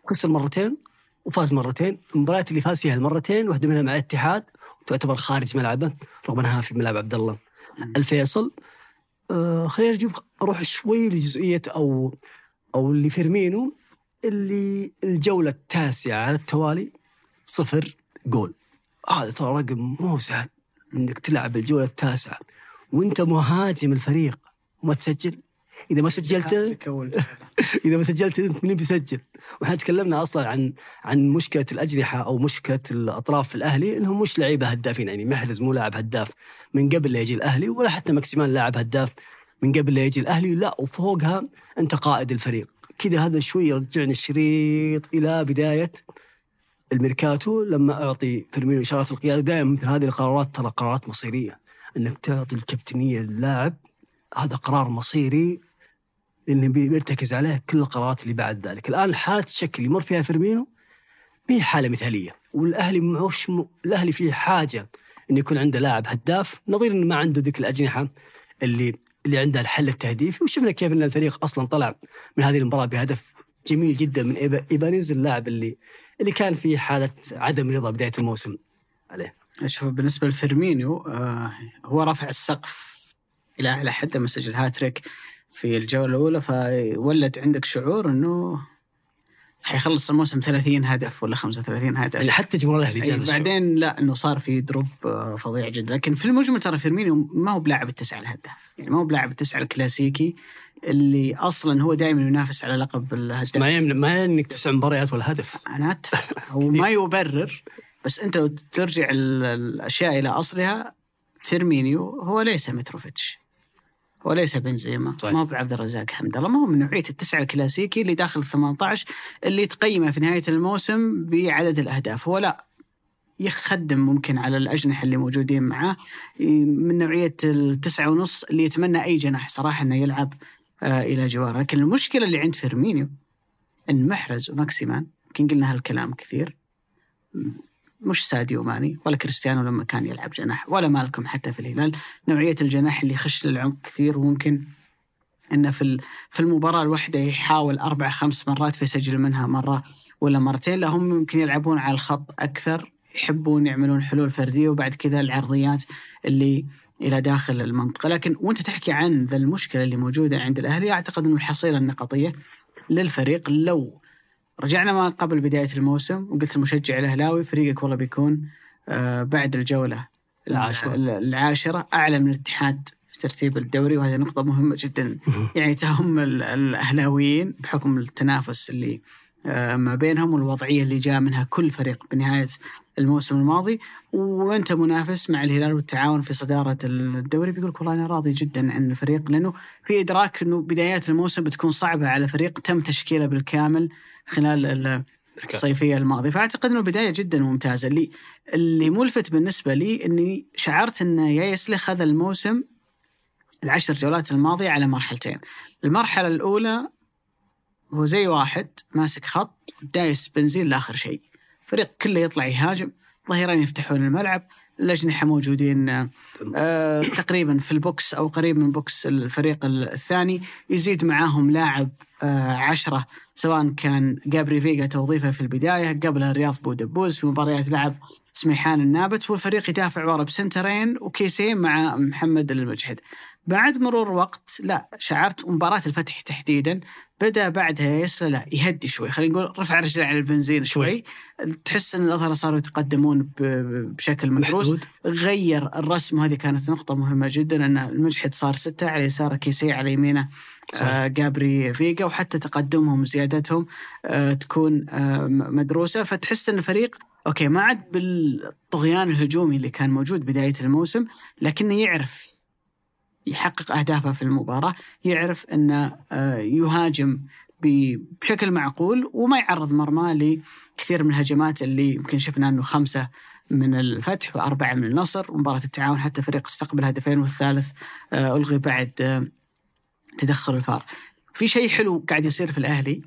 خسر مرتين وفاز مرتين. المباريات اللي فاز فيها المرتين واحدة منها مع الاتحاد وتعتبر خارج ملعبه رغم أنها في ملعب عبد الله. الفيصل آه خلينا نجيب أروح شوي لجزئية أو أو لفيرمينو اللي الجولة التاسعة على التوالي صفر جول. هذا ترى رقم مو سهل إنك تلعب الجولة التاسعة وأنت مهاجم الفريق وما تسجل. إذا ما سجلت. إذا ما سجلت انت مين بيسجل؟ وإحنا تكلمنا أصلا عن عن مشكلة الأجنحة أو مشكلة الأطراف في الأهلي إنهم مش لعيبة هدافين يعني محرز مو لاعب هداف من قبل لا يجي الأهلي ولا حتى ماكسيمان لاعب هداف من قبل لا يجي الأهلي لا وفوقها أنت قائد الفريق كذا هذا شوي يرجعني الشريط إلى بداية الميركاتو لما أعطي فيرمينو اشارات القيادة دائما مثل هذه القرارات ترى قرارات مصيرية إنك تعطي الكابتنية للاعب هذا قرار مصيري بي- بيرتكز عليه كل القرارات اللي بعد ذلك. الآن حاله الشك اللي يمر فيها فيرمينو ما هي حالة مثالية. والأهلي معوش م... الأهلي فيه حاجة إنه يكون عنده لاعب هداف نظير إنه ما عنده ذيك الأجنحة اللي اللي عندها الحل التهديفي. وشفنا كيف إن الفريق أصلا طلع من هذه المباراة بهدف جميل جدا من إيبا- إيبانيز اللاعب اللي اللي كان في حالة عدم رضا بداية الموسم عليه. شوف بالنسبة لفيرمينيو آه هو رفع السقف إلى اعلى حد لما سجل هاتريك. في الجولة الأولى فولد عندك شعور إنه حيخلص الموسم 30 هدف ولا 35 هدف. حتى جمهور الاهلي زاد الشعور. بعدين لا إنه صار في drop آه، فظيع جدا. لكن في المجمل ترى فيرمينيو ما هو بلاعب التسعة الهداف. يعني ما هو بلاعب التسعة الكلاسيكي اللي أصلا هو دائما ينافس على لقب الهداف. ما يمنع ما إنك تسع مباريات ولا هدف. أنا أتفق. هو ما يبرر. بس أنت لو ترجع ال- الأشياء إلى أصلها فيرمينيو هو ليس متروفيتش هو ليس بنزيما صحيح. ما هو بعبد الرزاق حمد الله. ما هو من نوعية التسعة الكلاسيكي اللي داخل 18 اللي تقيمه في نهاية الموسم بعدد الأهداف. هو لا يخدم ممكن على الأجنحة اللي موجودين معاه من نوعية التسعة ونص اللي يتمنى أي جناح صراحة إنه يلعب آه إلى جواره. لكن المشكلة اللي عند فيرمينيو إن محرز وماكسيمان يمكن قلنا هالكلام كثير مش ساديو ماني ولا كريستيانو لما كان يلعب جناح ولا مالكم حتى في الهلال. نوعية الجناح اللي يخش للعمق كثير وممكن إنه في في المباراة الواحدة يحاول أربع خمس مرات فيسجل منها مرة ولا مرتين. لا هم يمكن يلعبون على الخط أكثر يحبون يعملون حلول فردية وبعد كذا العرضيات اللي إلى داخل المنطقة. لكن وأنت تحكي عن ذا المشكلة اللي موجودة عند الأهلي أعتقد إنه الحصيلة النقطية للفريق لو رجعنا ما قبل بداية الموسم وقلت المشجع الأهلاوي فريقك والله بيكون آه، بعد الجولة العاشرة. ال- العاشرة أعلى من الاتحاد في ترتيب الدوري وهذه نقطة مهمة جدا. يعني تهم ال- الأهلاويين بحكم التنافس اللي آه، ما بينهم والوضعية اللي جاء منها كل فريق بنهاية الموسم الماضي. وأنت منافس مع الهلال والتعاون في صدارة الدوري بيقول والله أنا راضي جدا عن الفريق لأنه في إدراك إنه بدايات الموسم بتكون صعبة على فريق تم تشكيله بالكامل. خلال ال- الصيفية الماضية. فأعتقد إنه بدايه جدا ممتازة. اللي اللي ملفت بالنسبة لي إني شعرت إن يايسلي خذ الموسم العشر جولات الماضية على مرحلتين. المرحلة الأولى هو زي واحد ماسك خط دايس بنزين لآخر شيء. فريق كله يطلع يهاجم ظهيرين يفتحون الملعب الأجنحة موجودين آه، آه، تقريبا في ال box أو قريب من box الفريق الثاني. يزيد معاهم لاعب آه، عشرة سواء كان جابري فيجا توظيفه في البداية قبلها رياض بودبوز في مباريات لعب سميحان النابت والفريق يدافع ورا بسنترين وكيسي مع محمد المجحد بعد مرور وقت لا شعرت مباراة الفتح تحديدا بدأ بعدها يايسله يهدي شوي. خلينا نقول رفع رجله على البنزين شوي. تحس إن الأظهرة صاروا يتقدمون بشكل مدروس. غير الرسم وهذه كانت نقطة مهمة جدا أن المجحد صار ستة على يساره كيسي على يمينه آه جابري فيجا وحتى تقدمهم وزيادتهم آه تكون آه م- مدروسة. فتحس أن الفريق okay ما عاد بالطغيان الهجومي اللي كان موجود بداية الموسم لكنه يعرف يحقق أهدافه في المباراة يعرف أنه آه يهاجم بشكل معقول وما يعرض مرماه لكثير من الهجمات اللي يمكن شفنا أنه خمسة من الفتح وأربعة من النصر. ومباراة التعاون حتى فريق استقبل هدفين والثالث آه، ألغي بعد آه، تدخل الفار. في شيء حلو قاعد يصير في الأهلي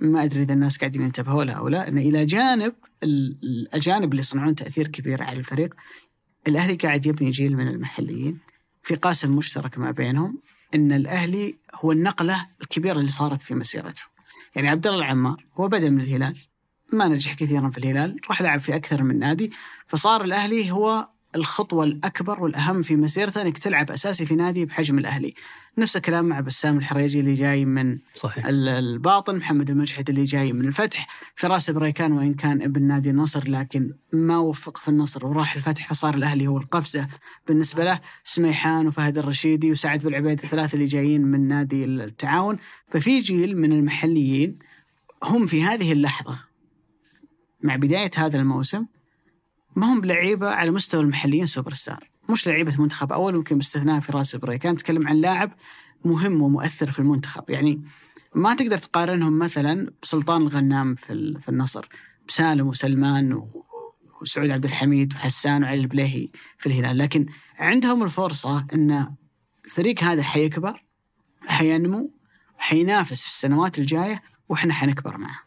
ما أدري إذا الناس قاعدين ينتبهوا له أو لا أنه إلى جانب ال- الأجانب اللي يصنعون تأثير كبير على الفريق الأهلي قاعد يبني جيل من المحليين في قاسم مشترك ما بينهم أن الأهلي هو النقلة الكبيرة اللي صارت في مسيرته. يعني عبد الله العمار هو بدأ من الهلال ما نجح كثيرا في الهلال راح لعب في أكثر من نادي فصار الأهلي هو الخطوة الأكبر والأهم في مسيرته إنك تلعب أساسي في نادي بحجم الأهلي. نفس الكلام مع بسام الحريجي اللي جاي من صحيح. ال- الباطن محمد المجحد اللي جاي من الفتح. فراس بريكان وإن كان ابن نادي النصر لكن ما وفق في النصر وراح الفتح فصار الأهلي هو القفزة بالنسبة له. سميحان وفهد الرشيدي وسعد بالعبيد الثلاثة اللي جايين من نادي التعاون. ففي جيل من المحليين هم في هذه اللحظة. مع بداية هذا الموسم ما هم لعيبة على مستوى المحليين super star مش لعيبة منتخب اول ممكن باستثناء فراس بريكان تتكلم عن لاعب مهم ومؤثر في المنتخب. يعني ما تقدر تقارنهم مثلا بسلطان الغنام في في النصر. بسالم وسلمان وسعود عبد الحميد وحسان وعلي البليهي في الهلال. لكن عندهم الفرصة إن الفريق هذا حيكبر حينمو حينافس في السنوات الجاية وإحنا حنكبر معه.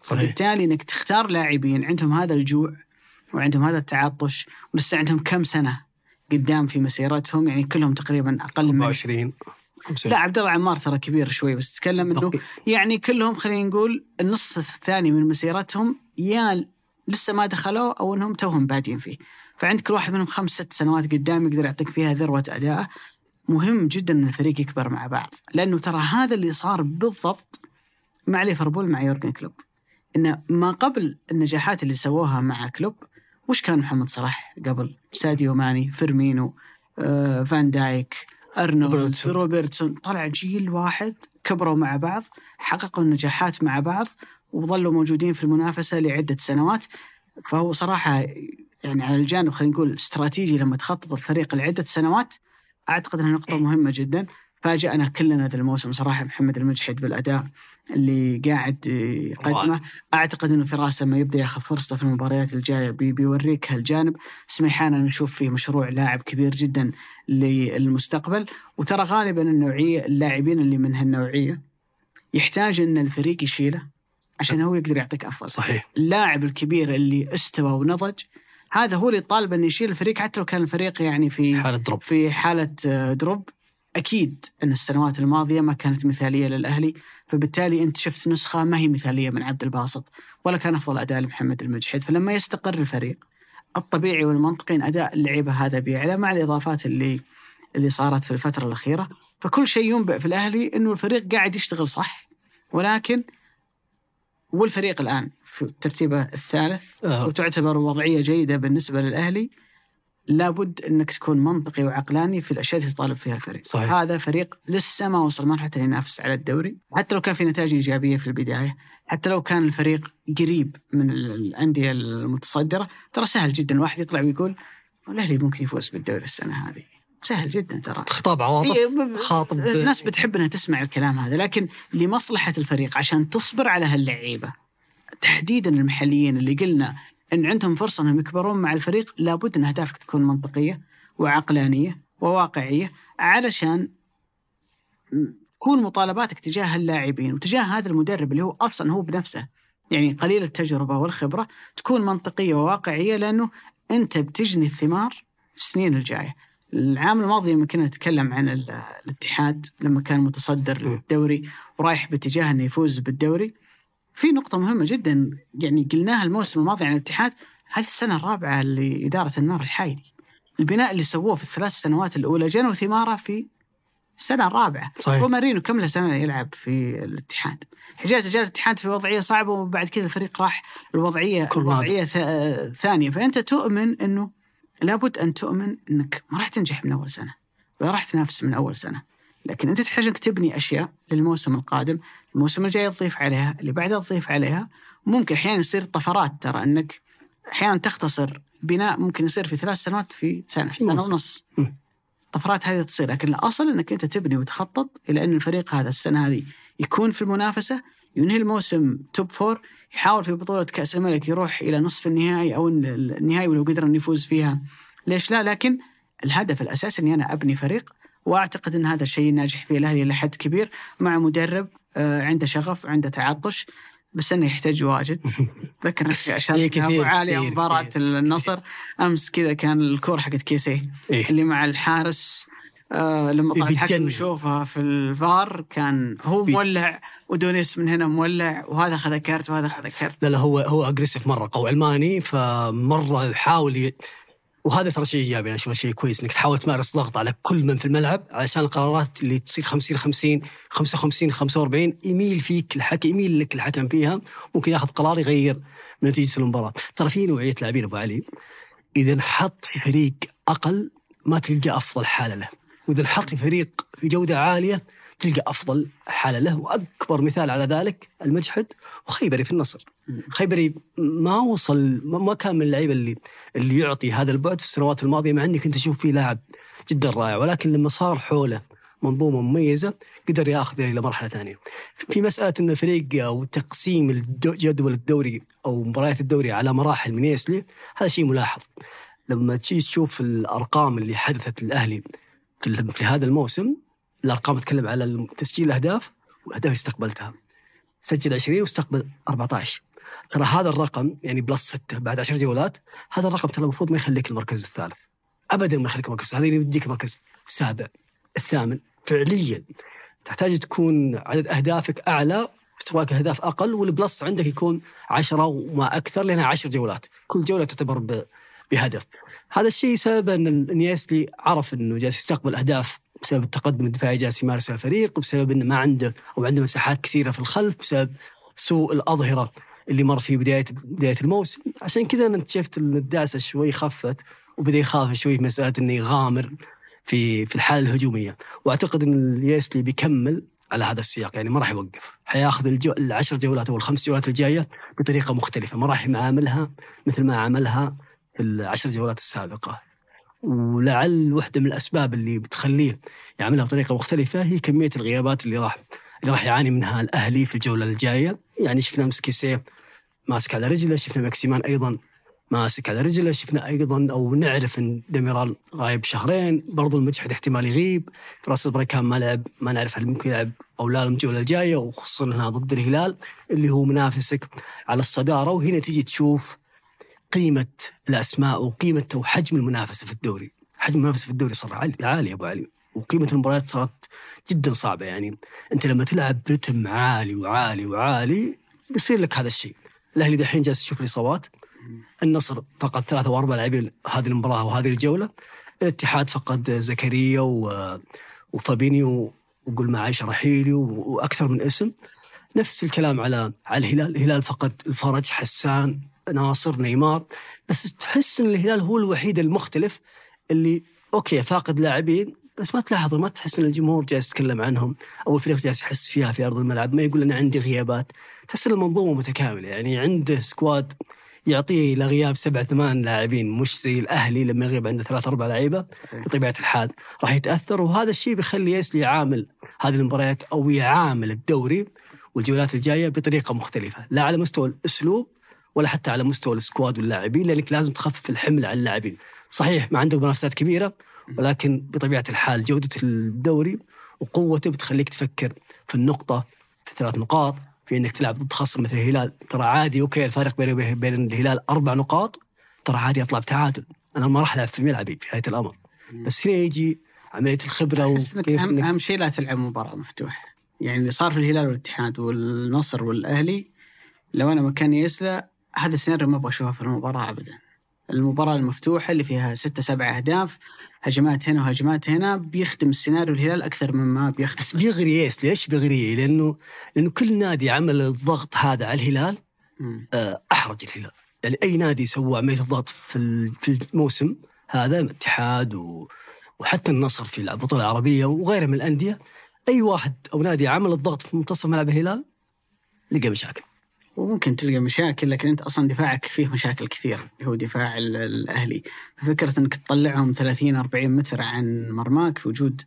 صحيح. وبالتالي إنك تختار لاعبين عندهم هذا الجوع وعندهم هذا التعطش ولسه عندهم كم سنة قدام في مسيرتهم يعني كلهم تقريبا أقل من 24 لا عبد الله عمار ترى كبير شوي بس تتكلم إنه. يعني كلهم خلينا نقول النصف الثاني من مسيرتهم يا لسه ما دخلوا أو إنهم توهم بادين فيه. فعند كل واحد منهم خمس ست سنوات قدام يقدر يعطيك فيها ذروة اداءه مهم جدا إن الفريق يكبر مع بعض لأنه ترى هذا اللي صار بالضبط مع ليفربول مع يورجن كلوب. إنه ما قبل النجاحات اللي سووها مع كلوب وش كان محمد صلاح قبل؟ ساديو ماني فيرمينو آه، فان دايك أرنولد روبرتسون. روبرتسون. طلع جيل واحد كبروا مع بعض حققوا النجاحات مع بعض وظلوا موجودين في المنافسة لعدة سنوات. فهو صراحة يعني على الجانب خلينا نقول استراتيجي لما تخطط الفريق لعدة سنوات أعتقد إنها نقطة مهمة جدا. فاجأنا كلنا ذا الموسم صراحة محمد المجحد بالأداء اللي قاعد يقدمه. أعتقد إنه فراس لما يبدأ ياخذ فرصته في المباريات الجاية بي بيوريك هالجانب. سميحان أنا نشوف فيه مشروع لاعب كبير جدا للمستقبل. وترى غالبا النوعية اللاعبين اللي من هالنوعية يحتاج إن الفريق يشيله عشان هو يقدر يعطيك أفضل. صحيح. اللاعب الكبير اللي استوى ونضج هذا هو اللي طالب إنه يشيل الفريق حتى لو كان الفريق يعني في حالة drop. في حالة آه، drop. أكيد أن السنوات الماضية ما كانت مثالية للأهلي فبالتالي أنت شفت نسخة ما هي مثالية من عبد الباسط ولا كان أفضل أداء لمحمد المجحد. فلما يستقر الفريق الطبيعي والمنطقي أن أداء اللعيبة هذا بيعلى مع الإضافات اللي اللي صارت في الفترة الأخيرة. فكل شيء ينبئ في الأهلي أنه الفريق قاعد يشتغل صح ولكن والفريق الآن في ترتيبه الثالث آه. وتعتبر وضعية جيدة بالنسبة للأهلي. لابد أنك تكون منطقي وعقلاني في الأشياء اللي تطالب فيها الفريق. صحيح. هذا فريق لسه ما وصل مرحلة إنه ينافس على الدوري، حتى لو كان في نتائج إيجابية في البداية، حتى لو كان الفريق قريب من ال- الأندية المتصدرة، ترى سهل جدا الواحد يطلع ويقول الأهلي ممكن يفوز بالدوري السنة هذه. سهل جدا ترى. خطاب عواطف إيه، ب- خاطب الناس بتحب إنها تسمع الكلام هذا لكن لمصلحة الفريق عشان تصبر على هاللعيبة تحديدا المحليين اللي قلنا إن عندهم فرصة إنهم يكبرون مع الفريق لابد إن أهدافك تكون منطقية وعقلانية وواقعية علشان تكون مطالباتك تجاه اللاعبين وتجاه هذا المدرب اللي هو أصلا هو بنفسه يعني قليل التجربة والخبرة تكون منطقية وواقعية لأنه أنت بتجني الثمار السنين الجاية. العام الماضي لما كنا نتكلم عن ال- الاتحاد لما كان متصدر م. الدوري ورايح باتجاه إنه يفوز بالدوري في نقطة مهمة جدا يعني قلناها الموسم الماضي عن الاتحاد هذه السنة الرابعة لإدارة النار الحايلي. البناء اللي سووه في الثلاث سنوات الأولى جنوا ثماره في السنة الرابعة. صحيح. رومارينو كم له سنة يلعب في الاتحاد؟ حجاز جاء الاتحاد في وضعية صعبة وبعد كذا الفريق راح الوضعية الوضعية ثانية. فأنت تؤمن أنه لابد أن تؤمن أنك ما راح تنجح من أول سنة ولا راح تنافس من أول سنة. لكن أنت تحتاج أنك تبني أشياء للموسم القادم. الموسم الجاي تضيف عليها اللي بعدها تضيف عليها ممكن أحيانا يصير طفرات ترى أنك أحيانا تختصر بناء ممكن يصير في ثلاث سنوات في سنة في موسم. ونص مم. طفرات هذه تصير لكن الأصل أنك أنت تبني وتخطط إلى أن الفريق هذا السنة هذه يكون في المنافسة ينهي الموسم توب فور يحاول في بطولة كأس الملك يروح إلى نصف النهائي أو النهائي ولو قدر أن يفوز فيها ليش لا لكن الهدف الأساسي أني أنا أبني فريق وأعتقد أن هذا الشيء ناجح فيه الأهلي إلى حد كبير مع مدرب عنده شغف عنده تعطش بس إنه يحتاج واجد ذكر إيه، اشارك كثير، ابو عالي مباراة. النصر أمس كذا كان الكورة حقت كيسيه إيه. اللي مع الحارس آه لما طلع الحكم. يشوفها في الفار كان هو مولع ودونيس من هنا مولع وهذا اخذ card وهذا اخذ card لا لا هو هو aggressive مرة قوي علماني فمرة يحاول. وهذا ترى شيء إيجابي أنا اشوفه شيء كويس إنك تحاول تمارس ضغط على كل من في الملعب علشان القرارات اللي تصير 50 50 55 45 يميل فيك الحكم يميل لك الحكم فيها ممكن ياخذ قرار يغير من نتيجة المباراة. ترى في نوعية لاعبين أبو علي إذا انحط في فريق أقل ما تلقى أفضل حالة له وإذا انحط في فريق في جودة عالية تلقى أفضل حالة له وأكبر مثال على ذلك المجحد وخيبري في النصر. خيبري ما وصل ما كان من اللعيبة اللي اللي يعطي هذا البعد في السنوات الماضية مع إني كنت أشوف فيه لاعب جدا رائع ولكن لما صار حوله منظومة مميزة قدر ياخذه إلى مرحلة ثانية. في مسألة إن الفريق أو تقسيم جدول الدوري أو مباريات الدوري على مراحل من يسلي هذا شيء ملاحظ. لما تجي تشوف الأرقام اللي حدثت للأهلي في, هذا الموسم الأرقام تتكلم على تسجيل الاهداف والاهداف استقبلتها. سجل 20 واستقبل 14 ترى هذا الرقم يعني plus 6 بعد 10 جولات هذا الرقم ترى المفروض ما يخليك المركز الثالث. ابدا ما يخليك المركز هذا يديك المركز السابع الثامن. فعليا تحتاج تكون عدد أهدافك أعلى مستواك أهداف أقل وال plus عندك يكون 10 وما أكثر لأنها 10 جولات كل جوله تعتبر بهدف. هذا الشيء سبب إن نيسلي عرف إنه جالس يستقبل أهداف بسبب التقدم الدفاعي جالس يمارسه الفريق بسبب إنه ما عنده أو عنده مساحات كثيرة في الخلف بسبب سوء الأظهرة اللي مر في بدايه بداية الموسم. عشان كذا أنا إن الدعسه شوي خفت وبدأ يخاف شوي في مسألة إنه يغامر في في الحالة الهجومية. وأعتقد إن اليسلي بيكمل على هذا السياق يعني ما راح يوقف. حياخذ الجو... العشر جولات أو الخمس جولات الجاية بطريقة مختلفة. ما راح يعاملها مثل ما عملها في العشر جولات السابقة. ولعل واحدة من الأسباب اللي بتخليه يعملها بطريقة مختلفة هي كمية الغيابات اللي راح اللي راح يعاني منها الأهلي في الجولة الجاية. يعني شفنا مسكيسيه ماسك على رجله شفنا ماكسيمان أيضا ماسك على رجله شفنا أيضا أو نعرف إن ديميرال غايب شهرين برضو المجحد احتمال يغيب. فراس بريكان ما لعب ما نعرف هل ممكن يلعب أو لا الجولة الجاية وخصوصا انها ضد الهلال اللي هو منافسك على الصدارة. وهنا تجي تشوف قيمة الأسماء وقيمة وحجم المنافسة في الدوري. حجم المنافسة في الدوري صار عالي يا أبو علي. وقيمة المباريات صارت جدا صعبة يعني. أنت لما تلعب برتم عالي وعالي وعالي بيصير لك هذا الشيء. الأهلي دحين جالس يشوف الاصابات النصر فقد ثلاثة وأربعة لاعبين هذه المباراة وهذه الجولة. الاتحاد فقد زكريا. وفابينيو وقول معاش رحيلي و... وأكثر من اسم. نفس الكلام على على الهلال. الهلال فقد الفرج حسان ناصر نيمار. بس تحس إن الهلال هو الوحيد المختلف اللي okay فاقد لاعبين بس ما تلاحظ ما تحس إن الجمهور جالس يتكلم عنهم أو الفريق جالس يحس فيها في أرض الملعب ما يقول أنا عندي غيابات. تحس المنظومه متكامله يعني عنده squad يعطيه إلى غياب سبع ثمان لاعبين مش زي الأهلي لما يغيب عنده ثلاث أربع لعيبة بطبيعة الحال راح يتأثر وهذا الشيء بيخلي يسلي يعامل هذه المباريات أو يعامل الدوري والجولات الجاية بطريقة مختلفة لا على مستوى الأسلوب ولا حتى على مستوى السكواد واللاعبين لأنك لازم تخفف الحمل على اللاعبين. صحيح ما عندك منافسات كبيرة ولكن بطبيعة الحال جودة الدوري وقوته بتخليك تفكر في النقطة في ثلاث نقاط في إنك تلعب ضد خصم مثل الهلال. ترى عادي okay الفارق بين بين الهلال أربع نقاط ترى عادي اطلع بتعادل. أنا ما راح ألعب في ملعبي في نهاية الأمر. بس هنا يجي عملية الخبرة وكيف أهم, أهم شيء لا تلعب مباراة مفتوح يعني اللي صار في الهلال والاتحاد والنصر والأهلي لو أنا مكان يسلا هذا السيناريو ما أبغى أشوفه في المباراة أبدا. المباراة المفتوحة اللي فيها ستة سبعة أهداف هجمات هنا وهجمات هنا بيخدم السيناريو الهلال أكثر مما بيخدم بس بيغري يسلا ليش بيغري؟ لأنه لأنه كل نادي عمل الضغط هذا على الهلال. آه، أحرج الهلال يعني أي نادي سوى عملية الضغط في في الموسم هذا الاتحاد وحتى النصر في البطولة العربية وغيرها من الأندية أي واحد أو نادي عمل الضغط في منتصف ملعب الهلال لقى مشاكل وممكن تلقى مشاكل لكن أنت أصلا دفاعك فيه مشاكل كثير اللي هو دفاع ال- الأهلي. ففكرة إنك تطلعهم 30 40 متر عن مرماك في وجود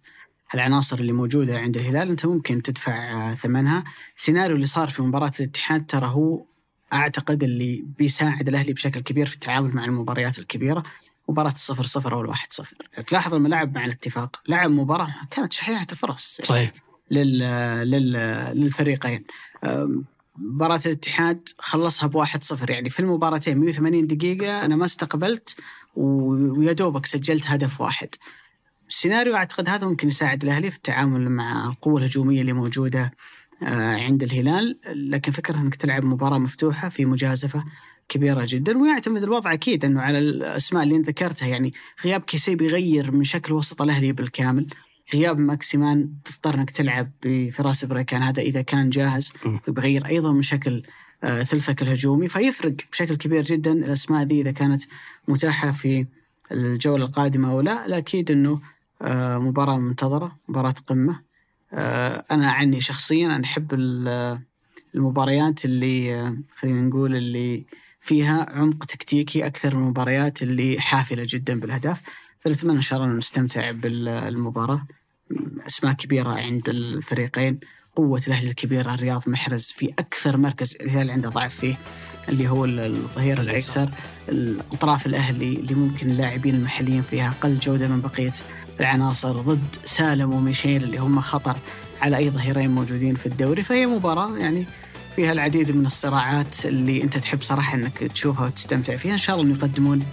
العناصر اللي موجودة عند الهلال أنت ممكن تدفع ثمنها. السيناريو اللي صار في مباراة الاتحاد ترى هو أعتقد اللي بيساعد الأهلي بشكل كبير في التعامل مع المباريات الكبيرة. مباراة الصفر صفر أو الواحد صفر. تلاحظ لما لعب مع الاتفاق. لعب مباراة كانت شحيحة الفرص صحيح. لل... لل... للفريقين. مباراة الاتحاد خلصها بواحد صفر. يعني في المباراتين 180 دقيقة أنا ما استقبلت ويا دوبك سجلت هدف واحد. السيناريو أعتقد هذا ممكن يساعد الأهلي في التعامل مع القوة الهجومية اللي موجودة آه، عند الهلال. لكن فكرة أنك تلعب مباراة مفتوحة في مجازفة كبيرة جدا. ويعتمد الوضع أكيد إنه على الأسماء اللي ذكرتها يعني غياب كيسي بيغير من شكل وسط الأهلي بالكامل. غياب ماكسيمان تضطر إنك تلعب بفراس بريكان. هذا إذا كان جاهز م. فبيغير أيضا من شكل آه، ثلثك الهجومي. فيفرق بشكل كبير جدا الأسماء ذي إذا كانت متاحة في الجولة القادمة أو لا. لا أكيد إنه آه، مباراة منتظرة مباراة قمة. آه، أنا عني شخصيا أنا أحب ال- المباريات اللي خلينا نقول اللي فيها عمق تكتيكي أكثر من المباريات اللي حافلة جدا بالاهداف فنتمنى إن شاء الله نستمتع بالمباراة. أسماء كبيرة عند الفريقين قوة الأهلي الكبيره الرياض محرز في أكثر مركز الهلال عنده ضعف فيه اللي هو ال- الظهير. الأيسر. الأطراف الأهلي اللي ممكن اللاعبين المحليين فيها أقل جودة من بقية العناصر ضد سالم وميشيل اللي هم خطر على أي ظهيرين موجودين في الدوري. فهي مباراة يعني فيها العديد من الصراعات اللي أنت تحب صراحة إنك تشوفها وتستمتع فيها. إن شاء الله يقدمون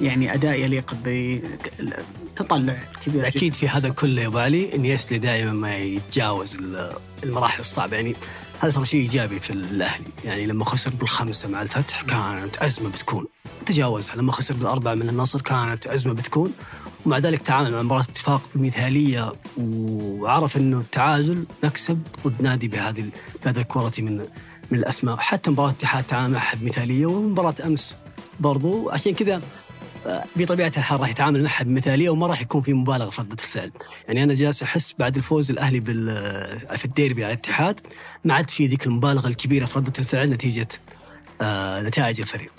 يعني أداء يليق بتطلع كبير. أكيد في هذا كله يا ابو علي انيستي دائما ما يتجاوز ال- المراحل الصعبة. يعني هذا ترى شيء إيجابي في الأهلي. يعني لما خسر بالخمسة مع الفتح كانت أزمة بتكون. تجاوزها. لما خسر بالأربعة من النصر كانت أزمة بتكون. ومع ذلك تعامل مع مباراة اتفاق بمثاليه وعرف إنه التعادل مكسب ضد نادي بهذه بهذا ال quality من من الأسماء. حتى مباراة الاتحاد تعامل معها بمثاليه ومباراة أمس برضو. عشان كذا بطبيعه الحال راح يتعامل معها بمثاليه وما راح يكون في مبالغة في ردة الفعل، يعني أنا جالس أحس بعد الفوز الأهلي بال في الديربي على الاتحاد ما عاد في ذيك المبالغة الكبيرة في ردة الفعل نتيجة آه نتائج الفريق.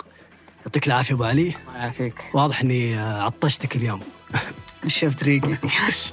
يعطيك العافية أبو علي، الله يعافيك واضح إني آه، عطشتك اليوم. شفت ريقي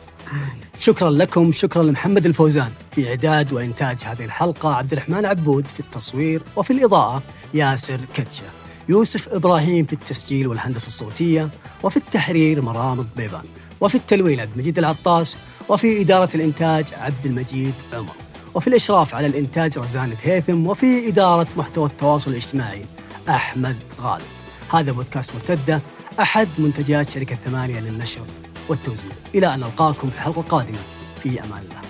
شكرا لكم، شكرا لمحمد الفوزان في إعداد وإنتاج هذه الحلقة، عبد الرحمن عبود في التصوير وفي الإضاءة ياسر كتشة. يوسف إبراهيم في التسجيل والهندسة الصوتية وفي التحرير مرام بيبان وفي التلوين عبد المجيد العطاس وفي إدارة الإنتاج عبد المجيد عمر وفي الإشراف على الإنتاج رزانة هيثم وفي إدارة محتوى التواصل الاجتماعي أحمد غالب. هذا بودكاست مرتدة أحد منتجات شركة ثمانيه للنشر والتوزيع. إلى أن نلقاكم في الحلقة القادمة. في أمان الله.